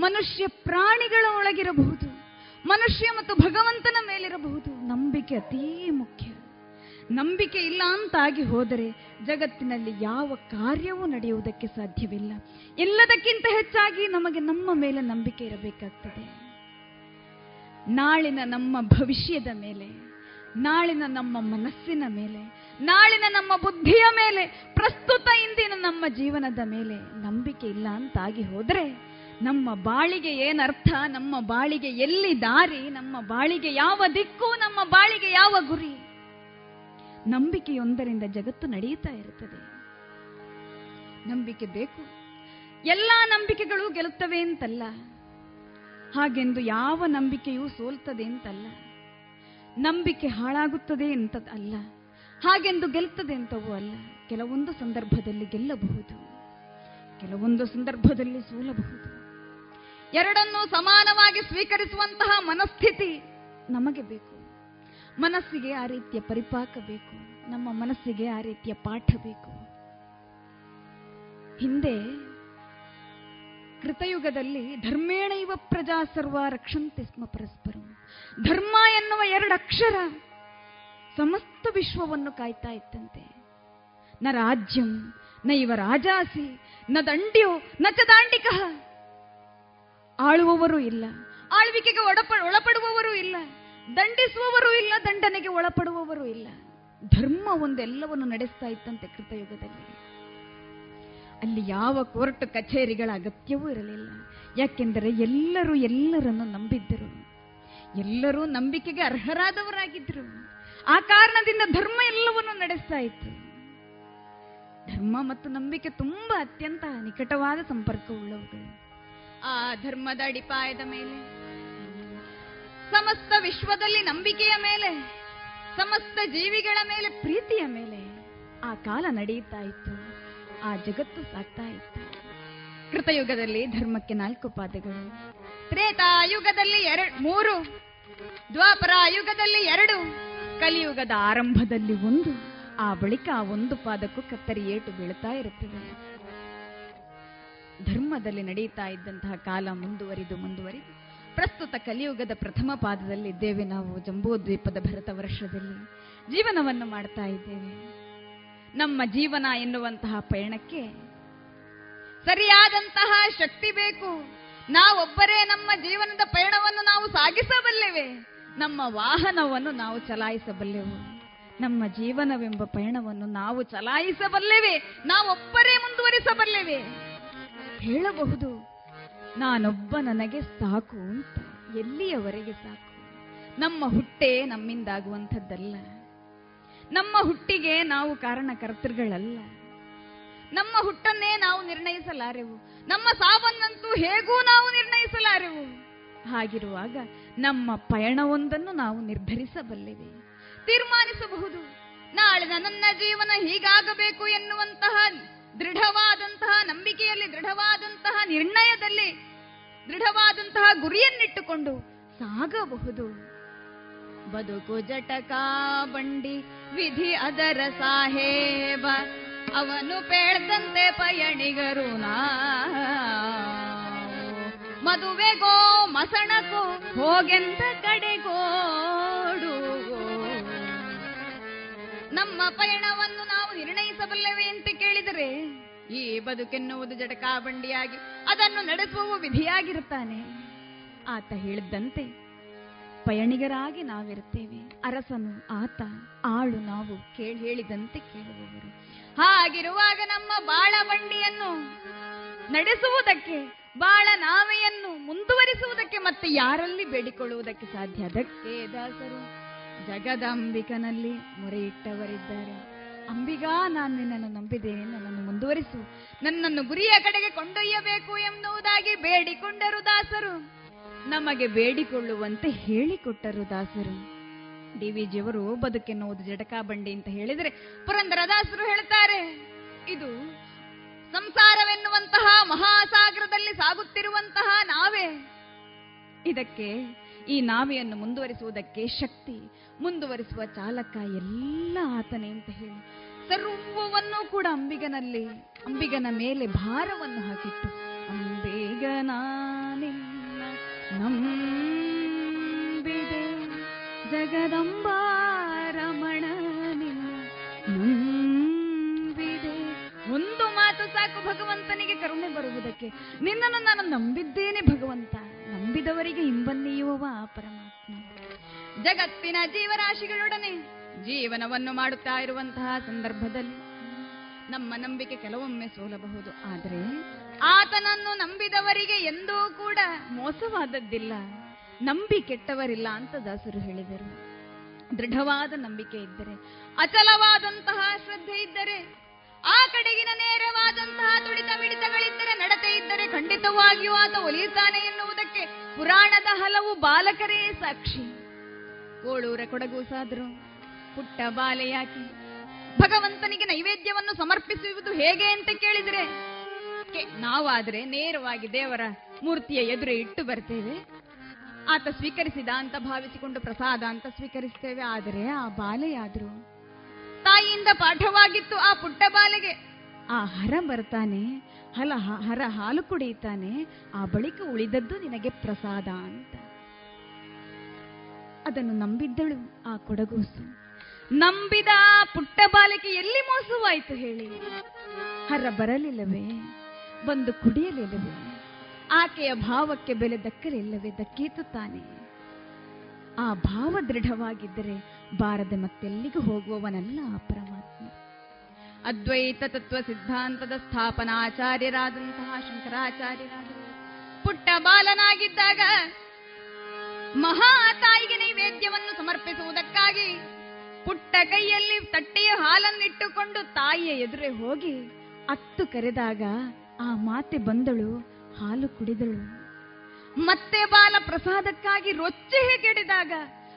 ಮನುಷ್ಯ ಪ್ರಾಣಿಗಳ ಒಳಗಿರಬಹುದು ಮನುಷ್ಯ ಮತ್ತು ಭಗವಂತನ ಮೇಲಿರಬಹುದು. ನಂಬಿಕೆ ಅತೀ ಮುಖ್ಯ. ನಂಬಿಕೆ ಇಲ್ಲ ಅಂತಾಗಿ ಹೋದರೆ ಜಗತ್ತಿನಲ್ಲಿ ಯಾವ ಕಾರ್ಯವೂ ನಡೆಯುವುದಕ್ಕೆ ಸಾಧ್ಯವಿಲ್ಲ. ಎಲ್ಲದಕ್ಕಿಂತ ಹೆಚ್ಚಾಗಿ ನಮಗೆ ನಮ್ಮ ಮೇಲೆ ನಂಬಿಕೆ ಇರಬೇಕಾಗ್ತದೆ. ನಾಳಿನ ನಮ್ಮ ಭವಿಷ್ಯದ ಮೇಲೆ, ನಾಳಿನ ನಮ್ಮ ಮನಸ್ಸಿನ ಮೇಲೆ ನಾಳಿನ ನಮ್ಮ ಬುದ್ಧಿಯ ಮೇಲೆ, ಪ್ರಸ್ತುತ ಇಂದಿನ ನಮ್ಮ ಜೀವನದ ಮೇಲೆ ನಂಬಿಕೆ ಇಲ್ಲ ಅಂತಾಗಿ ಹೋದರೆ, ನಮ್ಮ ಬಾಳಿಗೆ ಏನರ್ಥ ನಮ್ಮ ಬಾಳಿಗೆ ಎಲ್ಲಿ ದಾರಿ? ನಮ್ಮ ಬಾಳಿಗೆ ಯಾವ ದಿಕ್ಕು? ನಮ್ಮ ಬಾಳಿಗೆ ಯಾವ ಗುರಿ? ನಂಬಿಕೆಯೊಂದರಿಂದ ಜಗತ್ತು ನಡೆಯುತ್ತಾ ಇರುತ್ತದೆ. ನಂಬಿಕೆ ಬೇಕು. ಎಲ್ಲಾ ನಂಬಿಕೆಗಳು ಗೆಲ್ಲುತ್ತವೆ ಅಂತಲ್ಲ. ಹಾಗೆಂದು ಯಾವ ನಂಬಿಕೆಯೂ ಸೋಲ್ತದೆ ಅಂತಲ್ಲ. ನಂಬಿಕೆ ಹಾಳಾಗುತ್ತದೆ ಅಂತ ಅಲ್ಲ. ಹಾಗೆಂದು ಗೆಲ್ತದೆ ಅಂತವೂ ಅಲ್ಲ. ಕೆಲವೊಂದು ಸಂದರ್ಭದಲ್ಲಿ ಗೆಲ್ಲಬಹುದು. ಕೆಲವೊಂದು ಸಂದರ್ಭದಲ್ಲಿ ಸೋಲಬಹುದು. ಎರಡನ್ನು ಸಮಾನವಾಗಿ ಸ್ವೀಕರಿಸುವಂತಹ ಮನಸ್ಥಿತಿ ನಮಗೆ ಬೇಕು. ಮನಸ್ಸಿಗೆ ಆ ರೀತಿಯ ಪರಿಪಾಕ ಬೇಕು. ನಮ್ಮ ಮನಸ್ಸಿಗೆ ಆ ರೀತಿಯ ಪಾಠ ಬೇಕು. ಹಿಂದೆ ಕೃತಯುಗದಲ್ಲಿ ಧರ್ಮೇಣ ಇವ ಪ್ರಜಾ ಸರ್ವ ರಕ್ಷಂತೆ ಸ್ಮ ಪರಸ್ಪರ. ಧರ್ಮ ಎನ್ನುವ ಎರಡು ಅಕ್ಷರ ಸಮಸ್ತ ವಿಶ್ವವನ್ನು ಕಾಯ್ತಾ ಇತ್ತಂತೆ ನ ರಾಜ್ಯಂ, ನ ಇವ ರಾಜಾಸಿ, ನ ದಂಡ್ಯೋ, ನ ಚ ದಾಂಡಿಕ. ಆಳುವವರು ಇಲ್ಲ, ಆಳ್ವಿಕೆಗೆ ಒಡಪ, ಒಳಪಡುವವರು ಇಲ್ಲ, ದಂಡಿಸುವವರು ಇಲ್ಲ, ದಂಡನೆಗೆ ಒಳಪಡುವವರು ಇಲ್ಲ. ಧರ್ಮ ಒಂದೆಲ್ಲವನ್ನು ನಡೆಸ್ತಾ ಇತ್ತಂತೆ ಕೃತಯುಗದಲ್ಲಿ. ಅಲ್ಲಿ ಯಾವ ಕೋರ್ಟ್ ಕಚೇರಿಗಳ ಅಗತ್ಯವೂ ಇರಲಿಲ್ಲ. ಯಾಕೆಂದರೆ ಎಲ್ಲರೂ ಎಲ್ಲರನ್ನು ನಂಬಿದ್ದರು. ಎಲ್ಲರೂ ನಂಬಿಕೆಗೆ ಅರ್ಹರಾದವರಾಗಿದ್ದರು. ಆ ಕಾರಣದಿಂದ ಧರ್ಮ ಎಲ್ಲವನ್ನೂ ನಡೆಸ್ತಾ ಇತ್ತು. ಧರ್ಮ ಮತ್ತು ನಂಬಿಕೆ ತುಂಬಾ ಅತ್ಯಂತ ನಿಕಟವಾದ ಸಂಪರ್ಕವುಳ್ಳವುಗಳು ಆ ಧರ್ಮದ ಅಡಿಪಾಯದ ಮೇಲೆ, ಸಮಸ್ತ ವಿಶ್ವದಲ್ಲಿ ನಂಬಿಕೆಯ ಮೇಲೆ, ಸಮಸ್ತ ಜೀವಿಗಳ ಮೇಲೆ, ಪ್ರೀತಿಯ ಮೇಲೆ ಆ ಕಾಲ ನಡೆಯುತ್ತಾ ಇತ್ತು. ಆ ಜಗತ್ತು ಸಾಕ್ತಾ ಇತ್ತು. ಕೃತಯುಗದಲ್ಲಿ ಧರ್ಮಕ್ಕೆ ನಾಲ್ಕು ಪಾದಗಳು. ತ್ರೇತಾಯುಗದಲ್ಲಿ ಎರಡು, ಮೂರು ದ್ವಾಪರ ಯುಗದಲ್ಲಿ ಎರಡು ಕಲಿಯುಗದ ಆರಂಭದಲ್ಲಿ ಒಂದು, ಆ ಬಳಿಕ ಆ ಒಂದು ಪಾದಕ್ಕೂ ಕತ್ತರಿ ಏಟು ಬೀಳ್ತಾ ಇರುತ್ತದೆ. ಧರ್ಮದಲ್ಲಿ ನಡೆಯುತ್ತಾ ಇದ್ದಂತಹ ಕಾಲ ಮುಂದುವರಿದು ಮುಂದುವರಿದು, ಪ್ರಸ್ತುತ ಕಲಿಯುಗದ ಪ್ರಥಮ ಪಾದದಲ್ಲಿದ್ದೇವೆ ನಾವು ಜಂಬೂದ್ವೀಪದ ಭರತ ವರ್ಷದಲ್ಲಿ ಜೀವನವನ್ನು ಮಾಡ್ತಾ ಇದ್ದೇವೆ. ನಮ್ಮ ಜೀವನ ಎನ್ನುವಂತಹ ಪಯಣಕ್ಕೆ ಸರಿಯಾದಂತಹ ಶಕ್ತಿ ಬೇಕು. ನಾವೊಬ್ಬರೇ ನಮ್ಮ ಜೀವನದ ಪಯಣವನ್ನು ನಾವು ಸಾಗಿಸಬಲ್ಲೆವೆ. ನಮ್ಮ ವಾಹನವನ್ನು ನಾವು ಚಲಾಯಿಸಬಲ್ಲೆವು. ನಮ್ಮ ಜೀವನವೆಂಬ ಪಯಣವನ್ನು ನಾವು ಚಲಾಯಿಸಬಲ್ಲೆವೆ. ನಾವೊಬ್ಬರೇ ಮುಂದುವರಿಸಬಲ್ಲೆವೆ. ಹೇಳಬಹುದು, ನಾನೊಬ್ಬ ನನಗೆ ಸಾಕು ಅಂತ, ಎಲ್ಲಿಯವರೆಗೆ ಸಾಕು? ನಮ್ಮ ಹುಟ್ಟೆ ನಮ್ಮಿಂದಾಗುವಂಥದ್ದಲ್ಲ. ನಮ್ಮ ಹುಟ್ಟಿಗೆ ನಾವು ಕಾರಣಕರ್ತೃಗಳಲ್ಲ ನಮ್ಮ ಹುಟ್ಟನ್ನೇ ನಾವು ನಿರ್ಣಯಿಸಲಾರೆವು. ನಮ್ಮ ಸಾವನ್ನಂತೂ ಹೇಗೂ ನಾವು ನಿರ್ಣಯಿಸಲಾರೆವು. ಹಾಗಿರುವಾಗ ನಮ್ಮ ಪಯಣವೊಂದನ್ನು ನಾವು ನಿರ್ಧರಿಸಬಲ್ಲೆವೆ. ತೀರ್ಮಾನಿಸಬಹುದು. ನಾಳೆ ನನ್ನ ಜೀವನ ಹೀಗಾಗಬೇಕು ಎನ್ನುವಂತಹ ದೃಢವಾದಂತಹ ನಂಬಿಕೆಯಲ್ಲಿ, ದೃಢವಾದಂತಹ ನಿರ್ಣಯದಲ್ಲಿ, ದೃಢವಾದಂತಹ ಗುರಿಯನ್ನಿಟ್ಟುಕೊಂಡು ಸಾಗಬಹುದು. ಬದುಕು ಜಟಕಾ ಬಂಡಿ ವಿಧಿ ಅದರ ಸಾಹೇಬ, ಅವನು ಪೇಳ್ದಂತೆ ಪಯಣಿಗರು ನಾ. ಮದುವೆಗೋ ಮಸಣಕೋ ಹೋಗೆಂತ ಕಡೆಗೋಡು ನಮ್ಮ ಪಯಣವನ್ನು ನಾವು ನಿರ್ಣಯಿಸಬಲ್ಲವೇ ಅಂತ ಕೇಳಿದರೆ ಈ ಬದುಕೆನ್ನುವುದು ಜಟಕಾ ಬಂಡಿಯಾಗಿ ಅದನ್ನು ನಡೆಸುವ ವಿಧಿಯಾಗಿರುತ್ತಾನೆ. ಆತ ಹೇಳಿದ್ದಂತೆ ಪಯಣಿಗರಾಗಿ ನಾವಿರುತ್ತೇವೆ, ಅರಸನು ಆತ, ಆಳು ನಾವು ಕೇಳಿ ಹೇಳಿದಂತೆ ಕೇಳುವವರು. ಹಾಗಿರುವಾಗ ನಮ್ಮ ಬಾಳ ಬಂಡಿಯನ್ನು ನಡೆಸುವುದಕ್ಕೆ ಬಾಳ ನಾವೆಯನ್ನು ಮುಂದುವರಿಸುವುದಕ್ಕೆ ಮತ್ತೆ ಯಾರಲ್ಲಿ ಬೇಡಿಕೊಳ್ಳುವುದಕ್ಕೆ ಸಾಧ್ಯ? ಅದಕ್ಕೆ ದಾಸರು, ಜಗದಂಬಿಕನಲ್ಲಿ ಮೊರೆಯಿಟ್ಟವರಿದ್ದಾರೆ. ಅಂಬಿಗಾ, ನಾನು ನಿನ್ನನ್ನು ನಂಬಿದ್ದೇನೆ, ನನ್ನನ್ನು ಮುಂದುವರಿಸು. ನನ್ನನ್ನು ಗುರಿಯ ಕಡೆಗೆ ಕೊಂಡೊಯ್ಯಬೇಕು ಎನ್ನುವುದಾಗಿ ಬೇಡಿಕೊಂಡರು ದಾಸರು. ನಮಗೆ ಬೇಡಿಕೊಳ್ಳುವಂತೆ ಹೇಳಿಕೊಟ್ಟರು ದಾಸರು. ಡಿ ವಿ ಜಿಯವರು ಬದುಕೆನ್ನುವುದು ಜಟಕಾ ಬಂಡಿ ಅಂತ ಹೇಳಿದರೆ ಪುರಂದರ ದಾಸರು ಹೇಳ್ತಾರೆ, ಇದು ಸಂಸಾರವೆನ್ನುವಂತಹ ಮಹಾಸಾಗರದಲ್ಲಿ ಸಾಗುತ್ತಿರುವಂತಹ ನಾವೇ. ಇದಕ್ಕೆ ಈ ನಾವೆಯನ್ನು ಮುಂದುವರಿಸುವುದಕ್ಕೆ ಶಕ್ತಿ, ಮುಂದುವರಿಸುವ ಚಾಲಕ ಎಲ್ಲ ಆತನೇ ಅಂತ ಹೇಳಿ ಸರ್ವವನ್ನು ಕೂಡ ಅಂಬಿಗನಲ್ಲಿ, ಅಂಬಿಗನ ಮೇಲೆ ಭಾರವನ್ನು ಹಾಕಿಟ್ಟು ನಿನ್ನ ನಂಬಿದೆ ಜಗದಂಬಾರಮಣ ಕರುಣೆ ಬರುವುದಕ್ಕೆ. ನಿನ್ನನ್ನು ನಾನು ನಂಬಿದ್ದೇನೆ ಭಗವಂತ. ನಂಬಿದವರಿಗೆ ಹಿಂಬನ್ನಿಯುವವ ಪರಮಾತ್ಮ. ಜಗತ್ತಿನ ಜೀವರಾಶಿಗಳೊಡನೆ ಜೀವನವನ್ನು ಮಾಡುತ್ತಾ ಇರುವಂತಹ ಸಂದರ್ಭದಲ್ಲಿ ನಮ್ಮ ನಂಬಿಕೆ ಕೆಲವೊಮ್ಮೆ ಸೋಲಬಹುದು. ಆದರೆ ಆತನನ್ನು ನಂಬಿದವರಿಗೆ ಎಂದೂ ಕೂಡ ಮೋಸವಾದದ್ದಿಲ್ಲ. ನಂಬಿ ಕೆಟ್ಟವರಿಲ್ಲ ಅಂತ ದಾಸರು ಹೇಳಿದರು. ದೃಢವಾದ ನಂಬಿಕೆ ಇದ್ದರೆ, ಅಚಲವಾದಂತಹ ಶ್ರದ್ಧೆ ಇದ್ದರೆ ಆ ಕಡೆಗಿನ ನೇರವಾದಂತಹ ತುಡಿತ ಮಿಡಿತಗಳಿದ್ದರೆ ನಡತೆ ಇದ್ದರೆ ಖಂಡಿತವಾಗಿಯೂ ಆತ ಒಲಿಯುತ್ತಾನೆ ಎನ್ನುವುದಕ್ಕೆ ಪುರಾಣದ ಹಲವು ಬಾಲಕರೇ ಸಾಕ್ಷಿ. ಕೋಳೂರ ಕೊಡಗೂಸಾದ್ರು ಪುಟ್ಟ ಬಾಲೆಯಾಕಿ, ಭಗವಂತನಿಗೆ ನೈವೇದ್ಯವನ್ನು ಸಮರ್ಪಿಸುವುದು ಹೇಗೆ ಅಂತ ಕೇಳಿದ್ರೆ ನಾವಾದ್ರೆ ನೇರವಾಗಿ ದೇವರ ಮೂರ್ತಿಯ ಎದುರೇ ಇಟ್ಟು ಬರ್ತೇವೆ. ಆತ ಸ್ವೀಕರಿಸಿದ ಅಂತ ಭಾವಿಸಿಕೊಂಡು ಪ್ರಸಾದ ಅಂತ ಸ್ವೀಕರಿಸ್ತೇವೆ. ಆದರೆ ಆ ಬಾಲೆಯಾದ್ರು ತಾಯಿಯಿಂದ ಪಾಠವಾಗಿತ್ತು ಆ ಪುಟ್ಟ ಬಾಲೆಗೆ. ಆ ಹರ ಬರ್ತಾನೆ ಹಲ ಹರ ಹಾಲು ಕುಡಿಯುತ್ತಾನೆ ಆ ಬಳಿಕ ಉಳಿದದ್ದು ನಿನಗೆ ಪ್ರಸಾದ ಅಂತ. ಅದನ್ನು ನಂಬಿದ್ದಳು ಆ ಕೊಡಗೂಸು. ನಂಬಿದ ಪುಟ್ಟ ಬಾಲಕಿ ಎಲ್ಲಿ ಮೋಸವಾಯಿತು ಹೇಳಿ? ಹರ ಬರಲಿಲ್ಲವೇ? ಬಂದು ಕುಡಿಯಲಿಲ್ಲವೇ? ಆಕೆಯ ಭಾವಕ್ಕೆ ಬೆಲೆ ದಕ್ಕಲಿಲ್ಲವೇ? ದಕ್ಕೀತು ತಾನೆ ಆ ಭಾವ ದೃಢವಾಗಿದ್ದರೆ ಬಾರದೆ ಮತ್ತೆಲ್ಲಿಗೂ ಹೋಗುವವನಲ್ಲ ಪರಮಾತ್ಮ. ಅದ್ವೈತ ತತ್ವ ಸಿದ್ಧಾಂತದ ಸ್ಥಾಪನಾಚಾರ್ಯರಾದಂತಹ ಶಂಕರಾಚಾರ್ಯರಾದ ಪುಟ್ಟ ಬಾಲನಾಗಿದ್ದಾಗ ಮಹಾ ತಾಯಿಗೆ ನೈವೇದ್ಯವನ್ನು ಸಮರ್ಪಿಸುವುದಕ್ಕಾಗಿ ಪುಟ್ಟ ಕೈಯಲ್ಲಿ ತಟ್ಟೆಯ ಹಾಲನ್ನಿಟ್ಟುಕೊಂಡು ತಾಯಿಯ ಎದುರೆ ಹೋಗಿ ಅತ್ತು ಕರೆದಾಗ ಆ ಮಾತೆ ಬಂದಳು, ಹಾಲು ಕುಡಿದಳು. ಮತ್ತೆ ಬಾಲ ಪ್ರಸಾದಕ್ಕಾಗಿ ರೊಚ್ಚಿ ಕೆಡಿದಾಗ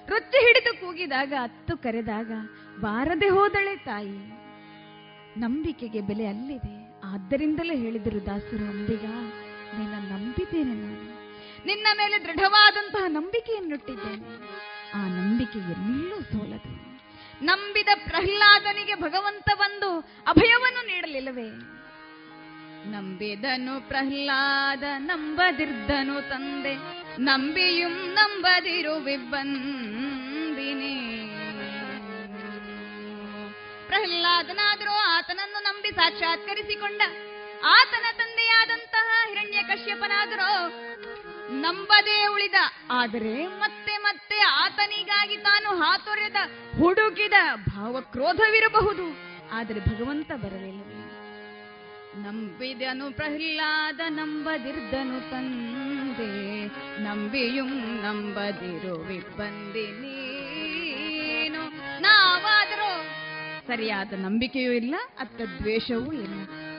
ರೊಚ್ಚಿ ಹಿಡಿದು ಕೂಗಿದಾಗ, ಅತ್ತು ಕರೆದಾಗ, ಬಾರದೆ ಹೋದಳೆ ತಾಯಿ. ನಂಬಿಕೆಗೆ ಬೆಲೆ ಅಲ್ಲಿದೆ. ಆದ್ದರಿಂದಲೇ ಹೇಳಿದರು ದಾಸರು, ಅಂಬಿಗ, ನಿನ್ನ ನಂಬಿದ್ದೇನೆ ನಾನು. ನಿನ್ನ ಮೇಲೆ ದೃಢವಾದಂತಹ ನಂಬಿಕೆಯನ್ನುಟ್ಟಿದ್ದೇನೆ. ಆ ನಂಬಿಕೆ ಎಲ್ಲೂ ಸೋಲದು. ನಂಬಿದ ಪ್ರಹ್ಲಾದನಿಗೆ ಭಗವಂತ ಬಂದು ಅಭಯವನ್ನು ನೀಡಲಿಲ್ಲವೇ? ನಂಬಿದನು ಪ್ರಹ್ಲಾದ ನಂಬದಿರ್ದನು ತಂದೆ. ನಂಬಿಯು ನಂಬದಿರು ಪ್ರಹ್ಲಾದನಾದರೂ ಆತನನ್ನು ನಂಬಿ ಸಾಕ್ಷಾತ್ಕರಿಸಿಕೊಂಡ ಆತನ ತಂದೆಯಾದಂತಹ ಹಿರಣ್ಯ ಕಶ್ಯಪನಾದರೂ ನಂಬದೇ ಉಳಿದ, ಆದರೆ ಮತ್ತೆ ಮತ್ತೆ ಆತನಿಗಾಗಿ ತಾನು ಹಾತೊರೆದ ಹುಡುಕಿದ ಭಾವಕ್ರೋಧವಿರಬಹುದು. ಆದರೆ ಭಗವಂತ ಬರಲಿಲ್ಲ. ನಂಬಿದನು ಪ್ರಹ್ಲಾದ ನಂಬದಿರ್ದನು ತಂದೆ. ನಂಬಿಯು ನಂಬದಿರುವಿಬ್ಬಂದಿ ನೀನು ನಾವಾದರೂ. ಸರಿಯಾದ ನಂಬಿಕೆಯೂ ಇಲ್ಲ ಅತ್ತ ದ್ವೇಷವೂ ಇಲ್ಲ.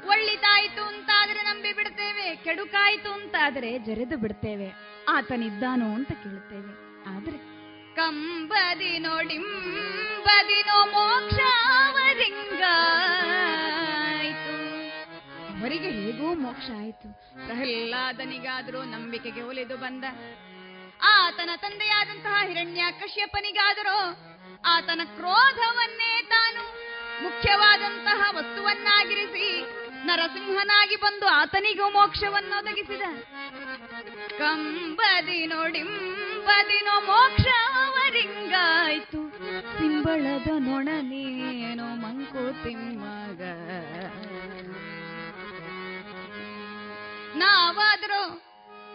ಒಳ್ಳಿತಾಯ್ತು ಅಂತಾದ್ರೆ ನಂಬಿ ಬಿಡ್ತೇವೆ ಕೆಡುಕಾಯ್ತು ಅಂತಾದ್ರೆ ಜರೆದು ಬಿಡ್ತೇವೆ. ಆತನಿದ್ದಾನೋ ಅಂತ ಕೇಳ್ತೇವೆ ಆದ್ರೆ ಕಂಬದಿ ನೋಡಿಂಬದಿನೋ ಮೋಕ್ಷಾವರಿಂಗಾಯ್ತು ಅವರಿಗೆ ಹೇಗೂ ಮೋಕ್ಷ ಆಯಿತು. ಪ್ರಹ್ಲಾದನಿಗಾದರೂ ನಂಬಿಕೆಗೆ ಒಲಿದು ಬಂದ. ಆತನ ತಂದೆಯಾದಂತಹ ಹಿರಣ್ಯ ಕಶ್ಯಪನಿಗಾದರೂ ಆತನ ಕ್ರೋಧವನ್ನೇ ತಾನು ಮುಖ್ಯವಾದಂತಹ ವಸ್ತುವನ್ನಾಗಿರಿಸಿ ನರಸಿಂಹನಾಗಿ ಬಂದು ಆತನಿಗೂ ಮೋಕ್ಷವನ್ನು ಒದಗಿಸಿದ ಕಂಬದಿ ನೋಡಿಂಬದಿನೋ ಮೋಕ್ಷವರಿಂಗಾಯ್ತು. ಸಿಂಬಳದ ನೊಣನೇನೋ ಮಂಕುತಿಮ್ಮಗ. ನಾವಾದರೂ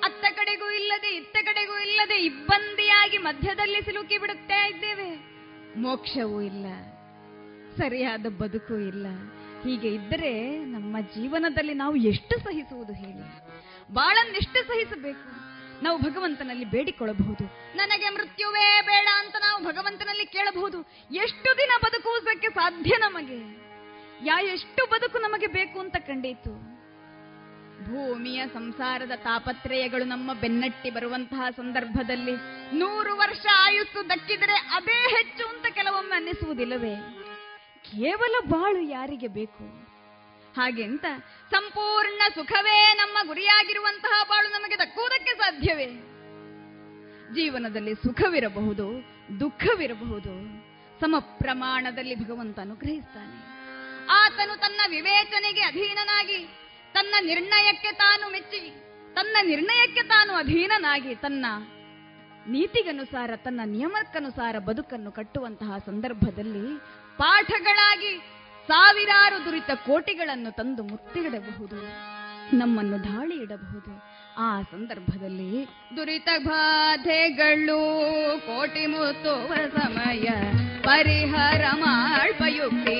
ಅತ್ತ ಕಡೆಗೂ ಇಲ್ಲದೆ ಇತ್ತ ಕಡೆಗೂ ಇಲ್ಲದೆ ಇಬ್ಬಂದಿಯಾಗಿ ಮಧ್ಯದಲ್ಲಿ ಸಿಲುಕಿ ಬಿಡುತ್ತಾ ಇದ್ದೇವೆ. ಮೋಕ್ಷವೂ ಇಲ್ಲ, ಸರಿಯಾದ ಬದುಕು ಇಲ್ಲ. ಹೀಗೆ ಇದ್ದರೆ ನಮ್ಮ ಜೀವನದಲ್ಲಿ ನಾವು ಎಷ್ಟು ಸಹಿಸುವುದು ಹೇಳಿ? ಬಾಳನ್ನೆಷ್ಟು ಸಹಿಸಬೇಕು? ನಾವು ಭಗವಂತನಲ್ಲಿ ಬೇಡಿಕೊಳ್ಳಬಹುದು. ನನಗೆ ಮೃತ್ಯುವೇ ಬೇಡ ಅಂತ ನಾವು ಭಗವಂತನಲ್ಲಿ ಕೇಳಬಹುದು. ಎಷ್ಟು ದಿನ ಬದುಕುವುದಕ್ಕೆ ಸಾಧ್ಯ ನಮಗೆ? ಯಾ ಎಷ್ಟು ಬದುಕು ನಮಗೆ ಬೇಕು ಅಂತ ಕಂಡೀತು? ಭೂಮಿಯ ಸಂಸಾರದ ತಾಪತ್ರಯಗಳು ನಮ್ಮ ಬೆನ್ನಟ್ಟಿ ಬರುವಂತಹ ಸಂದರ್ಭದಲ್ಲಿ ನೂರು ವರ್ಷ ಆಯುಸ್ಸು ದಕ್ಕಿದರೆ ಅದೇ ಹೆಚ್ಚು ಅಂತ ಕೆಲವೊಮ್ಮೆ ಅನ್ನಿಸುವುದಿಲ್ಲವೇ? ಕೇವಲ ಬಾಳು ಯಾರಿಗೆ ಬೇಕು? ಹಾಗೆಂತ ಸಂಪೂರ್ಣ ಸುಖವೇ ನಮ್ಮ ಗುರಿಯಾಗಿರುವಂತಹ ಬಾಳು ನಮಗೆ ದಕ್ಕುವುದಕ್ಕೆ ಸಾಧ್ಯವೇ? ಜೀವನದಲ್ಲಿ ಸುಖವಿರಬಹುದು, ದುಃಖವಿರಬಹುದು. ಸಮ ಪ್ರಮಾಣದಲ್ಲಿ ಭಗವಂತ ಅನುಗ್ರಹಿಸ್ತಾನೆ. ಆತನು ತನ್ನ ವಿವೇಚನೆಗೆ ಅಧೀನನಾಗಿ ತನ್ನ ನಿರ್ಣಯಕ್ಕೆ ತಾನು ಮೆಚ್ಚಿ, ತನ್ನ ನಿರ್ಣಯಕ್ಕೆ ತಾನು ಅಧೀನನಾಗಿ, ತನ್ನ ನೀತಿಗನುಸಾರ, ತನ್ನ ನಿಯಮಕ್ಕನುಸಾರ ಬದುಕನ್ನು ಕಟ್ಟುವಂತಹ ಸಂದರ್ಭದಲ್ಲಿ ಪಾಠಗಳಾಗಿ ಸಾವಿರಾರು ದುರಿತ ಕೋಟಿಗಳನ್ನು ತಂದು ಮುತ್ತಿಡಬಹುದು, ನಮ್ಮನ್ನು ದಾಳಿ ಇಡಬಹುದು. ಆ ಸಂದರ್ಭದಲ್ಲಿ ದುರಿತ ಬಾಧೆಗಳು ಕೋಟಿ ಮುತ್ತುವ ಸಮಯ ಪರಿಹಾರ ಮಾಡ್ಪಯುಕ್ತಿ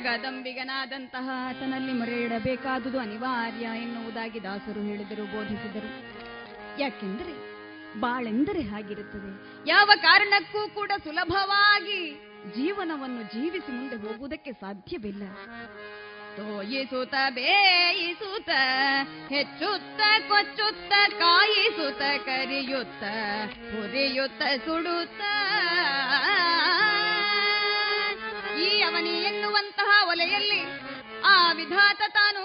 ಜಗದಂಬಿಗನಾದಂತಹ ಆತನಲ್ಲಿ ಮೊರೆ ಇಡಬೇಕಾದುದು ಅನಿವಾರ್ಯ ಎನ್ನುವುದಾಗಿ ದಾಸರು ಹೇಳಿದರು, ಬೋಧಿಸಿದರು. ಯಾಕೆಂದರೆ ಬಾಳೆಂದರೆ ಹಾಗಿರುತ್ತದೆ. ಯಾವ ಕಾರಣಕ್ಕೂ ಕೂಡ ಸುಲಭವಾಗಿ ಜೀವನವನ್ನು ಜೀವಿಸಿ ಮುಂದೆ ಹೋಗುವುದಕ್ಕೆ ಸಾಧ್ಯವಿಲ್ಲ. ತೋಯಿಸುತ್ತ ಬೇಯಿಸುತ್ತ ಹೆಚ್ಚುತ್ತ ಕೊಚ್ಚುತ್ತ, ಕಾಯಿಸುತ್ತ, ಕರಿಯುತ್ತ ಹುರಿಯುತ್ತ ಸುಡುತ್ತ. ಈ ಅವನಿ ಎನ್ನುವಂತಹ ಒಲೆಯಲ್ಲಿ ಆ ವಿಧಾತ ತಾನು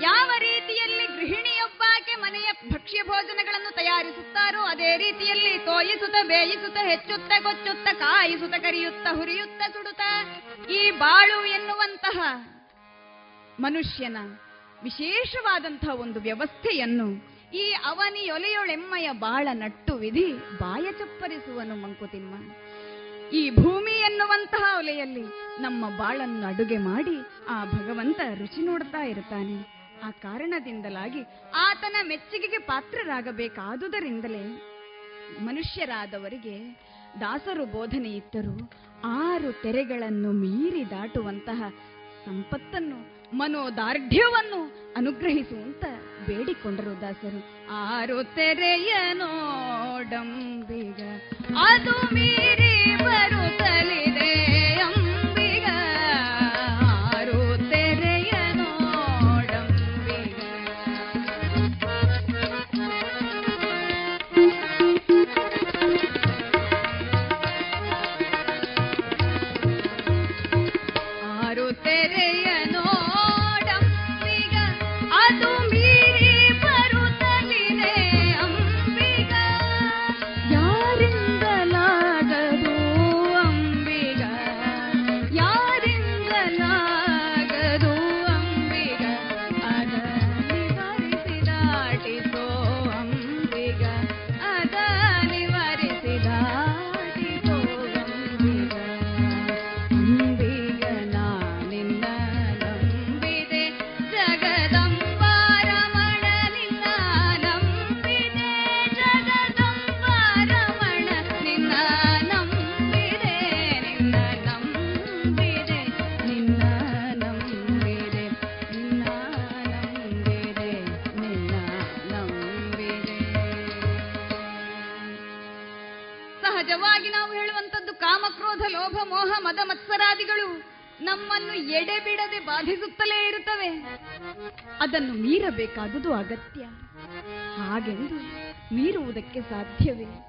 ಯಾವ ರೀತಿಯಲ್ಲಿ ಗೃಹಿಣಿಯೊಬ್ಬಾಕೆ ಮನೆಯ ಭಕ್ಷ್ಯ ಭೋಜನಗಳನ್ನು ತಯಾರಿಸುತ್ತಾರೋ ಅದೇ ರೀತಿಯಲ್ಲಿ ತೋಯಿಸುತ್ತ, ಬೇಯಿಸುತ್ತ, ಹೆಚ್ಚುತ್ತ ಕೊಚ್ಚುತ್ತ ಕಾಯಿಸುತ್ತ, ಕರಿಯುತ್ತ, ಹುರಿಯುತ್ತ, ಸುಡುತ್ತ ಈ ಬಾಳು ಎನ್ನುವಂತಹ ಮನುಷ್ಯನ ವಿಶೇಷವಾದಂತಹ ಒಂದು ವ್ಯವಸ್ಥೆಯನ್ನು ಈ ಅವನಿಯೊಲೆಯೊಳೆಮ್ಮಯ ಬಾಳ ನಟ್ಟು ವಿಧಿ ಬಾಯ ಚಪ್ಪರಿಸುವನು ಮಂಕುತಿಮ್ಮ. ಈ ಭೂಮಿ ಎನ್ನುವಂತಹ ಒಲೆಯಲ್ಲಿ ನಮ್ಮ ಬಾಳನ್ನು ಅಡುಗೆ ಮಾಡಿ ಆ ಭಗವಂತ ರುಚಿ ನೋಡ್ತಾ ಇರ್ತಾನೆ. ಆ ಕಾರಣದಿಂದಲಾಗಿ ಆತನ ಮೆಚ್ಚುಗೆಗೆ ಪಾತ್ರರಾಗಬೇಕಾದುದರಿಂದಲೇ ಮನುಷ್ಯರಾದವರಿಗೆ ದಾಸರು ಬೋಧನೆ ಇತ್ತರು ಆರು ತೆರೆಗಳನ್ನು ಮೀರಿ ದಾಟುವಂತಹ ಸಂಪತ್ತನ್ನು, ಮನೋದಾರ್ಢ್ಯವನ್ನು ಅನುಗ್ರಹಿಸುವಂತ ಬೇಡಿಕೊಂಡರು ದಾಸರು. ಆರು ತೆರೆಯ ನೋಡಂಬಿಗ, ಅದು ಮೀರಿ ಬರುತ್ತಲಿದೆ ಮತ್ಸರಾದಿಗಳು ನಮ್ಮನ್ನು ಎಡೆಬಿಡದೆ ಬಾಧಿಸುತ್ತಲೇ ಇರುತ್ತವೆ. ಅದನ್ನು ಮೀರಬೇಕಾದುದು ಅಗತ್ಯ. ಹಾಗೆಂದು ಮೀರುವುದಕ್ಕೆ ಸಾಧ್ಯವೇ?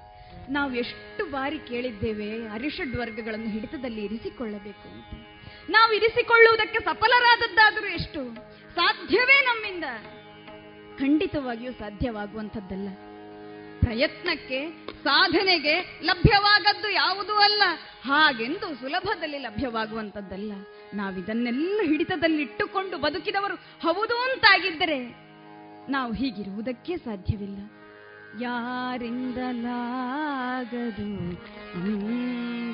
ನಾವು ಎಷ್ಟು ಬಾರಿ ಕೇಳಿದ್ದೇವೆ ಅರಿಷಡ್ ವರ್ಗಗಳನ್ನು ಹಿಡಿತದಲ್ಲಿ ಇರಿಸಿಕೊಳ್ಳಬೇಕು ಅಂತ. ನಾವು ಇರಿಸಿಕೊಳ್ಳುವುದಕ್ಕೆ ಸಫಲರಾದದ್ದಾದರೂ ಎಷ್ಟು? ಸಾಧ್ಯವೇ ನಮ್ಮಿಂದ? ಖಂಡಿತವಾಗಿಯೂ ಸಾಧ್ಯವಾಗುವಂಥದ್ದಲ್ಲ. ಪ್ರಯತ್ನಕ್ಕೆ, ಸಾಧನೆಗೆ ಲಭ್ಯವಾಗದ್ದು ಯಾವುದೂ ಅಲ್ಲ. ಹಾಗೆಂದು ಸುಲಭದಲ್ಲಿ ಲಭ್ಯವಾಗುವಂಥದ್ದಲ್ಲ. ನಾವಿದನ್ನೆಲ್ಲ ಹಿಡಿತದಲ್ಲಿಟ್ಟುಕೊಂಡು ಬದುಕಿದವರು ಹೌದು ಅಂತಾಗಿದ್ದರೆ ನಾವು ಹೀಗಿರುವುದಕ್ಕೆ ಸಾಧ್ಯವಿಲ್ಲ. ಯಾರಿಂದಲಾಗದು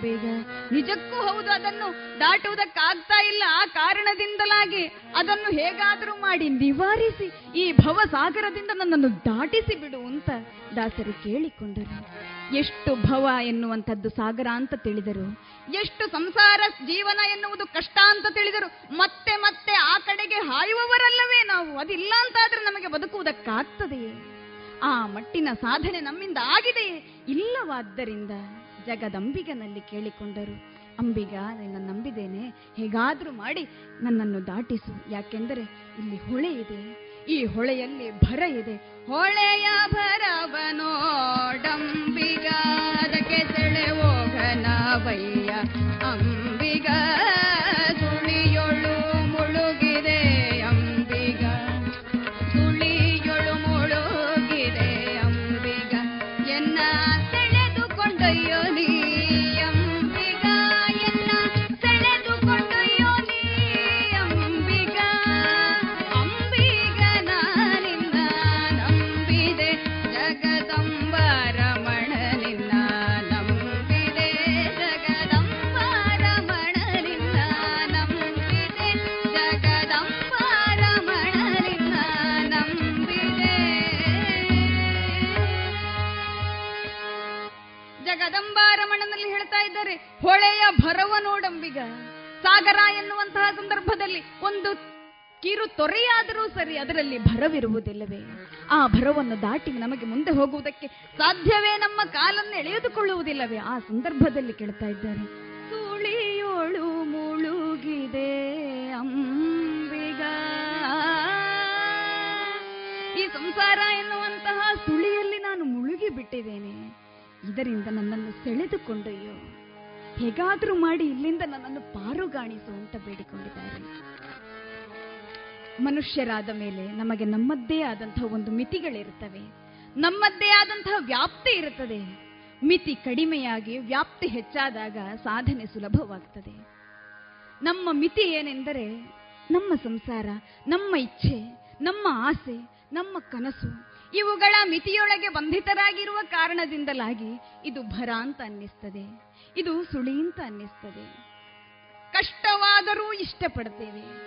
ಬೇಗ ನಿಜಕ್ಕೂ ಹೌದು, ಅದನ್ನು ದಾಟುವುದಕ್ಕಾಗ್ತಾ ಇಲ್ಲ. ಆ ಕಾರಣದಿಂದಲಾಗಿ ಅದನ್ನು ಹೇಗಾದರೂ ಮಾಡಿ ನಿವಾರಿಸಿ, ಈ ಭವಸಾಗರದಿಂದ ನನ್ನನ್ನು ದಾಟಿಸಿ ಬಿಡು ಅಂತ ದಾಸರು ಕೇಳಿಕೊಂಡರು. ಎಷ್ಟು ಭವ ಎನ್ನುವಂಥದ್ದು ಸಾಗರ ಅಂತ ತಿಳಿದರು. ಎಷ್ಟು ಸಂಸಾರ ಜೀವನ ಎನ್ನುವುದು ಕಷ್ಟ ಅಂತ ತಿಳಿದರು. ಮತ್ತೆ ಮತ್ತೆ ಆ ಕಡೆಗೆ ಹಾಯುವವರಲ್ಲವೇ ನಾವು? ಅದಿಲ್ಲ ಅಂತಾದ್ರೆ ನಮಗೆ ಬದುಕುವುದಕ್ಕಾಗ್ತದೆಯೇ? ಆ ಮಟ್ಟಿನ ಸಾಧನೆ ನಮ್ಮಿಂದ ಆಗಿದೆಯೇ? ಇಲ್ಲವಾದ್ದರಿಂದ ಜಗದಂಬಿಗನಲ್ಲಿ ಕೇಳಿಕೊಂಡರು. ಅಂಬಿಗ, ನಿನ್ನ ನಂಬಿದ್ದೇನೆ. ಹೇಗಾದ್ರೂ ಮಾಡಿ ನನ್ನನ್ನು ದಾಟಿಸು. ಯಾಕೆಂದರೆ ಇಲ್ಲಿ ಹೊಳೆ ಇದೆ. ಈ ಹೊಳೆಯಲ್ಲಿ ಭರ ಇದೆ. ಹೊಳೆಯ ಭರವನೋಡಂಬಿಗ ಅದಕ್ಕೆ ಸೆಳೆ ಹೋಗನವಯ್ಯ ಹೊಳೆಯ ಭರವ ನೋಡಂಬಿಗ. ಸಾಗರ ಎನ್ನುವಂತಹ ಸಂದರ್ಭದಲ್ಲಿ ಒಂದು ಕಿರು ತೊರೆಯಾದರೂ ಸರಿ ಅದರಲ್ಲಿ ಭರವಿರುವುದಿಲ್ಲವೇ? ಆ ಭರವನ್ನು ದಾಟಿ ನಮಗೆ ಮುಂದೆ ಹೋಗುವುದಕ್ಕೆ ಸಾಧ್ಯವೇ? ನಮ್ಮ ಕಾಲನ್ನು ಎಳೆಯದುಕೊಳ್ಳುವುದಿಲ್ಲವೇ ಆ ಸಂದರ್ಭದಲ್ಲಿ ಕೇಳ್ತಾ ಇದ್ದಾರೆ. ಸುಳಿಯೋಳು ಮುಳುಗಿದೆ ಅಂಬಿಗ. ಈ ಸಂಸಾರ ಎನ್ನುವಂತಹ ಸುಳಿಯಲ್ಲಿ ನಾನು ಮುಳುಗಿ ಬಿಟ್ಟಿದ್ದೇನೆ ಇದರಿಂದ ನನ್ನನ್ನು ಸೆಳೆದುಕೊಂಡಯ್ಯೋ? ಹೇಗಾದರೂ ಮಾಡಿ ಇಲ್ಲಿಂದ ನನ್ನನ್ನು ಪಾರುಗಾಣಿಸು ಅಂತ ಬೇಡಿಕೊಂಡಿದ್ದಾರೆ. ಮನುಷ್ಯರಾದ ಮೇಲೆ ನಮಗೆ ನಮ್ಮದ್ದೇ ಆದಂತಹ ಒಂದು ಮಿತಿಗಳಿರುತ್ತವೆ. ನಮ್ಮದ್ದೇ ಆದಂತಹ ವ್ಯಾಪ್ತಿ ಇರುತ್ತದೆ. ಮಿತಿ ಕಡಿಮೆಯಾಗಿ ವ್ಯಾಪ್ತಿ ಹೆಚ್ಚಾದಾಗ ಸಾಧನೆ ಸುಲಭವಾಗ್ತದೆ. ನಮ್ಮ ಮಿತಿ ಏನೆಂದರೆ ನಮ್ಮ ಸಂಸಾರ, ನಮ್ಮ ಇಚ್ಛೆ, ನಮ್ಮ ಆಸೆ, ನಮ್ಮ ಕನಸು, ಇವುಗಳ ಮಿತಿಯೊಳಗೆ ಬಂಧಿತರಾಗಿರುವ ಕಾರಣದಿಂದಲಾಗಿ ಇದು ಭರ ಅಂತ ಅನ್ನಿಸ್ತದೆ. ಇದು ಸುಳಿ ಅಂತ ಅನ್ನಿಸ್ತದೆ. ಕಷ್ಟವಾದರೂ ಇಷ್ಟಪಡ್ತೇವೆ.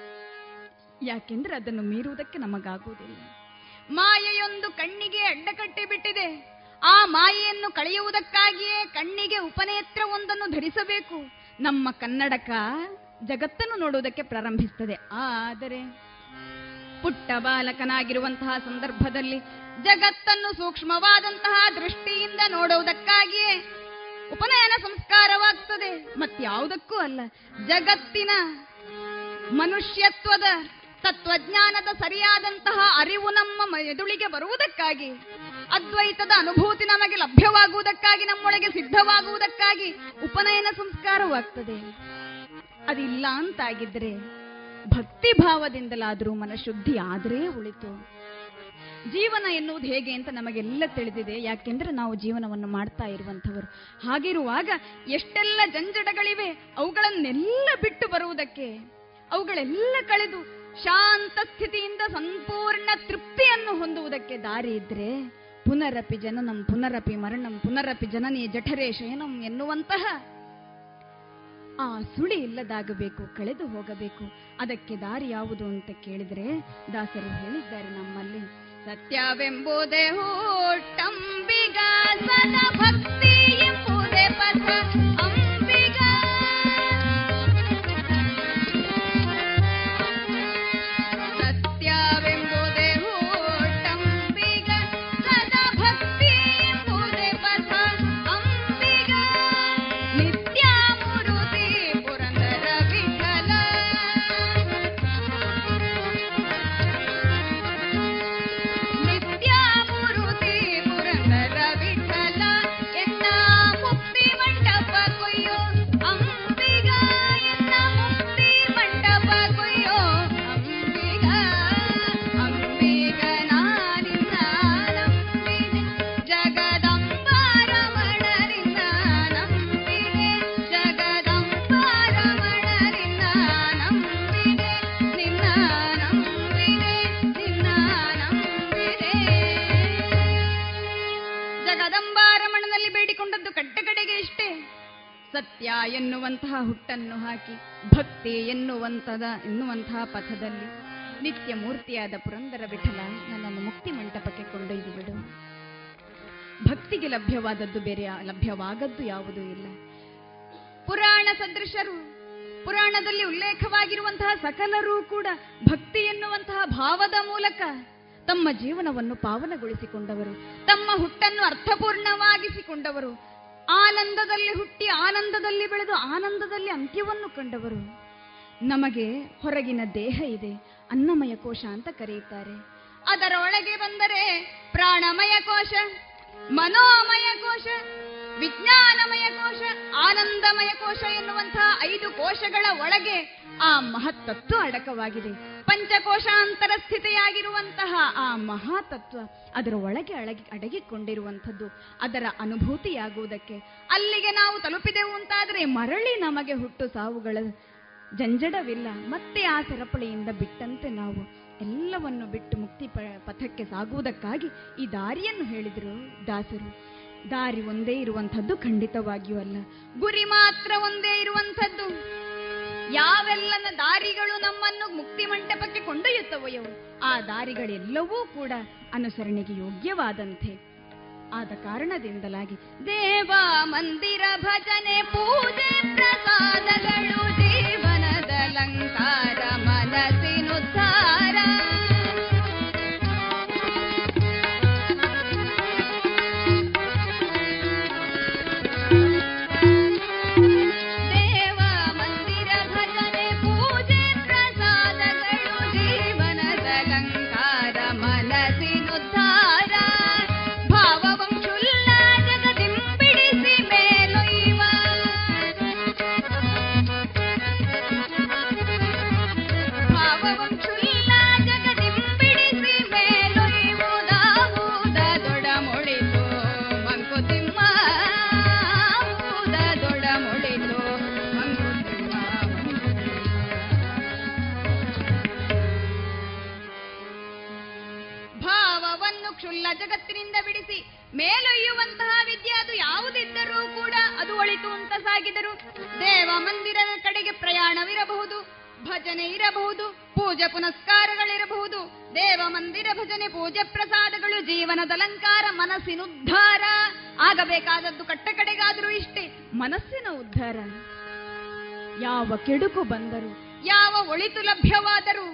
ಯಾಕೆಂದ್ರೆ ಅದನ್ನು ಮೀರುವುದಕ್ಕೆ ನಮಗಾಗುವುದಿಲ್ಲ. ಮಾಯೆಯೊಂದು ಕಣ್ಣಿಗೆ ಅಡ್ಡಕಟ್ಟಿ ಬಿಟ್ಟಿದೆ. ಆ ಮಾಯೆಯನ್ನು ಕಳೆಯುವುದಕ್ಕಾಗಿಯೇ ಕಣ್ಣಿಗೆ ಉಪನೇತ್ರವೊಂದನ್ನು ಧರಿಸಬೇಕು. ನಮ್ಮ ಕನ್ನಡಕ ಜಗತ್ತನ್ನು ನೋಡುವುದಕ್ಕೆ ಪ್ರಾರಂಭಿಸ್ತದೆ. ಆದರೆ ಪುಟ್ಟ ಬಾಲಕನಾಗಿರುವಂತಹ ಸಂದರ್ಭದಲ್ಲಿ ಜಗತ್ತನ್ನು ಸೂಕ್ಷ್ಮವಾದಂತಹ ದೃಷ್ಟಿಯಿಂದ ನೋಡುವುದಕ್ಕಾಗಿಯೇ ಉಪನಯನ ಸಂಸ್ಕಾರವಾಗ್ತದೆ. ಮತ್ಯಾವುದಕ್ಕೂ ಅಲ್ಲ. ಜಗತ್ತಿನ ಮನುಷ್ಯತ್ವದ ತತ್ವಜ್ಞಾನದ ಸರಿಯಾದಂತಹ ಅರಿವು ನಮ್ಮ ಮೆದುಳಿಗೆ ಬರುವುದಕ್ಕಾಗಿ ಅದ್ವೈತದ ಅನುಭೂತಿ ನಮಗೆ ಲಭ್ಯವಾಗುವುದಕ್ಕಾಗಿ ನಮ್ಮೊಳಗೆ ಸಿದ್ಧವಾಗುವುದಕ್ಕಾಗಿ ಉಪನಯನ ಸಂಸ್ಕಾರವಾಗ್ತದೆ. ಅದಿಲ್ಲ ಅಂತಾಗಿದ್ರೆ ಭಕ್ತಿ ಭಾವದಿಂದಲಾದರೂ ಮನಶುದ್ಧಿ ಆದ್ರೆ ಉಳಿತು. ಜೀವನ ಎನ್ನುವುದು ಹೇಗೆ ಅಂತ ನಮಗೆಲ್ಲ ತಿಳಿದಿದೆ. ಯಾಕೆಂದ್ರೆ ನಾವು ಜೀವನವನ್ನು ಮಾಡ್ತಾ ಇರುವಂಥವರು. ಹಾಗಿರುವಾಗ ಎಷ್ಟೆಲ್ಲ ಜಂಜಡಗಳಿವೆ, ಅವುಗಳನ್ನೆಲ್ಲ ಬಿಟ್ಟು ಬರುವುದಕ್ಕೆ, ಅವುಗಳೆಲ್ಲ ಕಳೆದು ಶಾಂತ ಸ್ಥಿತಿಯಿಂದ ಸಂಪೂರ್ಣ ತೃಪ್ತಿಯನ್ನು ಹೊಂದುವುದಕ್ಕೆ ದಾರಿ ಇದ್ರೆ ಪುನರಪಿ ಜನನಂ, ಪುನರಪಿ ಮರಣಂ, ಪುನರಪಿ ಜನನಿ ಜಠರೇ ಶಯನಂ ಎನ್ನುವಂತಹ ಆ ಸುಳಿ ಇಲ್ಲದಾಗಬೇಕು, ಕಳೆದು ಹೋಗಬೇಕು. ಅದಕ್ಕೆ ದಾರಿ ಯಾವುದು ಅಂತ ಕೇಳಿದ್ರೆ ದಾಸರು ಹೇಳಿದ್ದಾರೆ ನಮ್ಮಲ್ಲಿ. ಸತ್ಯವೆಂಬುದೇ ಹೂಟಂಬಿಗ ಸದ ಭಕ್ತಿ ಎನ್ನುವಂತಹ ಹುಟ್ಟನ್ನು ಹಾಕಿ, ಭಕ್ತಿ ಎನ್ನುವಂತದ ಎನ್ನುವಂತಹ ಪಥದಲ್ಲಿ ನಿತ್ಯ ಮೂರ್ತಿಯಾದ ಪುರಂದರ ವಿಠಲ ನನ್ನನ್ನು ಮುಕ್ತಿ ಮಂಟಪಕ್ಕೆ ಕೊಂಡೊಯ್ದು ಬಿಡು. ಭಕ್ತಿಗೆ ಲಭ್ಯವಾದದ್ದು ಬೇರೆ, ಲಭ್ಯವಾಗದ್ದು ಯಾವುದೂ ಇಲ್ಲ. ಪುರಾಣ ಸದೃಶರು, ಪುರಾಣದಲ್ಲಿ ಉಲ್ಲೇಖವಾಗಿರುವಂತಹ ಸಕಲರೂ ಕೂಡ ಭಕ್ತಿ ಎನ್ನುವಂತಹ ಭಾವದ ಮೂಲಕ ತಮ್ಮ ಜೀವನವನ್ನು ಪಾವನಗೊಳಿಸಿಕೊಂಡವರು, ತಮ್ಮ ಹುಟ್ಟನ್ನು ಅರ್ಥಪೂರ್ಣವಾಗಿಸಿಕೊಂಡವರು ಆನಂದದಲ್ಲಿ ಹುಟ್ಟಿ ಆನಂದದಲ್ಲಿ ಬೆಳೆದು ಆನಂದದಲ್ಲಿ ಅಂತ್ಯವನ್ನು ಕಂಡವರು. ನಮಗೆ ಹೊರಗಿನ ದೇಹ ಇದೆ, ಅನ್ನಮಯ ಕೋಶ ಅಂತ ಕರೆಯುತ್ತಾರೆ. ಅದರ ಒಳಗೆ ಬಂದರೆ ಪ್ರಾಣಮಯ ಕೋಶ, ಮನೋಮಯ ಕೋಶ, ವಿಜ್ಞಾನಮಯ ಕೋಶ, ಆನಂದಮಯ ಕೋಶ ಎನ್ನುವಂತಹ ಐದು ಕೋಶಗಳ ಒಳಗೆ ಆ ಮಹತ್ತತ್ವ ಅಡಕವಾಗಿದೆ. ಪಂಚಕೋಶಾಂತರ ಸ್ಥಿತಿಯಾಗಿರುವಂತಹ ಆ ಮಹಾತತ್ವ ಅದರ ಒಳಗೆ ಅಡಗಿ ಅಡಗಿಕೊಂಡಿರುವಂಥದ್ದು, ಅದರ ಅನುಭೂತಿಯಾಗುವುದಕ್ಕೆ. ಅಲ್ಲಿಗೆ ನಾವು ತಲುಪಿದೆವು ಅಂತಾದರೆ ಮರಳಿ ನಮಗೆ ಹುಟ್ಟು ಸಾವುಗಳ ಜಂಜಡವಿಲ್ಲ. ಮತ್ತೆ ಆ ಸರಪಳಿಯಿಂದ ಬಿಟ್ಟಂತೆ ನಾವು ಎಲ್ಲವನ್ನು ಬಿಟ್ಟು ಮುಕ್ತಿ ಪಥಕ್ಕೆ ಸಾಗುವುದಕ್ಕಾಗಿ ಈ ದಾರಿಯನ್ನು ಹೇಳಿದರು ದಾಸರು. ದಾರಿ ಒಂದೇ ಇರುವಂಥದ್ದು ಖಂಡಿತವಾಗಿಯೂ ಅಲ್ಲ. ಗುರಿ ಮಾತ್ರ ಒಂದೇ ಇರುವಂಥದ್ದು. ಯಾವೆಲ್ಲನ ದಾರಿಗಳು ನಮ್ಮನ್ನು ಮುಕ್ತಿ ಮಂಟಪಕ್ಕೆ ಕೊಂಡೊಯ್ಯುತ್ತವೆಯೋ ಆ ದಾರಿಗಳೆಲ್ಲವೂ ಕೂಡ ಅನುಸರಣೆಗೆ ಯೋಗ್ಯವಾದಂತೆ. ಆದ ಕಾರಣದಿಂದಲಾಗಿ ದೇವ ಮಂದಿರ ಭಜನೆ, ಪೂಜೆ, ಪ್ರಸಾದಗಳು ಸಾಗಿದರು ದೇವ ಮಂದಿರದ ಕಡೆಗೆ ಪ್ರಯಾಣವಿರಬಹುದು, ಭಜನೆ ಇರಬಹುದು, ಪೂಜೆ ಪುನಸ್ಕಾರಗಳಿರಬಹುದು. ದೇವ ಮಂದಿರ ಭಜನೆ, ಪೂಜೆ ಪ್ರಸಾದಗಳು, ಜೀವನದ ಅಲಂಕಾರ, ಮನಸ್ಸಿನ ಉದ್ಧಾರ. ಆಗಬೇಕಾದದ್ದು ಕಟ್ಟ ಕಡೆಗಾದರೂ ಇಷ್ಟೇ, ಮನಸ್ಸಿನ ಉದ್ಧಾರ. ಯಾವ ಕೆಡುಕು ಬಂದರು, ಯಾವ ಒಳಿತು ಲಭ್ಯವಾದರೂ,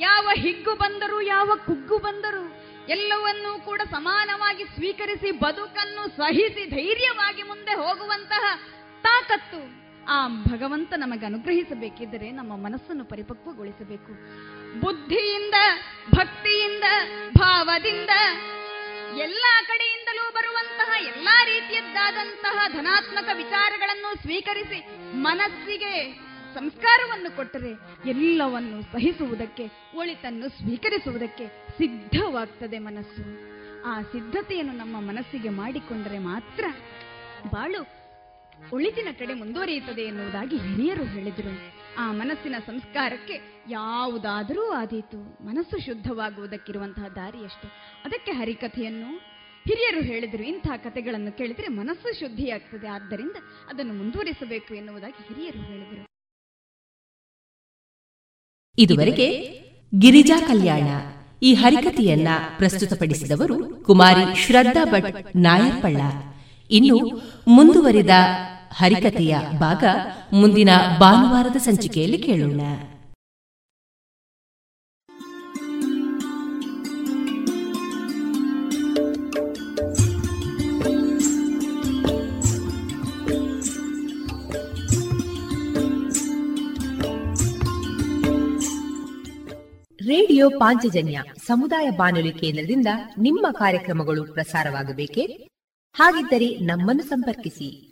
ಯಾವ ಹಿಗ್ಗು ಬಂದರು, ಯಾವ ಕುಗ್ಗು ಬಂದರು, ಎಲ್ಲವನ್ನೂ ಕೂಡ ಸಮಾನವಾಗಿ ಸ್ವೀಕರಿಸಿ ಬದುಕನ್ನು ಸಹಿಸಿ ಧೈರ್ಯವಾಗಿ ಮುಂದೆ ಹೋಗುವಂತಹ ತಾಕತ್ತು. ಆ ಭಗವಂತ ನಮಗೆ ಅನುಗ್ರಹಿಸಬೇಕಿದ್ದರೆ ನಮ್ಮ ಮನಸ್ಸನ್ನು ಪರಿಪಕ್ವಗೊಳಿಸಬೇಕು. ಬುದ್ಧಿಯಿಂದ, ಭಕ್ತಿಯಿಂದ, ಭಾವದಿಂದ ಎಲ್ಲ ಕಡೆಯಿಂದಲೂ ಬರುವಂತಹ ಎಲ್ಲಾ ರೀತಿಯದ್ದಾದಂತಹ ಧನಾತ್ಮಕ ವಿಚಾರಗಳನ್ನು ಸ್ವೀಕರಿಸಿ ಮನಸ್ಸಿಗೆ ಸಂಸ್ಕಾರವನ್ನು ಕೊಟ್ಟರೆ ಎಲ್ಲವನ್ನು ಸಹಿಸುವುದಕ್ಕೆ, ಒಳಿತನ್ನು ಸ್ವೀಕರಿಸುವುದಕ್ಕೆ ಸಿದ್ಧವಾಗ್ತದೆ ಮನಸ್ಸು. ಆ ಸಿದ್ಧತೆಯನ್ನು ನಮ್ಮ ಮನಸ್ಸಿಗೆ ಮಾಡಿಕೊಂಡರೆ ಮಾತ್ರ ಬಾಳು ಒಳಿತಿನ ಕಡೆ ಮುಂದುವರಿಯುತ್ತದೆ ಎನ್ನುವುದಾಗಿ ಹಿರಿಯರು ಹೇಳಿದರು. ಆ ಮನಸ್ಸಿನ ಸಂಸ್ಕಾರಕ್ಕೆ ಯಾವುದಾದರೂ ಆದೀತು, ಮನಸ್ಸು ಶುದ್ಧವಾಗುವುದಕ್ಕಿರುವಂತಹ ದಾರಿಯಷ್ಟೇ. ಅದಕ್ಕೆ ಹರಿಕಥೆಯನ್ನು ಹಿರಿಯರು ಹೇಳಿದರು. ಇಂತಹ ಕಥೆಗಳನ್ನು ಕೇಳಿದರೆ ಮನಸ್ಸು ಶುದ್ಧಿಯಾಗ್ತದೆ. ಆದ್ದರಿಂದ ಅದನ್ನು ಮುಂದುವರಿಸಬೇಕು ಎನ್ನುವುದಾಗಿ ಹಿರಿಯರು ಹೇಳಿದರು. ಇದುವರೆಗೆ ಗಿರಿಜಾ ಕಲ್ಯಾಣ ಈ ಹರಿಕಥೆಯನ್ನ ಪ್ರಸ್ತುತಪಡಿಸಿದವರು ಕುಮಾರಿ ಶ್ರದ್ಧಾ ಭಟ್ ನಾಯರ್ಪಳ್ಳ. ಇನ್ನು ಮುಂದುವರಿದ ಹರಿಕತೆಯ ಭಾಗ ಮುಂದಿನ ಭಾನುವಾರದ ಸಂಚಿಕೆಯಲ್ಲಿ ಕೇಳೋಣ. ರೇಡಿಯೋ ಪಾಂಚಜನ್ಯ ಸಮುದಾಯ ಬಾನುಲಿ ಕೇಂದ್ರದಿಂದ ನಿಮ್ಮ ಕಾರ್ಯಕ್ರಮಗಳು ಪ್ರಸಾರವಾಗಬೇಕೆ? ಹಾಗಿದ್ದರೆ ನಮ್ಮನ್ನು ಸಂಪರ್ಕಿಸಿ.